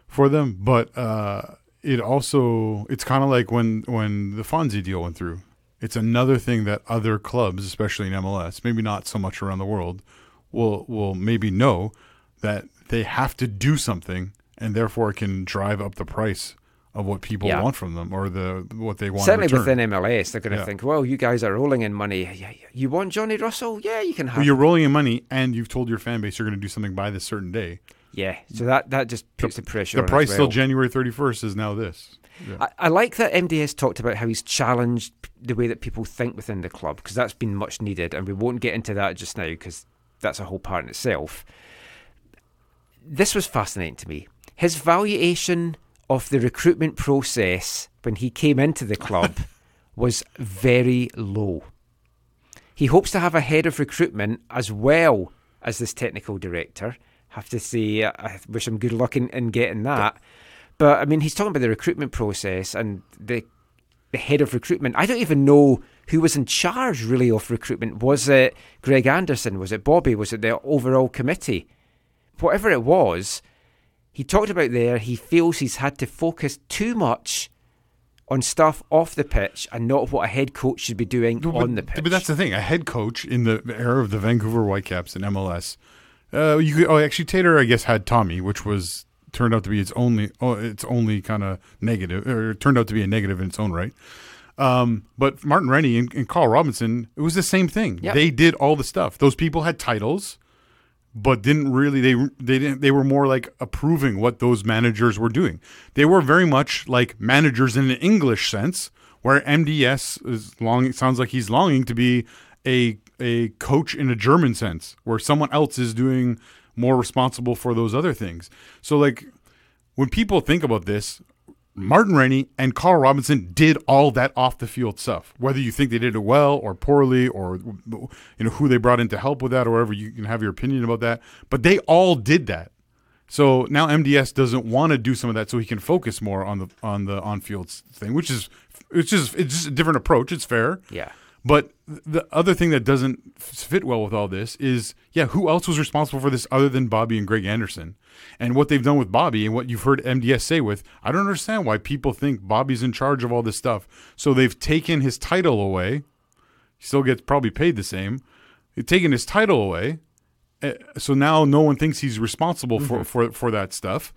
for them. But uh, it also, it's kind of like when, when the Fonzie deal went through. It's another thing that other clubs, especially in MLS, maybe not so much around the world, will will maybe know that they have to do something and therefore it can drive up the price of what people Yeah. want from them or the what they want. Certainly within MLS, they're going to Yeah. think, well, you guys are rolling in money. You want Johnny Russell? Yeah, you can have Well, you're rolling in money, and you've told your fan base you're going to do something by this certain day. Yeah, so that, that just puts the, pressure The on as price till. January 31st is now this. Yeah. I, I like that MDS talked about how he's challenged the way that people think within the club because that's been much needed, and we won't get into that just now because that's a whole part in itself. This was fascinating to me. His valuation of the recruitment process when he came into the club [laughs] was very low. He hopes to have a head of recruitment as well as this technical director. Have to say, uh, I wish him good luck in, in getting that. But I mean, he's talking about the recruitment process and the the head of recruitment. I don't even know who was in charge really of recruitment. Was it Greg Anderson? Was it Bobby? Was it the overall committee? Whatever it was, he talked about there. He feels he's had to focus too much on stuff off the pitch and not what a head coach should be doing But- on the pitch. But that's the thing. A head coach in the era of the Vancouver Whitecaps in MLS, uh, you could, oh, actually Teitur, I guess, had Tommy, which was turned out to be its only, oh, its only kind of negative, or turned out to be a negative in its own right. Um, but Martin Rennie and, and Carl Robinson, it was the same thing. Yep. They did all the stuff. Those people had titles, but didn't really. They they didn't. They were more like approving what those managers were doing. They were very much like managers in an English sense, where MDS is long. Sounds like he's longing to be a a coach in a German sense, where someone else is doing more responsible for those other things. So like when people think about this, Martin Rennie and Carl Robinson did all that off the field stuff. Whether you think they did it well or poorly, or you know who they brought in to help with that, or whatever, you can have your opinion about that. But they all did that. So now MDS doesn't want to do some of that, so he can focus more on the on the on field thing, which is it's just it's just a different approach. It's fair. Yeah. But the other thing that doesn't fit well with all this is, yeah, who else was responsible for this other than Bobby and Greg Anderson? And what they've done with Bobby and what you've heard MDS say with, I don't understand why people think Bobby's in charge of all this stuff. So they've taken his title away. He still gets probably paid the same. They've taken his title away. Uh, So now no one thinks he's responsible for, for, for that stuff.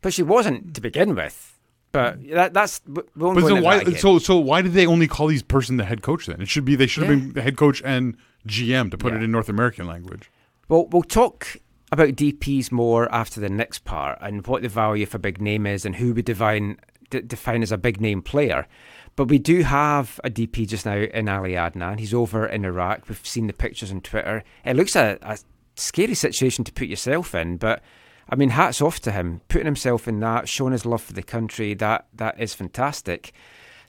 But she wasn't to begin with. But mm. that, that's But go then why? So so why did they only call these person the head coach then? It should be they should have Yeah. been the head coach and GM to put it in North American language. Well, we'll talk about DPs more after the next part and what the value of a big name is and who we define d- define as a big name player. But we do have a DP just now in Ali Adnan. He's over in Iraq. We've seen the pictures on Twitter. It looks a, a scary situation to put yourself in, but I mean, hats off to him putting himself in that, showing his love for the country. That that is fantastic.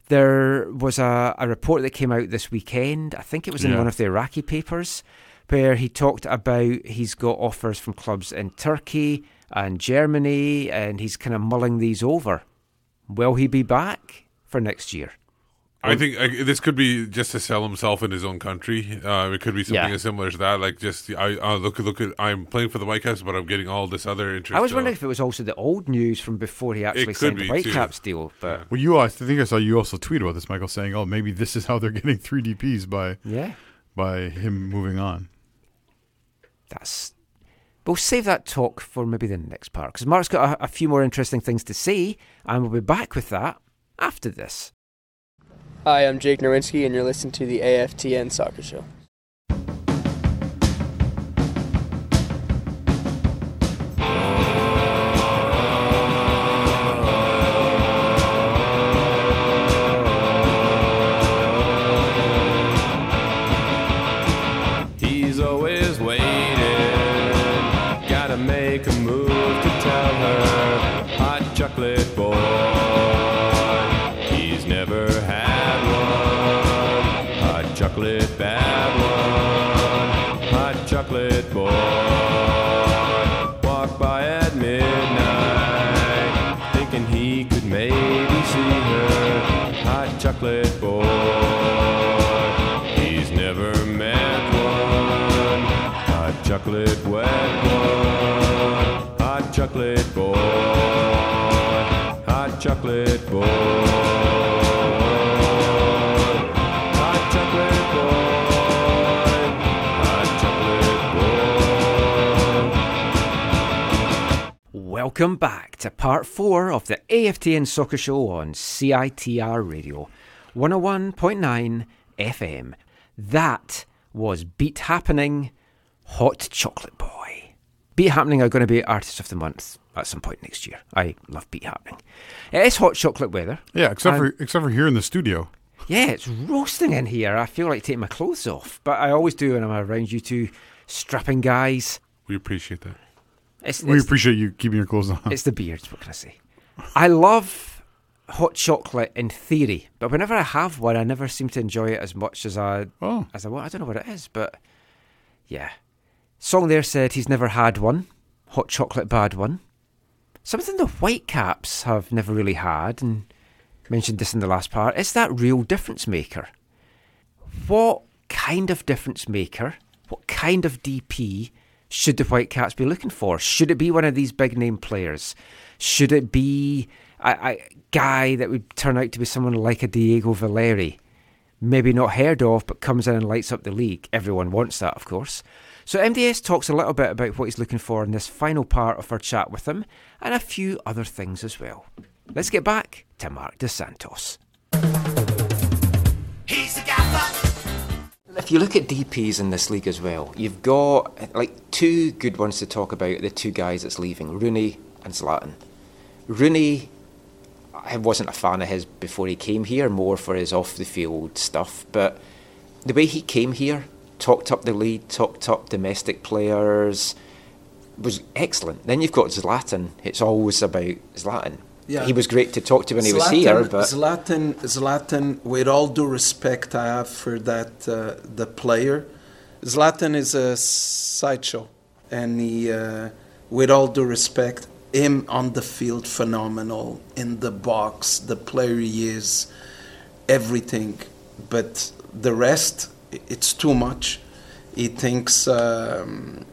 There was a, a report that came out this weekend. I think it was in Yeah. one of the Iraqi papers where he talked about he's got offers from clubs in Turkey and Germany, and he's kind of mulling these over. Will he be back for next year? I think I, this could be just to sell himself in his own country. Uh, it could be something Yeah. as similar to that. Like just I uh, look look at I'm playing for the Whitecaps, but I'm getting all this other interest. I was wondering if it was also the old news from before he actually signed the Whitecaps too. deal. But Well, you, I think I saw you also tweet about this, Michael, saying, "Oh, maybe this is how they're getting three DPS by yeah, by him moving on." that's. We'll save that talk for maybe the next part because Marc's got a, a few more interesting things to say, and we'll be back with that after this. Hi, I'm Jake Nowinski, and you're listening to the AFTN Soccer Show. Hot chocolate boy. Welcome back to part four of the AFTN Soccer Show on CITR Radio 101.9 FM. That was Beat Happening, Hot Chocolate Boy. Beat Happening are going to be Artist of the Month at some point next year. I love Beat Happening. It is hot chocolate weather. Yeah, except for except for here in the studio. Yeah, it's roasting in here. I feel like taking my clothes off, but I always do when I'm around you two strapping guys. We appreciate that. It's, We it's- appreciate you keeping your clothes on. It's the beards. What can I say? I love hot chocolate in theory, but whenever I have one, I never seem to enjoy it as much as I Oh. as I want. I don't know what it is, but yeah. Song there said he's never had one. Hot chocolate bad one. Something the Whitecaps have never really had, and mentioned this in the last part. Is that real difference maker? What kind of difference maker? What kind of DP should the Whitecaps be looking for? Should it be one of these big name players? Should it be a, a guy that would turn out to be someone like a Diego Valeri? Maybe not heard of, but comes in and lights up the league. Everyone wants that, of course. So MDS talks a little bit about what he's looking for in this final part of our chat with him, and a few other things as well. Let's get back to Marc Dos Santos. If you look at DPs in this league as well, you've got like two good ones to talk about. The two guys that's leaving, Rooney and Zlatan. Rooney, I wasn't a fan of his before he came here, more for his off the field stuff. But the way he came here, talked up the lead, talked up domestic players, was excellent. Then you've got Zlatan. It's always about Zlatan. Yeah. He was great to talk to when he was here, but Zlatan, Zlatan, with all due respect I have for that uh, the player, Zlatan is a sideshow, and he, uh, with all due respect, him on the field phenomenal in the box, the player he is, everything, but the rest, it's too much. He thinks um,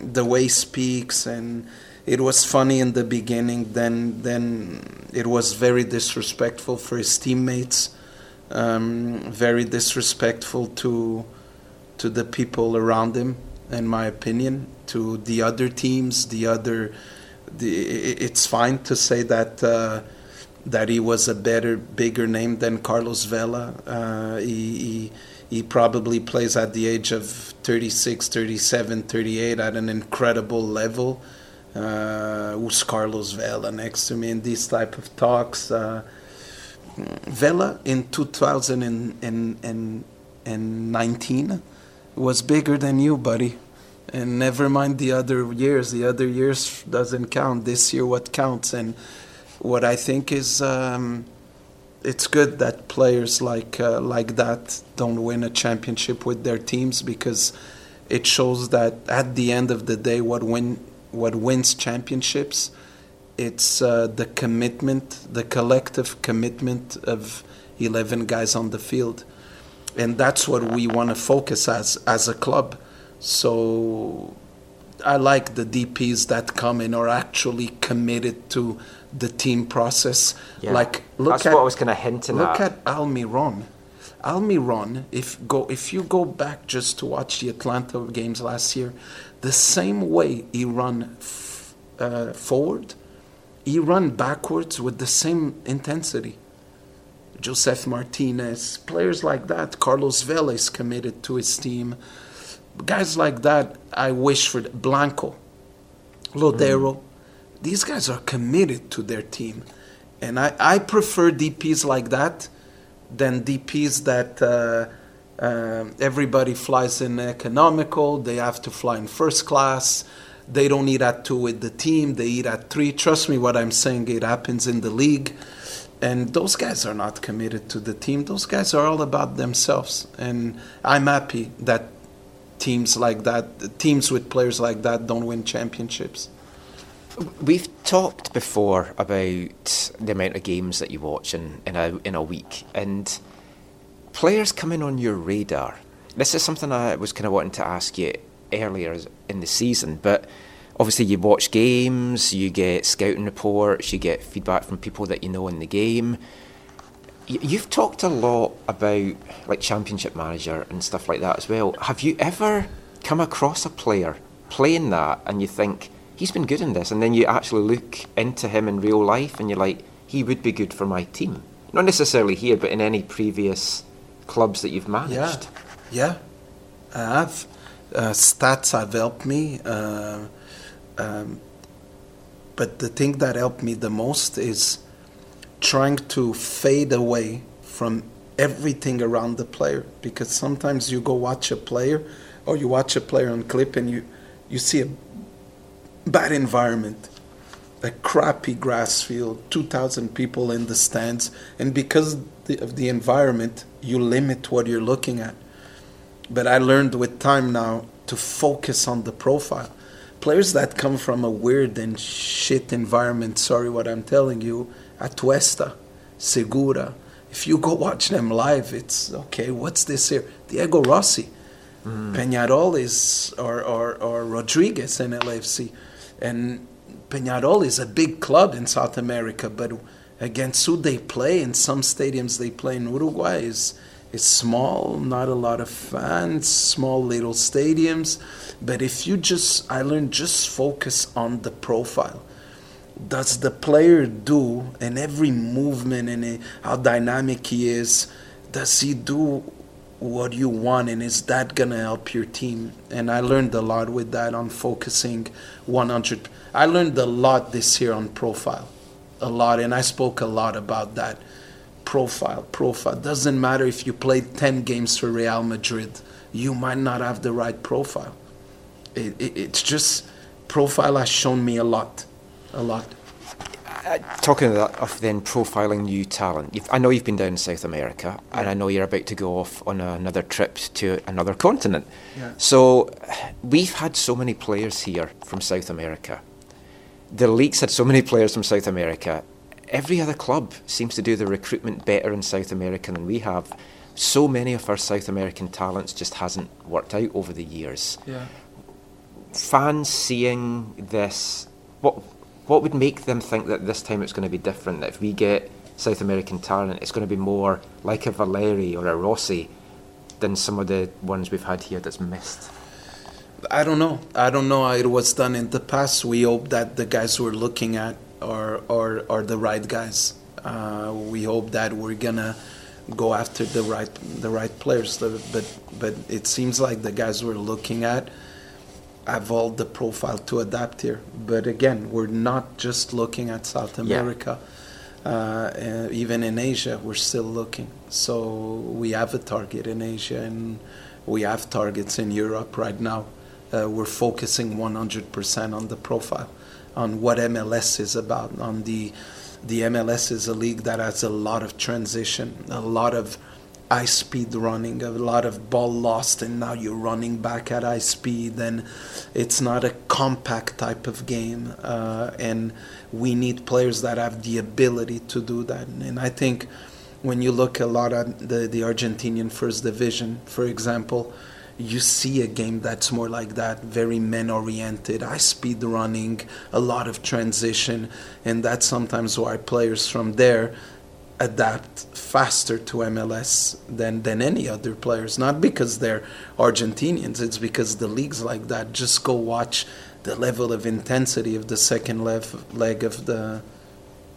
the way he speaks and it was funny in the beginning then then it was very disrespectful for his teammates um, very disrespectful to to the people around him in my opinion to the other teams the other the, it's fine to say that uh, that he was a better bigger name than Carlos Vela uh, he, he he probably plays at the age of 36 37 38 at an incredible level uh, who's Carlos Vela next to me in these type of talks. Uh, Vela in 2019 was bigger than you, buddy. And never mind the other years. The other years doesn't count. This year, what counts? And what I think is, um, it's good that players like uh, like that don't win a championship with their teams because it shows that at the end of the day, what win what wins championships, it's uh, the commitment, the collective commitment of eleven guys on the field, and that's what we want to focus as as a club. So I like the DPs that come in are actually committed to the team process. Yeah. Like look That's at what I was kinda hinting look at. at Almiron. Almiron, if go if you go back just to watch the Atlanta games last year, the same way he run f- uh, forward, he run backwards with the same intensity. Josef Martinez, players like that, Carlos is committed to his team. Guys like that, I wish for Blanco, Lodeiro. These guys are committed to their team. And I, I prefer DPs like that than DPs that uh, um everybody flies in economical, they have to fly in first class, they don't eat at two with the team, they eat at three. Trust me, what I'm saying, it happens in the league. And those guys are not committed to the team. Those guys are all about themselves. And I'm happy that teams like that, teams with players like that, don't win championships. We've talked before about the amount of games that you watch in, in a in a week, and players coming on your radar. This is something I was kind of wanting to ask you earlier in the season, but obviously you watch games, you get scouting reports, you get feedback from people that you know in the game. You've talked a lot about like championship manager and stuff like that as well. Have you ever come across a player playing that and you think he's been good in this. And then you actually look into him in real life and you're like, he would be good for my team. Not necessarily here, but in any previous clubs that you've managed. Yeah, yeah. I have. Uh, stats have helped me. Uh, um, but the thing that helped me the most is trying to fade away from everything around the player. Because sometimes you go watch a player or you watch a player on clip and you, you see a bad environment, a crappy grass field, 2,000 people in the stands. And because of the environment, you limit what you're looking at. But I learned with time now to focus on the profile. Players that come from a weird and shit environment, sorry what I'm telling you, Atuesta, Segura, if you go watch them live, it's okay, what's this here? Diego Rossi, mm. Peñarol is, or, or, or Rodriguez in LAFC. And Peñarol is a big club in South America, but against who they play in some stadiums they play in Uruguay is is small, not a lot of fans, small little stadiums. But if you just, I learned just focus on the profile. Does the player do in every movement and how dynamic he is? Does he do what you want and is that gonna help your team? And I learned a lot with that on focusing 100. I learned a lot this year on profile, a lot, and I spoke a lot about that profile. Profile doesn't matter if you played 10 games for Real Madrid, you might not have the right profile. It, it, it's just profile has shown me a lot, a lot. Uh, talking of, that, of then profiling new talent, you've, I know you've been down in South America, and I know you're about to go off on another trip to another continent. Yeah. So we've had so many players here from South America. The league's had so many players from South America. Every other club seems to do the recruitment better in South America than we have. So many of our South American talents just hasn't worked out over the years. Yeah. Fans seeing this, what what would make them think that this time it's going to be different? That if we get South American talent, it's going to be more like a Valeri or a Rossi than some of the ones we've had here that's missed. I don't know. I don't know how it was done in the past. We hope that the guys we're looking at are are, are the right guys. Uh, we hope that we're gonna go after the right the right players. But but it seems like the guys we're looking at have all the profile to adapt here. But again, we're not just looking at South America. Uh, uh, even in Asia, we're still looking. So we have a target in Asia, and we have targets in Europe right now. Uh, we're focusing 100% on the profile, on what MLS is about. On the the MLS is a league that has a lot of transition, a lot of high speed running, a lot of ball lost, and now you're running back at high speed, and it's not a compact type of game. Uh, and we need players that have the ability to do that. And I think when you look a lot at the, the Argentinian first division, for example, you see a game that's more like that, very men oriented, high speed running, a lot of transition, and that's sometimes why players from there adapt faster to MLS than, than any other players. Not because they're Argentinians, it's because the leagues like that. Just go watch the level of intensity of the second lev- leg of the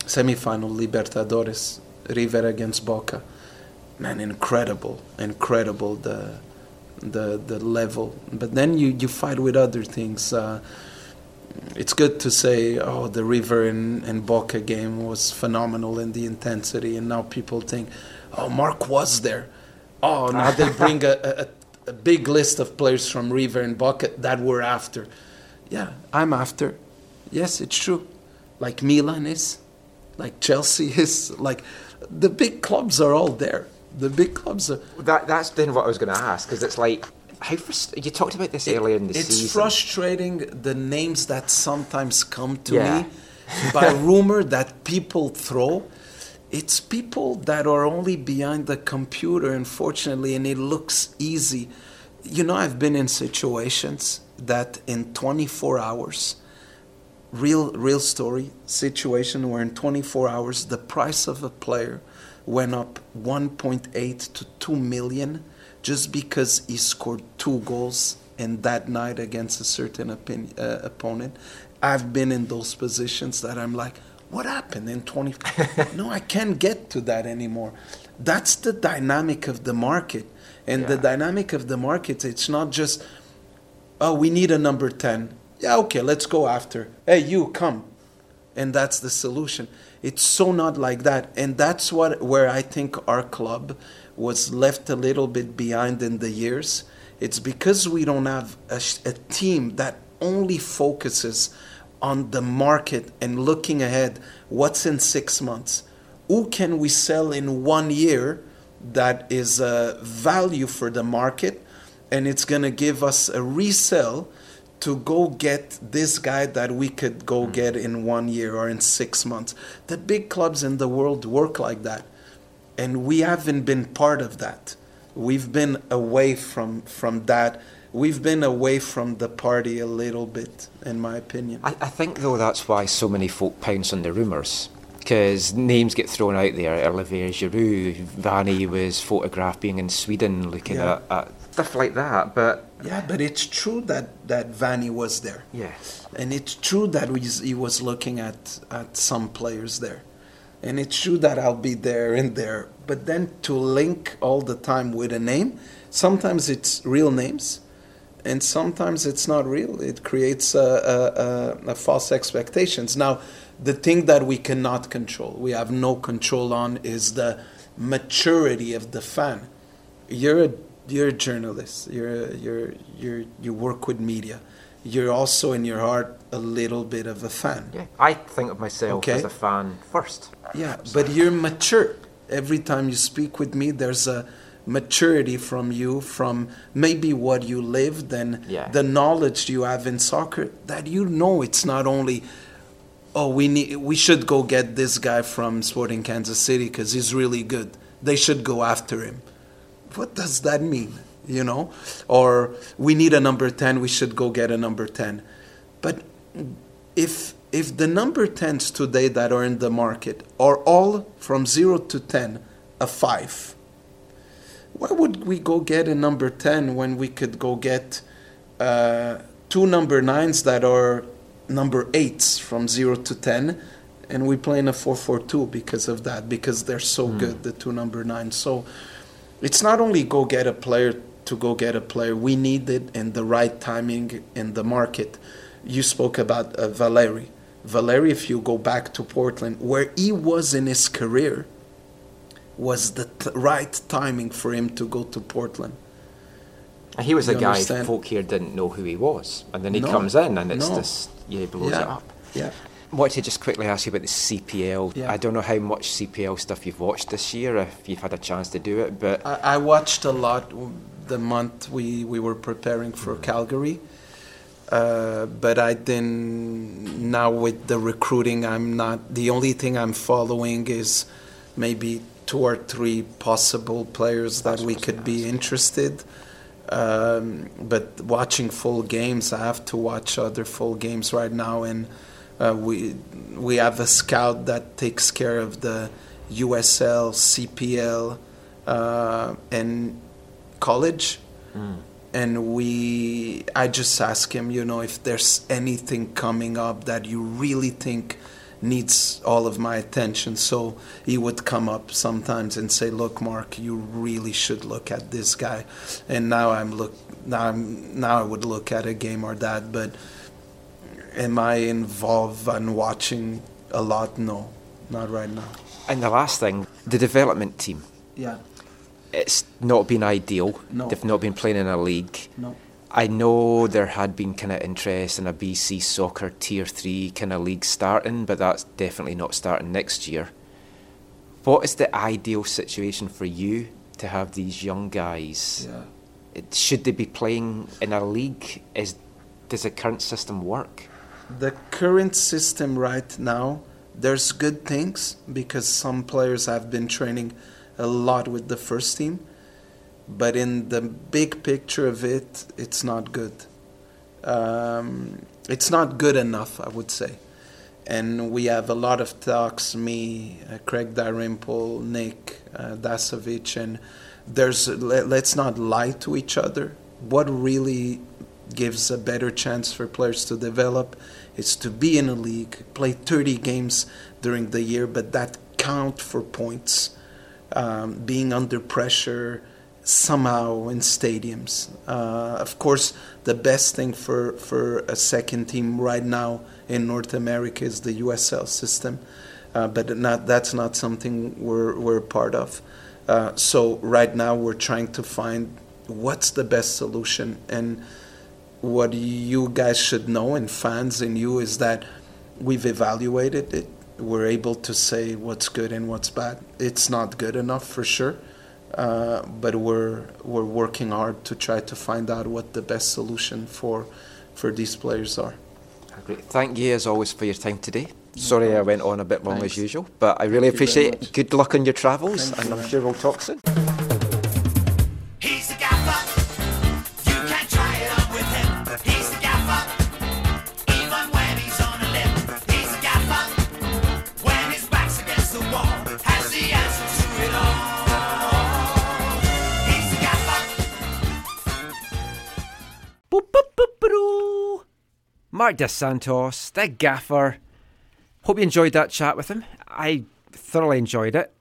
semifinal Libertadores, River against Boca. Man, incredible, incredible the the the level. But then you, you fight with other things. Uh, it's good to say, oh, the River and, and Boca game was phenomenal in the intensity, and now people think, oh, Marc was there. Oh, now they [laughs] bring a, a, a big list of players from River and Boca that we're after. Yeah, I'm after. Yes, it's true. Like Milan is, like Chelsea [laughs] is, like the big clubs are all there. The big clubs are. That that's then what I was going to ask because it's like how frust- you talked about this earlier in the it's season. frustrating the names that sometimes come to Yeah. me [laughs] by [laughs] rumor that people throw. It's people that are only behind the computer, unfortunately, and it looks easy. You know, I've been in situations that in 24 hours, real real story situation where in 24 hours the price of a player went up 1.8 to 2 million just because he scored two goals in that night against a certain opin- uh, opponent I've been in those positions that I'm like, what happened in 20? [laughs] no, I can't get to that anymore. That's the dynamic of the market. And the dynamic of the market, it's not just, oh, we need a number 10. Yeah, okay, let's go after. Hey, you, come. And that's the solution. It's so not like that. And that's what where I think our club was left a little bit behind in the years. It's because we don't have a, a team that only focuses on the market and looking ahead. What's in six months? Who can we sell in one year that is a value for the market and it's going to give us a resell to go get this guy that we could go hmm. get in one year or in six months. The big clubs in the world work like that. And we haven't been part of that. We've been away from, from that. We've been away from the party a little bit, in my opinion. I, I think, though, that's why so many folk pounce on the rumours. Because names get thrown out there. Olivier Giroud, Vanni was photographed being in Sweden looking Yeah. at, at stuff like that. But Yeah, but it's true that, that Vanni was there. Yes. And it's true that he was looking at, at some players there. And it's true that I'll be there and there. But then to link all the time with a name, sometimes it's real names and sometimes it's not real. It creates a, a, a, a false expectations. Now, the thing that we cannot control, we have no control on, is the maturity of the fan. You're a you're a journalist. You're you're you're you work with media. You're also in your heart a little bit of a fan. yeah, I think of myself Okay. as a fan first. Yeah, but you're mature. Every time you speak with me, there's a maturity from you, from maybe what you lived and Yeah. the knowledge you have in soccer that you know it's not only, oh, we need, we should go get this guy from Sporting Kansas City because he's really good. They should go after him. What does that mean? You know, or we need a number ten. We should go get a number ten. But if if the number 10s today that are in the market are all from 0 to 10 a 5 why would we go get a number 10 when we could go get uh, two number 9s that are number 8s from 0 to 10 and we play in a 4-4-2 because of that because they're so good the two number 9s so it's not only go get a player to go get a player. We need it in the right timing in the market. You spoke about uh, Valeri. Valeri, if you go back to Portland, where he was in his career, was the t- right timing for him to go to Portland. And he was a You guy understand? folk here didn't know who he was. And then he No, comes in and it's no. just, yeah, he blows Yeah, it up. yeah. Wanted to just quickly ask you about the CPL. Yeah. I don't know how much CPL stuff you've watched this year, if you've had a chance to do it, but I, I watched a lot the month we, we were preparing for Calgary. Uh, but I didn't. Now with the recruiting, I'm not. The only thing I'm following is maybe two or three possible players that we could be interested. Um, but watching full games, I have to watch other full games right now, and uh, we we have a scout that takes care of the USL, CPL, uh, and college. And we i just ask him you know if there's anything coming up that you really think needs all of my attention. So he would come up sometimes and say look mark you really should look at this guy. And now i'm look now i'm now i would look at a game or that but am i involved and watching a lot no not right now and the last thing, the development team. yeah It's not been ideal. No. They've not been playing in a league. no I know there had been kind of interest in a BC soccer tier three kind of league starting, but that's definitely not starting next year. What is the ideal situation for you to have these young guys? Yeah. It, should they be playing in a league? Is does the current system work? The current system right now there's good things because some players have been training a lot with the first team but in the big picture of it it's not good. Um, it's not good enough i would say. And we have a lot of talks me uh, craig Dalrymple, nick uh, dasovic and there's let, let's not lie to each other. What really gives a better chance for players to develop is to be in a league, play 30 games during the year, but that count for points, um, being under pressure somehow in stadiums. Uh, of course, the best thing for, for a second team right now in North America is the USL system, uh, but not, that's not something we're, we're part of. Uh, so right now we're trying to find what's the best solution and what you guys should know and fans and you is that we've evaluated it we're able to say what's good and what's bad it's not good enough for sure uh, but we're we're working hard to try to find out what the best solution for for these players are Great. Thank you as always for your time today. Sorry I went on a bit long Thanks. as usual, but I really Thank appreciate it. Good luck on your travels, Thank and you, I'm man. sure we'll talk soon. Marc Dos Santos, the gaffer. Hope you enjoyed that chat with him. I thoroughly enjoyed it.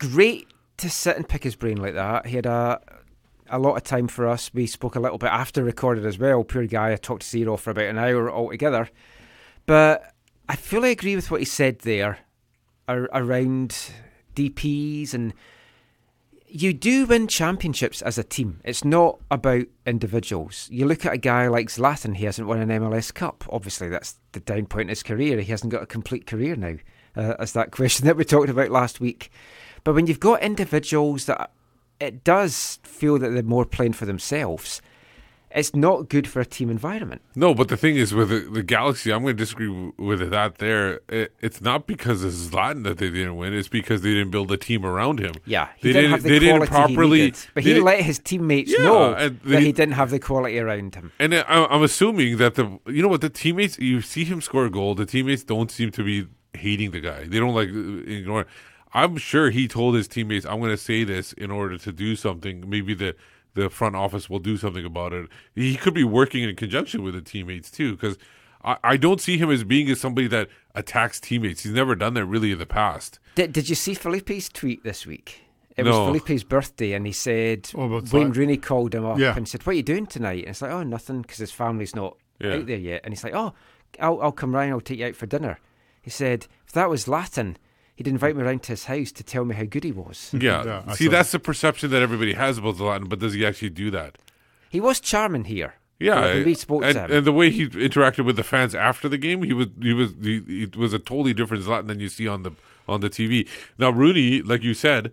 Great to sit and pick his brain like that. He had a a lot of time for us. We spoke a little bit after recorded as well. Poor guy, I talked to Zero for about an hour altogether. But I fully agree with what he said there around DPs and you do win championships as a team. It's not about individuals. You look at a guy like Zlatan, he hasn't won an MLS Cup. Obviously, that's the down point in his career. He hasn't got a complete career now, uh, as that [laughs] question that we talked about last week. But when you've got individuals that it does feel that they're more playing for themselves, it's not good for a team environment. No, but the thing is, with the, the Galaxy, I'm going to disagree w- with that. There, it, it's not because of Zlatan that they didn't win. It's because they didn't build a team around him. Yeah, he they didn't have the they didn't properly. he needed, but they he let his teammates Yeah, know and that he didn't have the quality around him. And I- I'm assuming that the you know what the teammates you see him score a goal, the teammates don't seem to be hating the guy. They don't like ignore. I'm sure he told his teammates, "I'm going to say this in order to do something." Maybe the the front office will do something about it. He could be working in conjunction with the teammates too, because I, I don't see him as being as somebody that attacks teammates. He's never done that really in the past. Did, did you see Felipe's tweet this week? It No. was Felipe's birthday, and he said Oh, Wayne that? Rooney called him up Yeah. and said, "What are you doing tonight?" And it's like, "Oh, nothing," because his family's not Yeah. out there yet. And he's like, "Oh, I'll, I'll come round. I'll take you out for dinner." He said, "If that was Zlatan, he'd invite me around to his house to tell me how good he was." Yeah. Yeah, see, saw that's the perception that everybody has about Zlatan, but does he actually do that? he was charming here. Yeah, when we spoke and, to him. and the way he interacted with the fans after the game, he was he was he, it was a totally different Zlatan than you see on the on the TV. Now Rooney, like you said,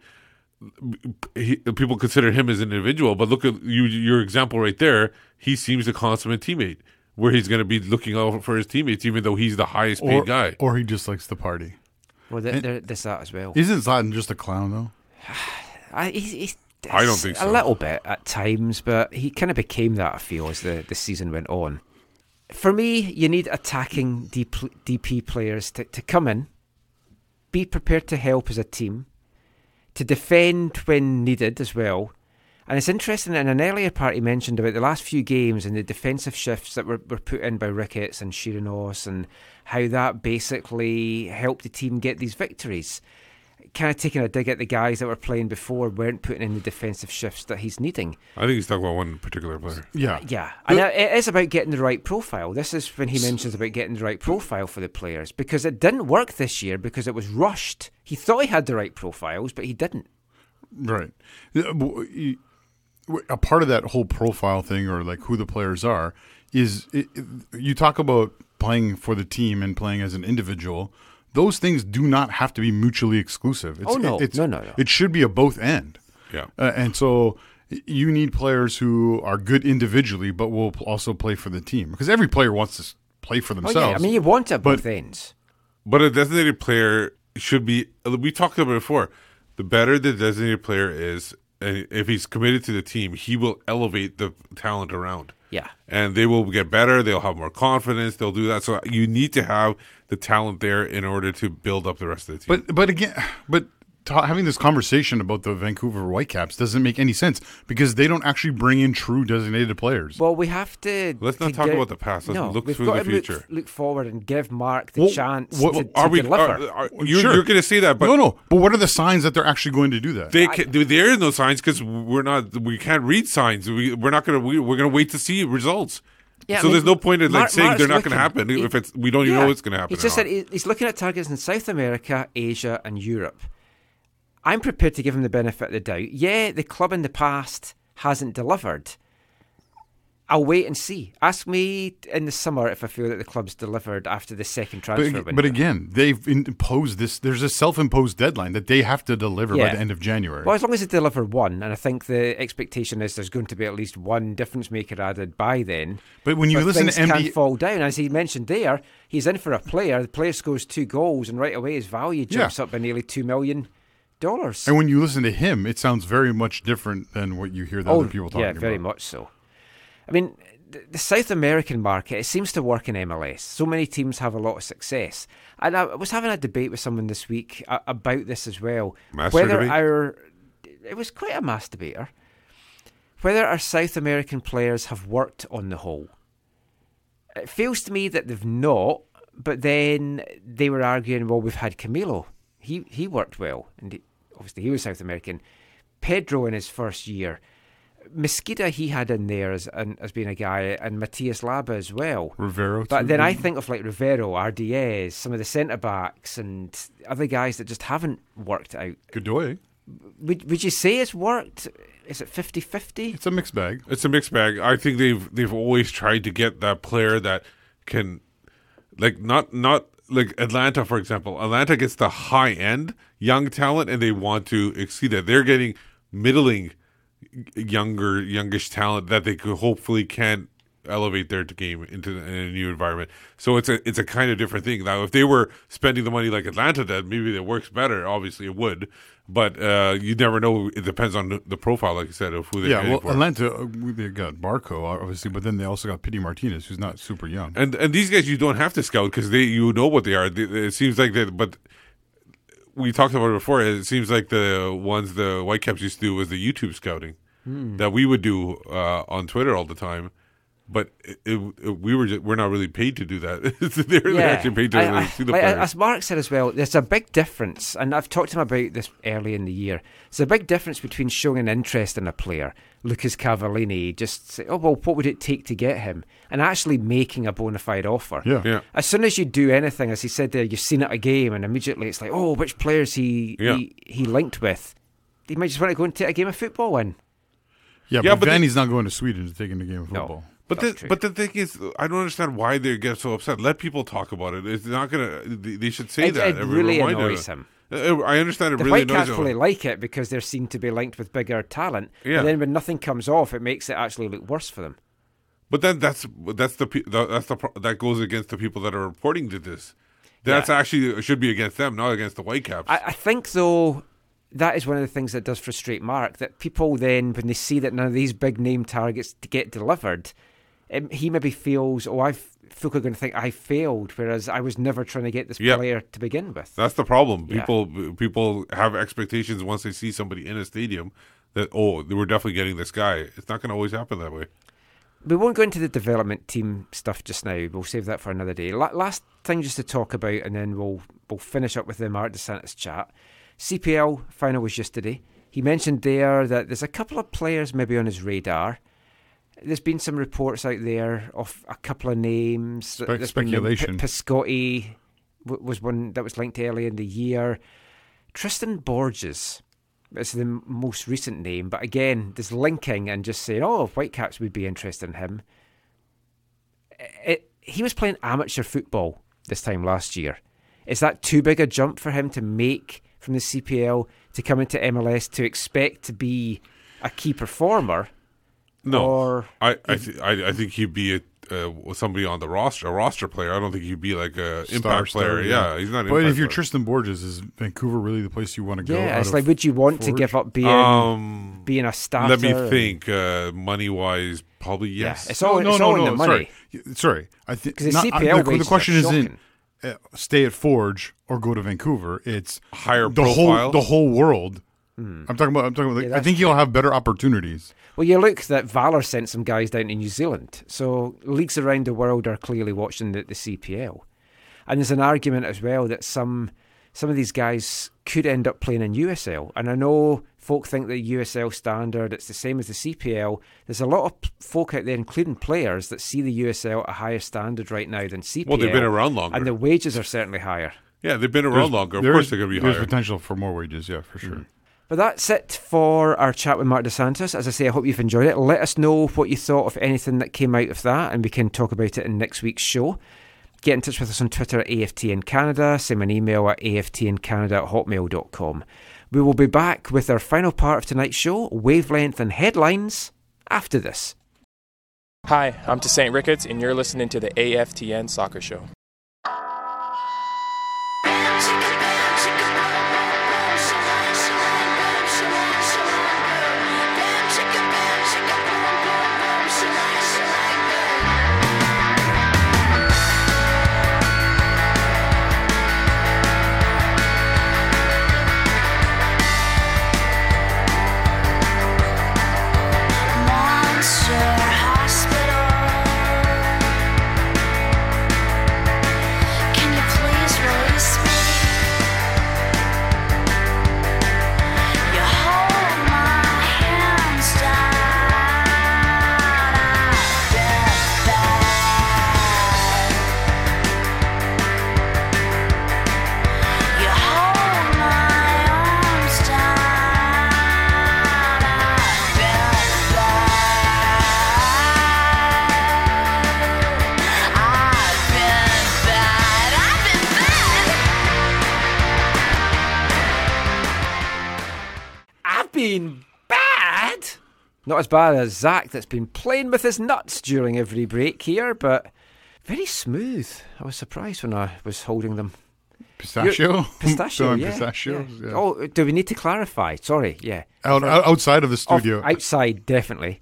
he, people consider him as an individual, but look at you your example right there. He seems a consummate teammate, where he's going to be looking out for his teammates, even though he's the highest paid or, guy. or he just likes the party. Well, there, there, there's that as well. Isn't Zlatan just a clown though? [sighs] I, he's, he's, I don't think a so. little bit at times, but he kind of became that. I feel as the, the season went on. For me, you need attacking DP, DP players to, to come in, be prepared to help as a team, to defend when needed as well. And it's interesting in an earlier part he mentioned about the last few games and the defensive shifts that were, were put in by Ricketts and Shiranos and how that basically helped the team get these victories. Kind of taking a dig at the guys that were playing before weren't putting in the defensive shifts that he's needing. I think he's talking about one particular player. Yeah. Yeah, and it it is about getting the right profile. This is when he mentions about getting the right profile for the players because it didn't work this year because it was rushed. He thought he had the right profiles, but he didn't. Right. Yeah, w- you- w- A part of that whole profile thing, or like who the players are, is it, it- you talk about playing for the team and playing as an individual. Those things do not have to be mutually exclusive. It's, Oh, no. it's, No, no, no. It should be a both end. Yeah. Uh, and so you need players who are good individually, but will p- also play for the team because every player wants to play for Oh themselves. yeah, I mean you want it at But- both ends. But a designated player should be. We talked about it before. The better the designated player is, and if he's committed to the team, he will elevate the talent around. Yeah. and they will get better. They'll have more confidence. They'll do that. So you need to have the talent there in order to build up the rest of the team. But but again, but ta- having this conversation about the Vancouver Whitecaps doesn't make any sense because they don't actually bring in true designated players. Well, we have to. Let's not to talk give- about the past. Let's no, look we've through got the to look- future. Look, forward and give Marc the Well, chance what- to, to Are we? deliver. Are, are, you're, Sure. you're going to say that, but no, no. But what are the signs that they're actually going to do that? They can, there is no signs because we're not. We can't read signs. We, we're not going to. We, we're going to wait to see results. Yeah, I so mean, there's no point in like Marc- saying Marc's they're not going to looking. happen He- if it's we don't even know it's going to happen. He's just or said he- he's looking at targets in South America, Asia, and Europe. I'm prepared to give him the benefit of the doubt. Yeah, the club in the past hasn't delivered. I'll wait and see. Ask me in the summer if I feel that the club's delivered after the second transfer But, window. but again, they've imposed this. There's a self-imposed deadline that they have to deliver by the end of January. Well, as long as they deliver one, and I think the expectation is there's going to be at least one difference maker added by then. But when you listen things to can fall down, as he mentioned there, he's in for a player. The player scores two goals, and right away his value jumps up by nearly two million dollars. and when you listen to him, it sounds very much different than what you hear the oh, other people talking Oh, yeah, about. very much so. I mean, the, South American market it seems to work in MLS. So many teams have a lot of success, and I was having a debate with someone this week about this as well. Master whether debate? our it was quite a masturbator. Whether our South American players have worked on the whole. It feels to me that they've not, but then they were arguing, well, we've had Camilo. He he worked well, and obviously he was South American. Pedro in his first year. Mezquida he had in there as an, as being a guy, and Matias Laba as well. Rivero. But then I think of like Rivero, RDS, some of the centre backs, and other guys that just haven't worked out. Godoy. Would would you say it's worked? Is it 50-50? It's a mixed bag. It's a mixed bag. I think they've they've always tried to get that player that can, like not not like Atlanta for example. Atlanta gets the high end young talent, and they want to exceed that. They're getting middling younger youngish talent that they could hopefully can elevate their game into in a new environment. So it's a it's a kind of different thing. Now, if they were spending the money like Atlanta did, maybe it works better. Obviously, it would, but uh, you never know. It depends on the, the profile, like you said, of who they're Yeah, well, for. Atlanta, uh, they got Barco, obviously, but then they also got Pity Martinez, who's not super young. And and these guys you don't have to scout because they you know what they are. It seems like that, but we talked about it before. It seems like the ones the Whitecaps used to do was the YouTube scouting Hmm. that we would do uh, on Twitter all the time. But it, it, it- we were just, we're not really paid to do that. [laughs] they're, they're actually paid to I- really I- see the like, players. as Marc said as well, there's a big difference, and I've talked to him about this early in the year. There's a big difference between showing an interest in a player, Lucas Cavallini, just say, oh well, what would it take to get him, and actually making a bona fide offer. Yeah. Yeah. As soon as you do anything, as he said there, you've seen it a game, and immediately it's like, oh, which players he Yeah. he, he linked with. He might just want to go and take a game of football in. Yeah, Yeah, but, but they- Vanni's not going to Sweden to take in the game of No. football. But the, but the thing is, I don't understand why they get so upset. Let people talk about it. It's not gonna. They should say It- that. it really annoys him. Uh, I understand it The really annoys Whitecaps him. fully like it because they're seen to be linked with bigger talent. Yeah. But then when nothing comes off, it makes it actually look worse for them. But then that's that's the that's the that goes against the people that are reporting to this. That's Yeah. actually should be against them, not against the Whitecaps. I, I think though that is one of the things that does frustrate Marc. That people then, when they see that none of these big name targets to get delivered, um, he maybe feels, oh, I folk going to think I failed, whereas I was never trying to get this Yep. player to begin with. That's the problem. Yeah. People people have expectations once they see somebody in a stadium that oh they were definitely getting this guy. It's not going to always happen that way. We won't go into the development team stuff just now. We'll save that for another day. La- last thing just to talk about, and then we'll we'll finish up with the Marc Dos Santos chat. CPL final was yesterday. He mentioned there that there's a couple of players maybe on his radar. There's been some reports out there of a couple of names. Spe- speculation. P- Piscotti w- was one that was linked early in the year. Tristan Borges is the m- most recent name, but again, there's linking and just saying, oh, Whitecaps would be interested in him. It, he was playing amateur football this time last year. Is that too big a jump for him to make from the CPL to come into MLS to expect to be a key performer? No, Or I I, th- I I think he'd be a, uh, somebody on the roster, a roster player. I don't think he'd be like a Star, impact star, player. yeah. he's not. But if you're player. Tristan Borges, is Vancouver really the place you want to go? yeah, it's like, would you want to give up being um, being a starter? let me and- think. Uh, money wise, probably yes. Yeah, it's all, it's all in the money. Sorry, Y- sorry. I think 'Cause the not- CPL the, the question isn't. uh, stay at Forge or go to Vancouver. It's Higher the profile? whole the whole world. Hmm. I'm talking about. I'm talking about. Yeah, I think you'll have better opportunities. Well, you look that Valor sent some guys down to New Zealand, so leagues around the world are clearly watching the, the CPL. And there's an argument as well that some some of these guys could end up playing in USL. And I know folk think the USL standard it's the same as the CPL. There's a lot of folk out there, including players, that see the USL at a higher standard right now than CPL. Well, they've been around longer. and the wages are certainly higher. Yeah, they've been around There's- longer. Of course, they're going to be There's higher. potential for more wages. Yeah, for sure. But that's it for our chat with Marc Dos Santos. As I say, I hope you've enjoyed it. Let us know what you thought of anything that came out of that, and we can talk about it in next week's show. Get in touch with us on Twitter at AFTN Canada. Send me an email at aftncanada at hotmail.com. We will be back with our final part of tonight's show, Wavelength and Headlines, after this. Hi, I'm Tosaint Ricketts, and you're listening to the AFTN Soccer Show. Bad. Bad. Not as bad as Zach, that's been playing with his nuts during every break here, but very smooth. I was surprised when I was holding them. Pistachio? You're- [laughs] Pistachio, yeah. pistachios, yeah. yeah. Oh, do we need to clarify? Sorry, yeah. Out- For- outside of the Off- studio. outside, definitely.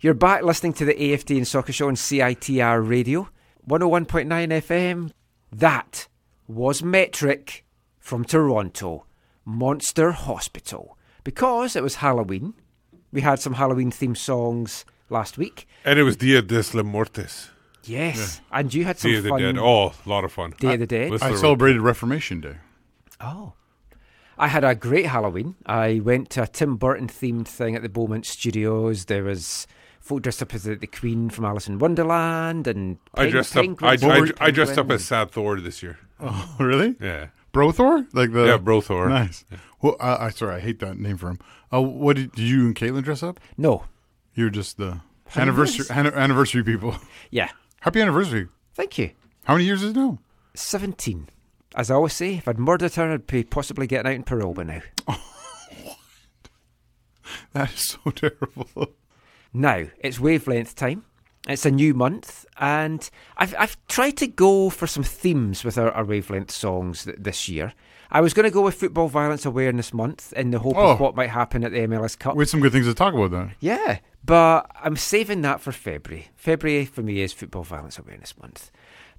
You're back listening to the AFTN Soccer Show on CITR Radio, 101.9 FM. That was Metric from Toronto, Monster Hospital. Because it was Halloween, we had some Halloween themed songs last week. And it was Dia de los Muertos. Yes, and you had some Dia of the fun. Dead. Oh, a lot of fun. Day of the Dead. I celebrated Reformation Day. Oh. I had a great Halloween. I went to a Tim Burton themed thing at the Beaumont Studios. There was folk dressed up as the, the Queen from Alice in Wonderland and I dressed up. I, penguins, I, I dressed up as Sad Thor this year. Oh, [laughs] really? Yeah. Brothor? Like the Yeah, Brothor. Nice. Well, uh, I sorry, I hate that name for him. Uh, what did, did you and Caitlin dress up? No. You're just the How anniversary an- anniversary people. [laughs] Yeah. Happy anniversary. Thank you. How many years is it now? 17. As I always say, if I'd murdered her, I'd be possibly getting out in parole by now. [laughs] That is so [laughs] terrible. Now, it's wavelength time. It's a new month, and I've, I've tried to go for some themes with our, our wavelength songs th- this year. I was going to go with Football Violence Awareness Month in the hope Oh. of what might happen at the MLS Cup. We had some good things to talk about then. Yeah, but I'm saving that for February. February for me is Football Violence Awareness Month.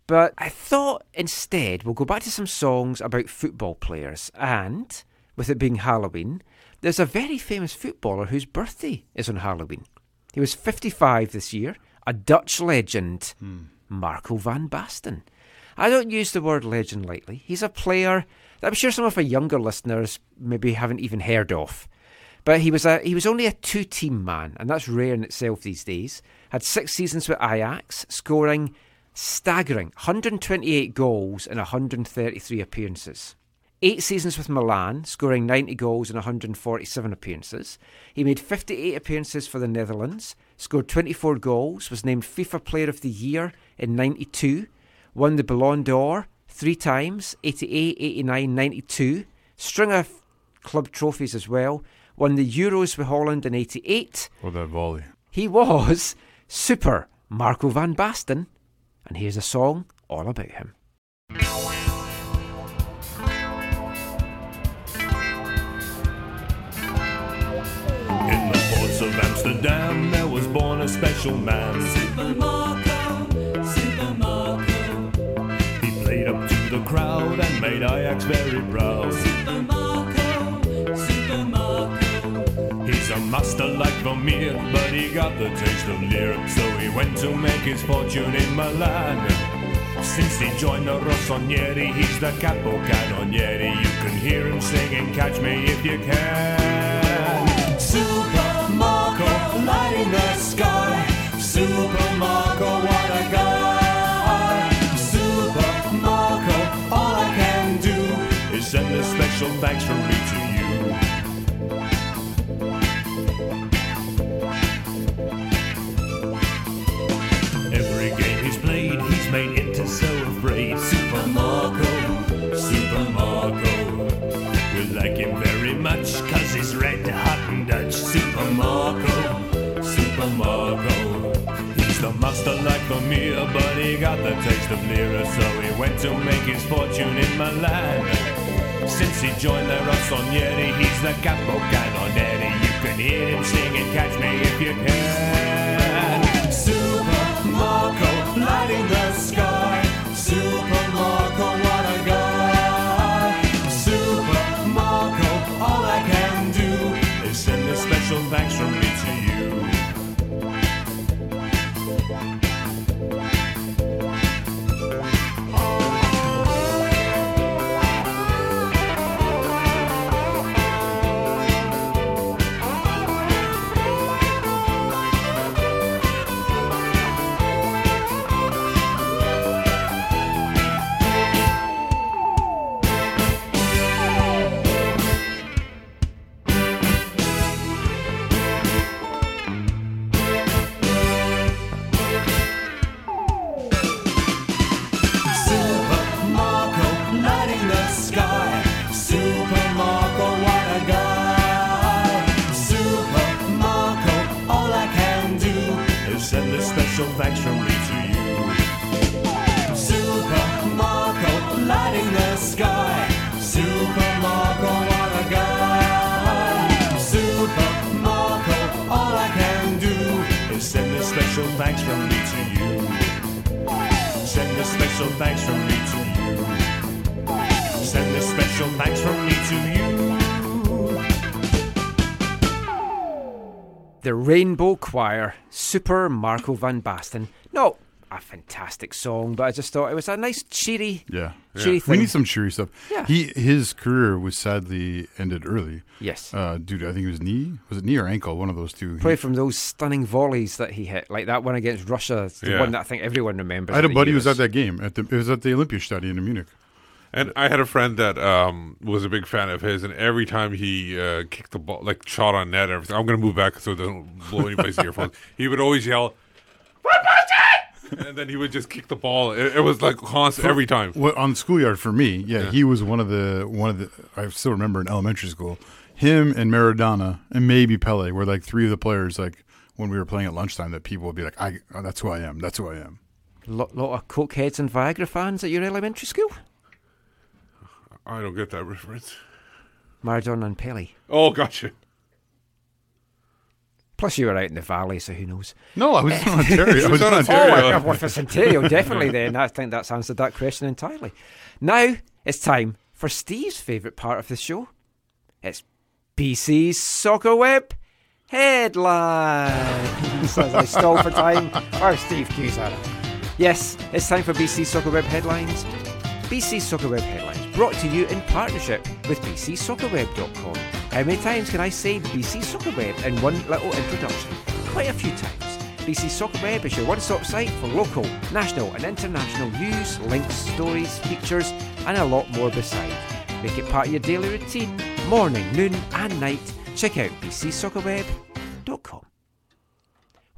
But I thought instead we'll go back to some songs about football players. And with it being Halloween, there's a very famous footballer whose birthday is on Halloween. He was 55 this year, a Dutch legend, hmm. Marco van Basten. I don't use the word legend lightly. He's a player that I'm sure some of our younger listeners maybe haven't even heard of. But he was a he was only a two team man, and that's rare in itself these days. Had six seasons with Ajax, scoring staggering 128 goals in 133 appearances. Eight seasons with Milan, scoring 90 goals in 147 appearances. He made 58 appearances for the Netherlands, scored 24 goals, was named FIFA Player of the Year in 92, won the Ballon d'Or three times 88, 89, 92, string of club trophies as well, won the Euros with Holland in 88. Oh, that volley. He was Super Marco van Basten, and here's a song all about him. In the ports of Amsterdam, special man. Super Marco, Super Marco. He played up to the crowd and made Ajax very proud. Super Marco, Super Marco. He's a master like Vermeer, but he got the taste of Lear, so he went to make his fortune in Milan. Since he joined the Rossoneri, he's the capo cannonieri. You can hear him singing, Catch Me If You Can. Super sky. Super Marco, what a guy. Super Marco, all I can do is send a special thanks from me to the master like but he got the taste of Lira, so he went to make his fortune in Milan. Since he joined the Rossoneri, he's the capo cannonieri. You can hear him singing, Catch Me If You Can. Super Marco, lighting the sky. Super Marco, what a guy. Super Marco, all I can do is send a special thanks from me to you. Super Marco, lighting the sky. Super Marco, what a guy. Super Marco, all I can do is send a special thanks from me to you. Send a special thanks from me to you. Send a special thanks from me to you. The Rainbow Choir, Super Marco van Basten. No, a fantastic song, but I just thought it was a nice cheery, Yeah, cheery We thing. need some cheery stuff. Yeah. He his career was sadly ended early. Yes. uh, dude. I think it was knee. Was it knee or ankle? One of those two. Probably He- from those stunning volleys that he hit, like that one against Russia, the Yeah. one that I think everyone remembers. I had a buddy who was at that game. At the it was at the Olympiastadion in Munich. And I had a friend that um, was a big fan of his, and every time he uh, kicked the ball, like shot on net, and everything. I'm going to move back so it doesn't blow anybody's earphones. [laughs] He would always yell, and then he would just kick the ball. It, it was like constant every time. Well, on the schoolyard for me, yeah, he was one of the one of the. I still remember in elementary school, him and Maradona and maybe Pele were like three of the players. Like when we were playing at lunchtime, that people would be like, "I, oh, that's who I am. That's who I am." lot, lot of cokeheads and Viagra fans at your elementary school. I don't get that reference. Maradona and Pele. Oh, gotcha. Plus, you were out in the valley, so who knows? No, I was in [laughs] Ontario. I was in Oh, Ontario. well, if it's Ontario, definitely. Then I think that's answered that question entirely. Now it's time for Steve's favourite part of the show. It's BC's Soccer Web headlines. As I stall for time, or Steve cues at it. Yes, it's time for BC Soccer Web headlines. BC Soccer Web headlines brought to you in partnership with bcsoccerweb.com. How many times can I say BC Soccer Web in one little introduction? Quite a few times. BC Soccer Web is your one-stop site for local, national and international news, links, stories, features and a lot more beside. Make it part of your daily routine, morning, noon and night. Check out bcsoccerweb.com.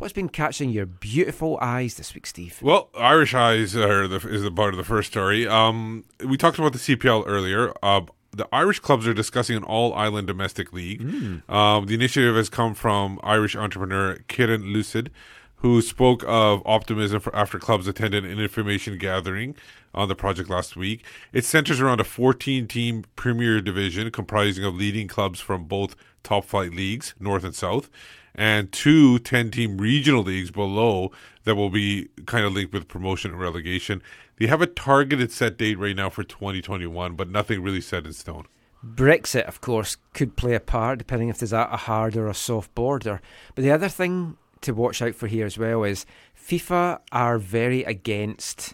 What's been catching your beautiful eyes this week, Steve? Well, Irish Eyes are the, is the part of the first story. Um, we talked about the CPL earlier. Uh, the Irish clubs are discussing an all-island domestic league. Um, the initiative has come from Irish entrepreneur Kieran Lucid, who spoke of optimism for after clubs attended an information gathering on the project last week. It centers around a 14-team Premier Division comprising of leading clubs from both top flight leagues, North and South, and two 10 team regional leagues below that will be kind of linked with promotion and relegation. They have a targeted set date right now for 2021, but nothing really set in stone. Brexit, of course, could play a part depending if there's a, a hard or a soft border. But the other thing to watch out for here as well is FIFA are very against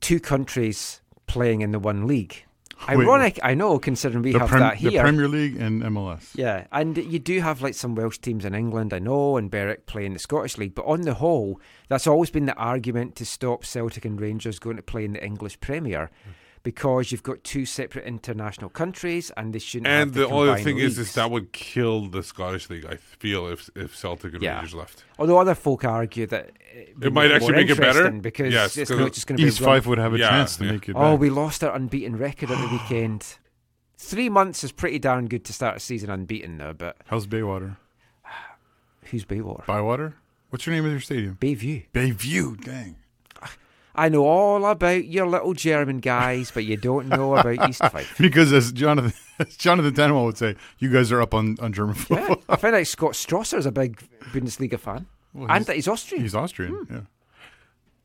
two countries playing in the one league. Wait, Ironic, I know, considering we have Prem- that here. the Premier League and MLS. Yeah, and you do have like some Welsh teams in England, I know, and Berwick playing the Scottish League. But on the whole, that's always been the argument to stop Celtic and Rangers going to play in the English Premier. Because you've got two separate international countries, and they shouldn't. have And the only thing is, is that would kill the Scottish league. I feel if if Celtic and Yeah. Rangers left. Although other folk argue that Uh, it might actually make it better. because Yes, it's not just going to be East run- Fife would have a Yeah, chance to yeah. make it. Oh, back. we lost our unbeaten record at the [sighs] weekend. Three months is pretty darn good to start a season unbeaten though. but How's Baywater? [sighs] who's Baywater? Bywater? What's your name of your stadium? Bayview. Bayview. Dang. [sighs] I know all about your little German guys, but you don't know about East [laughs] Fife. Because as Jonathan as Jonathan Tanwell would say, you guys are up on, on German Yeah, football. I found out Scott Strasser is a big Bundesliga fan, Well, and he's- that he's Austrian. He's Austrian. Yeah.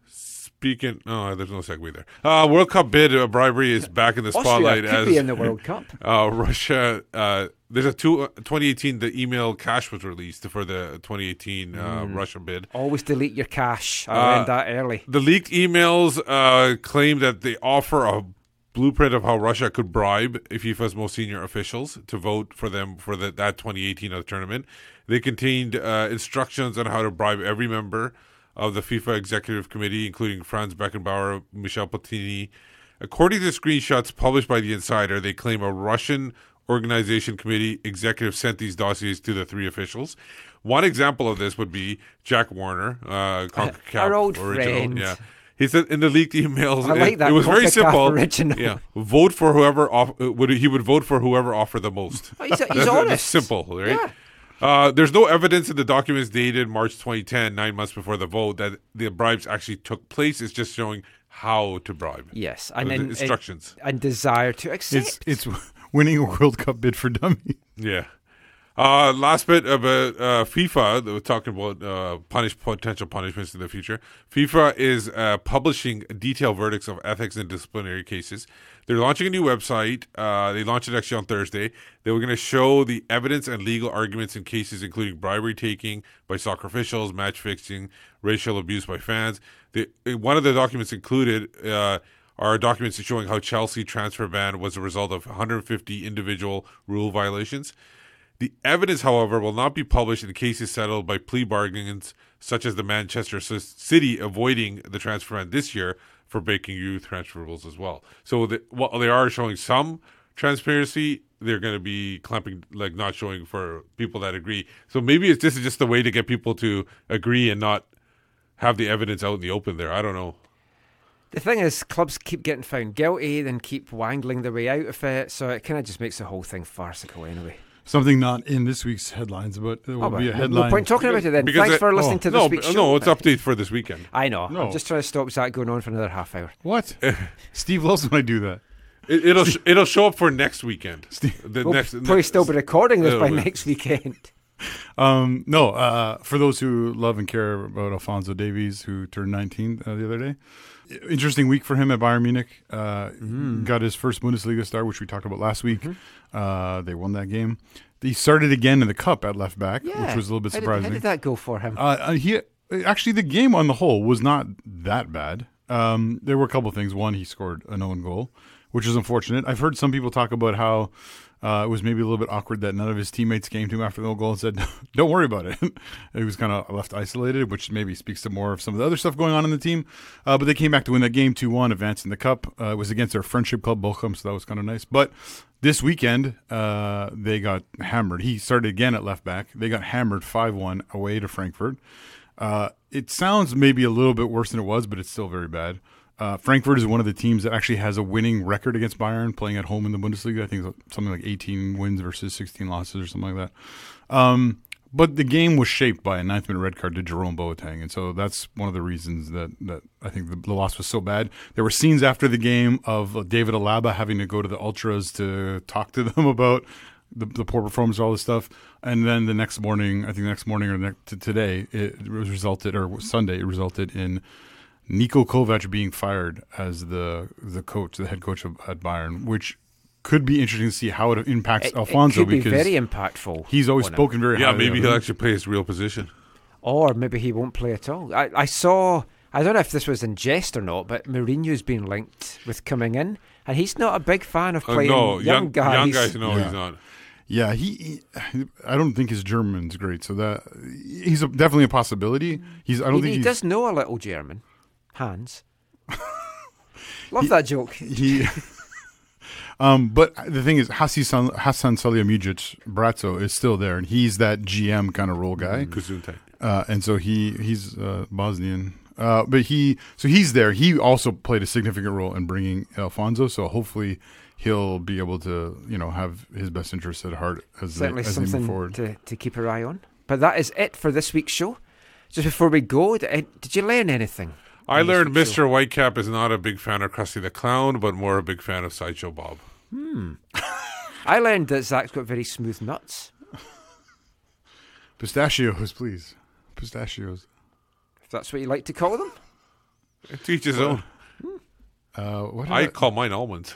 Speaking, oh, there's no segue there. Uh, World Cup bid uh, bribery is back in the Austria spotlight as be in the World Cup. [laughs] Uh, Russia. Uh, there's a two, 2018. The email cache was released for the 2018 uh, Mm. Russia bid. Always delete your cache. I Uh, learned that early. The leaked emails uh, claim that they offer a blueprint of how Russia could bribe FIFA's most senior officials to vote for them for the, that 2018 of the tournament. They contained uh, instructions on how to bribe every member of the FIFA Executive Committee, including Franz Beckenbauer, Michel Platini. According to screenshots published by The Insider, they claim a Russian organization committee executive sent these dossiers to the three officials. One example of this would be Jack Warner, uh, CONCACAF Our old original. friend. Yeah. He said in the leaked emails, I like it, that it was very simple. original. Yeah, vote for whoever off, would he would vote for whoever offered the most. Oh, he's- he's honest. simple, right? Yeah. Uh, there's no evidence in the documents dated March 2010, nine months before the vote, that the bribes actually took place. It's just showing how to bribe. Yes, Uh, and instructions. and desire to accept. It's it's [laughs] winning a World Cup bid for dummies. Yeah. Uh, last bit about uh, FIFA. Were talking about uh, punish potential punishments in the future. FIFA is uh, publishing detailed verdicts of ethics and disciplinary cases. They're launching a new website. Uh, they launched it actually on Thursday. They were going to show the evidence and legal arguments in cases including bribery taking by soccer officials, match fixing, racial abuse by fans. They, one of the documents included. Uh, are documents showing how Chelsea transfer ban was a result of 150 individual rule violations. The evidence, however, will not be published in cases settled by plea bargains, such as the Manchester City avoiding the transfer ban this year for breaking youth transfer rules as well. So, the, while they are showing some transparency, they're going to be clamping, like not showing for people that agree. So maybe it's this is just the way to get people to agree and not have the evidence out in the open. There, I don't know. The thing is, clubs keep getting found guilty, then keep wangling their way out of it, so it kind of just makes the whole thing farcical anyway. Something not in this week's headlines, but there will Oh, be a headline. no point talking about it then. Because Thanks for listening oh, to no, week's show. No, it's update for this weekend. I know. No. I'm just trying to stop that going on for another half hour. What? [laughs] Steve loves when I do that. [laughs] It, it'll sh- it'll show up for next weekend. The We'll next probably still be recording this Uh, by we- next weekend. [laughs] Um, no, uh, for those who love and care about Alfonso Davies, who turned 19 uh, the other day. Interesting week for him at Bayern Munich. Uh, Mm-hmm. Got his first Bundesliga start, which we talked about last week. Uh, they won that game. He started again in the cup at left back, Yeah. which was a little bit How did- surprising. how did that go for him? Uh, uh, he actually the game on the whole was not that bad. Um, there were a couple things. One, he scored an own goal, which is unfortunate. I've heard some people talk about how uh, it was maybe a little bit awkward that none of his teammates came to him after the goal and said, [laughs] "Don't worry about it." [laughs] he was kind of left isolated, which maybe speaks to more of some of the other stuff going on in the team. Uh, but they came back to win that game two one, advancing the cup. Uh, it was against their friendship club Bochum, so that was kind of nice. But this weekend, uh, they got hammered. He started again at left back. They got hammered 5 1 away to Frankfurt. Uh, it sounds maybe a little bit worse than it was, but it's still very bad. Uh, Frankfurt is one of the teams that actually has a winning record against Bayern playing at home in the Bundesliga. I think something like 18 wins versus 16 losses or something like that. Um, but the game was shaped by a ninth minute red card to Jerome Boateng, and so that's one of the reasons that, that I think the, the loss was so bad. There were scenes after the game of David Alaba having to go to the ultras to talk to [laughs] them about the, the poor performance, all this stuff, and then the next morning, I think the next morning or next, to today, it resulted or Sunday, it resulted in Niko Kovac being fired as the the coach, the head coach of, at Bayern, which could be interesting to see how it impacts It- it Alfonso could be because very impactful He's always on him. spoken very Yeah, maybe he'll him. actually play his real position. Or maybe he won't play at all. I, I saw, I don't know if this was in jest or not, but Mourinho's been linked with coming in, and he's not a big fan of Uh, playing no, young, young- guys. young guys, no, Yeah. he's not. Yeah, he, he. I don't think his German's great, so that he's a, definitely a possibility. He's. I don't he, think he he's, does know a little German. Hans. [laughs] Love that joke. He. [laughs] um, but the thing is, Hasan Hasan Salihamidzic Brazzo is still there, and he's that GM kind of role guy. Gesundheit. Uh, and so he he's uh, Bosnian. Uh, but he so he's there. He also played a significant role in bringing Alfonso. So hopefully he'll be able to you know have his best interests at heart as they, Certainly as they move forward. to, to keep our eye on. But that is it for this week's show. Just before we go, did you learn anything? I learned show? Mr. Whitecap is not a big fan of Krusty the Clown, but more a big fan of Sideshow Bob. Hmm. I learned that Zach's got very smooth nuts. Pistachios, please. Pistachios. If that's what you like to call them. To each his own. Uh, what I call mine almonds.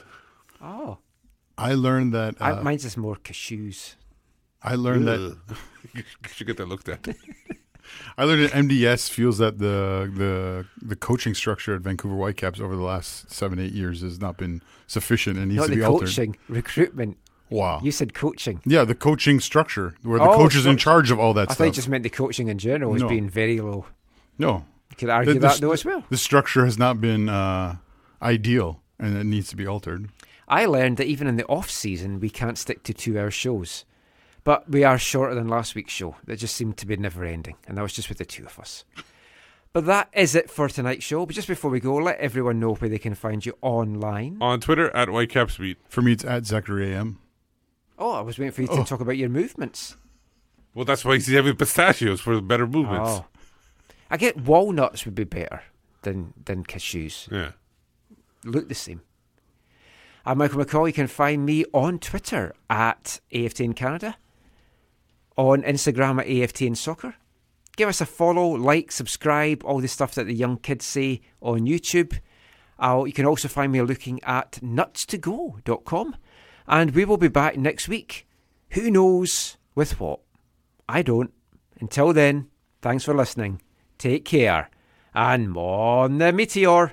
Oh. I learned that. I, Uh, mine's is more cashews. I learned that. [laughs] You should get that looked at. [laughs] I learned that MDS feels that the the the coaching structure at Vancouver Whitecaps over the last seven eight years has not been sufficient and needs Not to the be altered. coaching, recruitment. Wow. You said coaching. Yeah, the coaching structure where the Oh, coach is in charge of all that I stuff. thought you just meant the coaching in general was No. being very low. no, You could argue The- the that though as well. The structure has not been uh, ideal, and it needs to be altered. I learned that even in the off season, we can't stick to two hour shows. But we are shorter than last week's show. That just seemed to be never ending. And that was just with the two of us. But that is it for tonight's show. But just before we go, let everyone know where they can find you online. On Twitter at Whitecapsbeat. For me, it's at Zachary AM. Oh, I was waiting for you to Oh. talk about your movements. Well, that's why he's having pistachios for better movements. Oh. I get walnuts would be better than, than cashews. Yeah. Look the same. I'm Michael McColl. You can find me on Twitter at AFTN Canada, on Instagram at AFT AFTN Soccer. Give us a follow, like, subscribe, all the stuff that the young kids say on YouTube. Uh, you can also find me looking at nutstogo.com. And we will be back next week. Who knows with what? I don't. Until then, thanks for listening. Take care. And on the meteor.